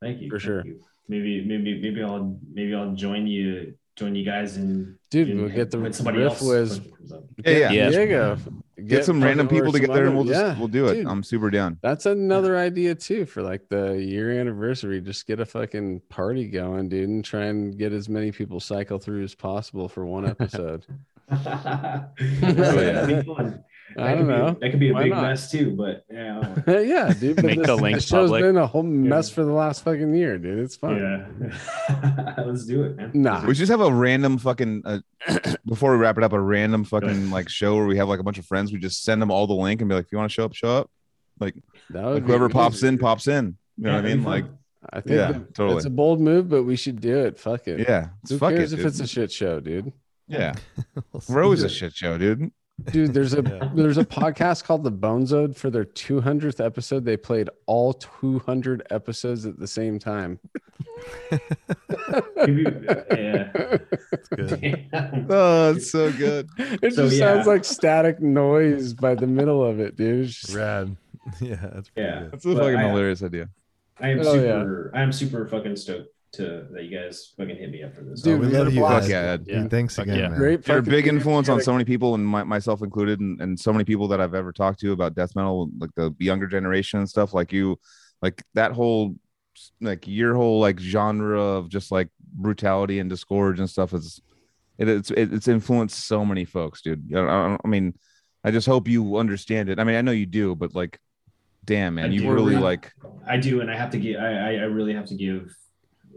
Thank you for thank sure. you. Maybe maybe maybe I'll maybe I'll join you join you guys and Dude, we'll get the when riff else whiz. fucking comes up. Yeah, yeah. Yeah. Diego. Get, some random fucking- or people some together and we'll just yeah, we'll do it. dude. I'm super down. That's another idea too for like the year anniversary. Just get a fucking party going, dude, and try and get as many people cycle through as possible for one episode. That'd be fun. I don't could be a- know. that could be a Why big not? mess too, but yeah. yeah, dude. Make this, the link this show's public. been a whole mess for the last fucking year, dude. It's fun. Yeah. Let's do it, man. Nah. We just have a random fucking uh, before we wrap it up, a random fucking like show where we have like a bunch of friends. We just send them all the link and be like, if you want to show up, show up. That Like would be whoever pops in, pops in. You know Yeah, what I mean? be Like. I think Yeah, that- totally. it's a bold move, but we should do it. Fuck it. yeah, Who fuck cares it, if dude. it's a shit show, dude? Yeah, We'll we're always a shit show, dude. Dude, there's a Yeah. there's a podcast called The Bonezode for their 200th episode. They played all 200 episodes at the same time. Maybe- yeah. Good. Damn. Oh, it's so good. It So, just sounds like static noise by the middle of it, dude. It's just- Rad. Yeah, that's pretty Yeah. good. That's a But fucking I- uh, hilarious idea. I am Oh, yeah. super I am super fucking stoked to that you guys fucking hit me up for this. Dude, Oh, we we love you blast. Fuck yeah, Ed. Yeah. Thanks again, yeah. man. Great. You're a big influence on so many people, and my, myself included, and, and so many people that I've ever talked to about death metal, like the younger generation and stuff. Like you, like that whole, like your whole like genre of just like brutality and disgorge and stuff is, it, it's it, it's influenced so many folks, dude. I, I, I mean, I just hope you understand it. I mean, I know you do, but like, damn man, I you do. really I- like, I do, and I have to give. I I, I really have to give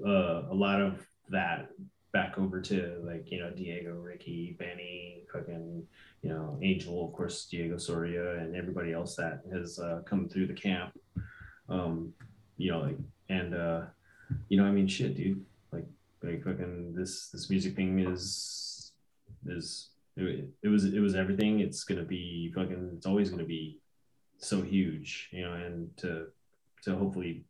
uh, a lot of that back over to like you know Diego, Ricky, Benny, fucking you know Angel, of course Diego Soria, and everybody else that has uh, come through the camp. Um, you know, like and uh, you know, I mean, shit, dude. Like, like fucking this this music thing is is it, it was it was everything. It's gonna be fucking. It's always gonna be so huge, you know, and to to hopefully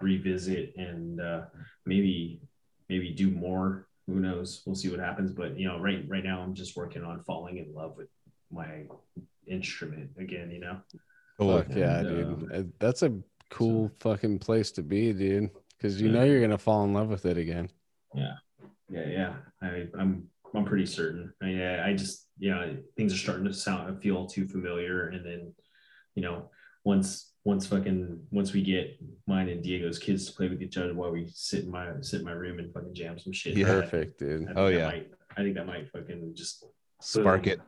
revisit and uh, maybe maybe do more. Who knows? We'll see what happens. But you know, right right now I'm just working on falling in love with my instrument again. You know. Fuck yeah, dude. Uh, That's a cool fucking place to be, dude. Because you know you're gonna fall in love with it again. Yeah, yeah. Yeah. I, I'm I'm pretty certain. I, I just you know things are starting to sound feel too familiar, and then you know once once fucking once we get mine and Diego's kids to play with each other while we sit in my sit in my room and fucking jam some shit. Yeah. Perfect, dude. Oh, yeah. might- I think that might fucking just Spark it.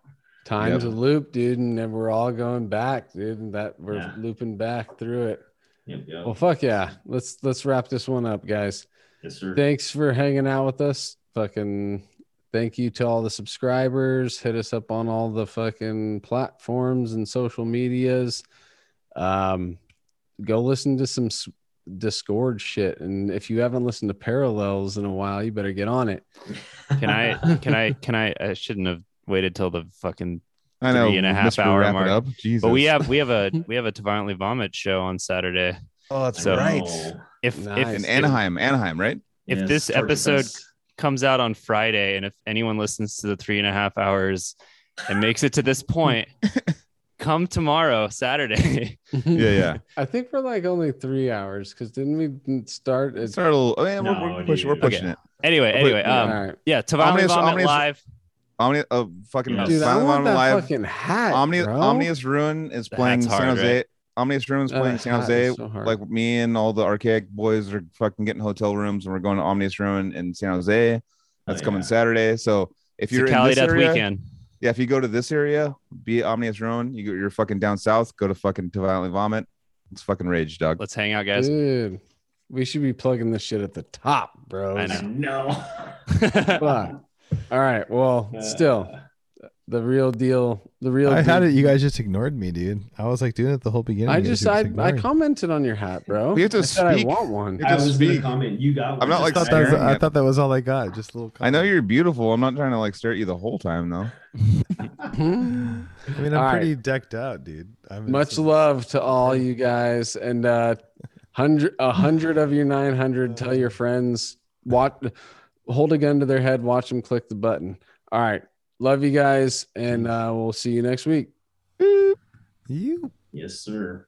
Time's Yep. a loop, dude, and then we're all going back, dude. And that we're Yeah. looping back through it. Yep, yep. Well, fuck yeah. Let's let's wrap this one up, guys. yes, sir. Thanks for hanging out with us. Fucking thank you to all the subscribers. Hit us up on all the fucking platforms and social medias. Um, go listen to some s- Disgorge shit. And if you haven't listened to Parallels in a while, you better get on it. Can I? Can I? Can I? I shouldn't have waited till the fucking. I know. Three and a half Mr. hour mark. Up. Jesus. But we have we have a we have a to violently vomit show on Saturday. Oh, that's So- right. If Nice. if In if Anaheim, Anaheim, right? If yes, this episode- Fest. comes out on Friday, and if anyone listens to the three and a half hours and makes it to this point, come tomorrow, Saturday. Yeah, yeah. I think we're like only three hours because didn't we start? It At, started a little. Oh, yeah, we're, we're, push, we're pushing Okay. it. anyway, But- anyway, all um, right. yeah, to violently Omnius- vomit Omnius- live. Omni, uh, fucking Yeah. Dude, I Violent want Vomit that live. fucking hat. Omni, bro. Ominous Ruin is playing hat's San Jose. right? Ominous Ruin is That playing San Jose. so like me and all the archaic boys are fucking getting hotel rooms, and we're going to Ominous Ruin in San Jose. That's Oh, coming yeah. Saturday. So if It's you're in Cali this Death area, weekend. Yeah, if you go to this area, be it Ominous Ruin, you go, you're fucking down south. Go to fucking to Violently Vomit. It's fucking rage, dog. Let's hang out, guys. Dude, we should be plugging this shit at the top, bro. I know. No. All right. Well, uh, still, the real deal. The real. I had it. You guys just ignored me, dude. I was like doing it the whole beginning. I you guys just I, I commented on your hat, bro. We have to I said speak. I want one. I have to was gonna speak. comment. You got one. I'm not, like, I thought, that was, staring I thought that was all I got. Just a little. I know you're beautiful. I'm not trying to like stare at you the whole time though. I mean, I'm All right. pretty decked out, dude. I'm Much love to all you guys, and uh, hundred a hundred of your nine hundred. Tell your friends. Watch. Hold a gun to their head. Watch them click the button. All right. Love you guys, and uh, we'll see you next week. You Yes, sir.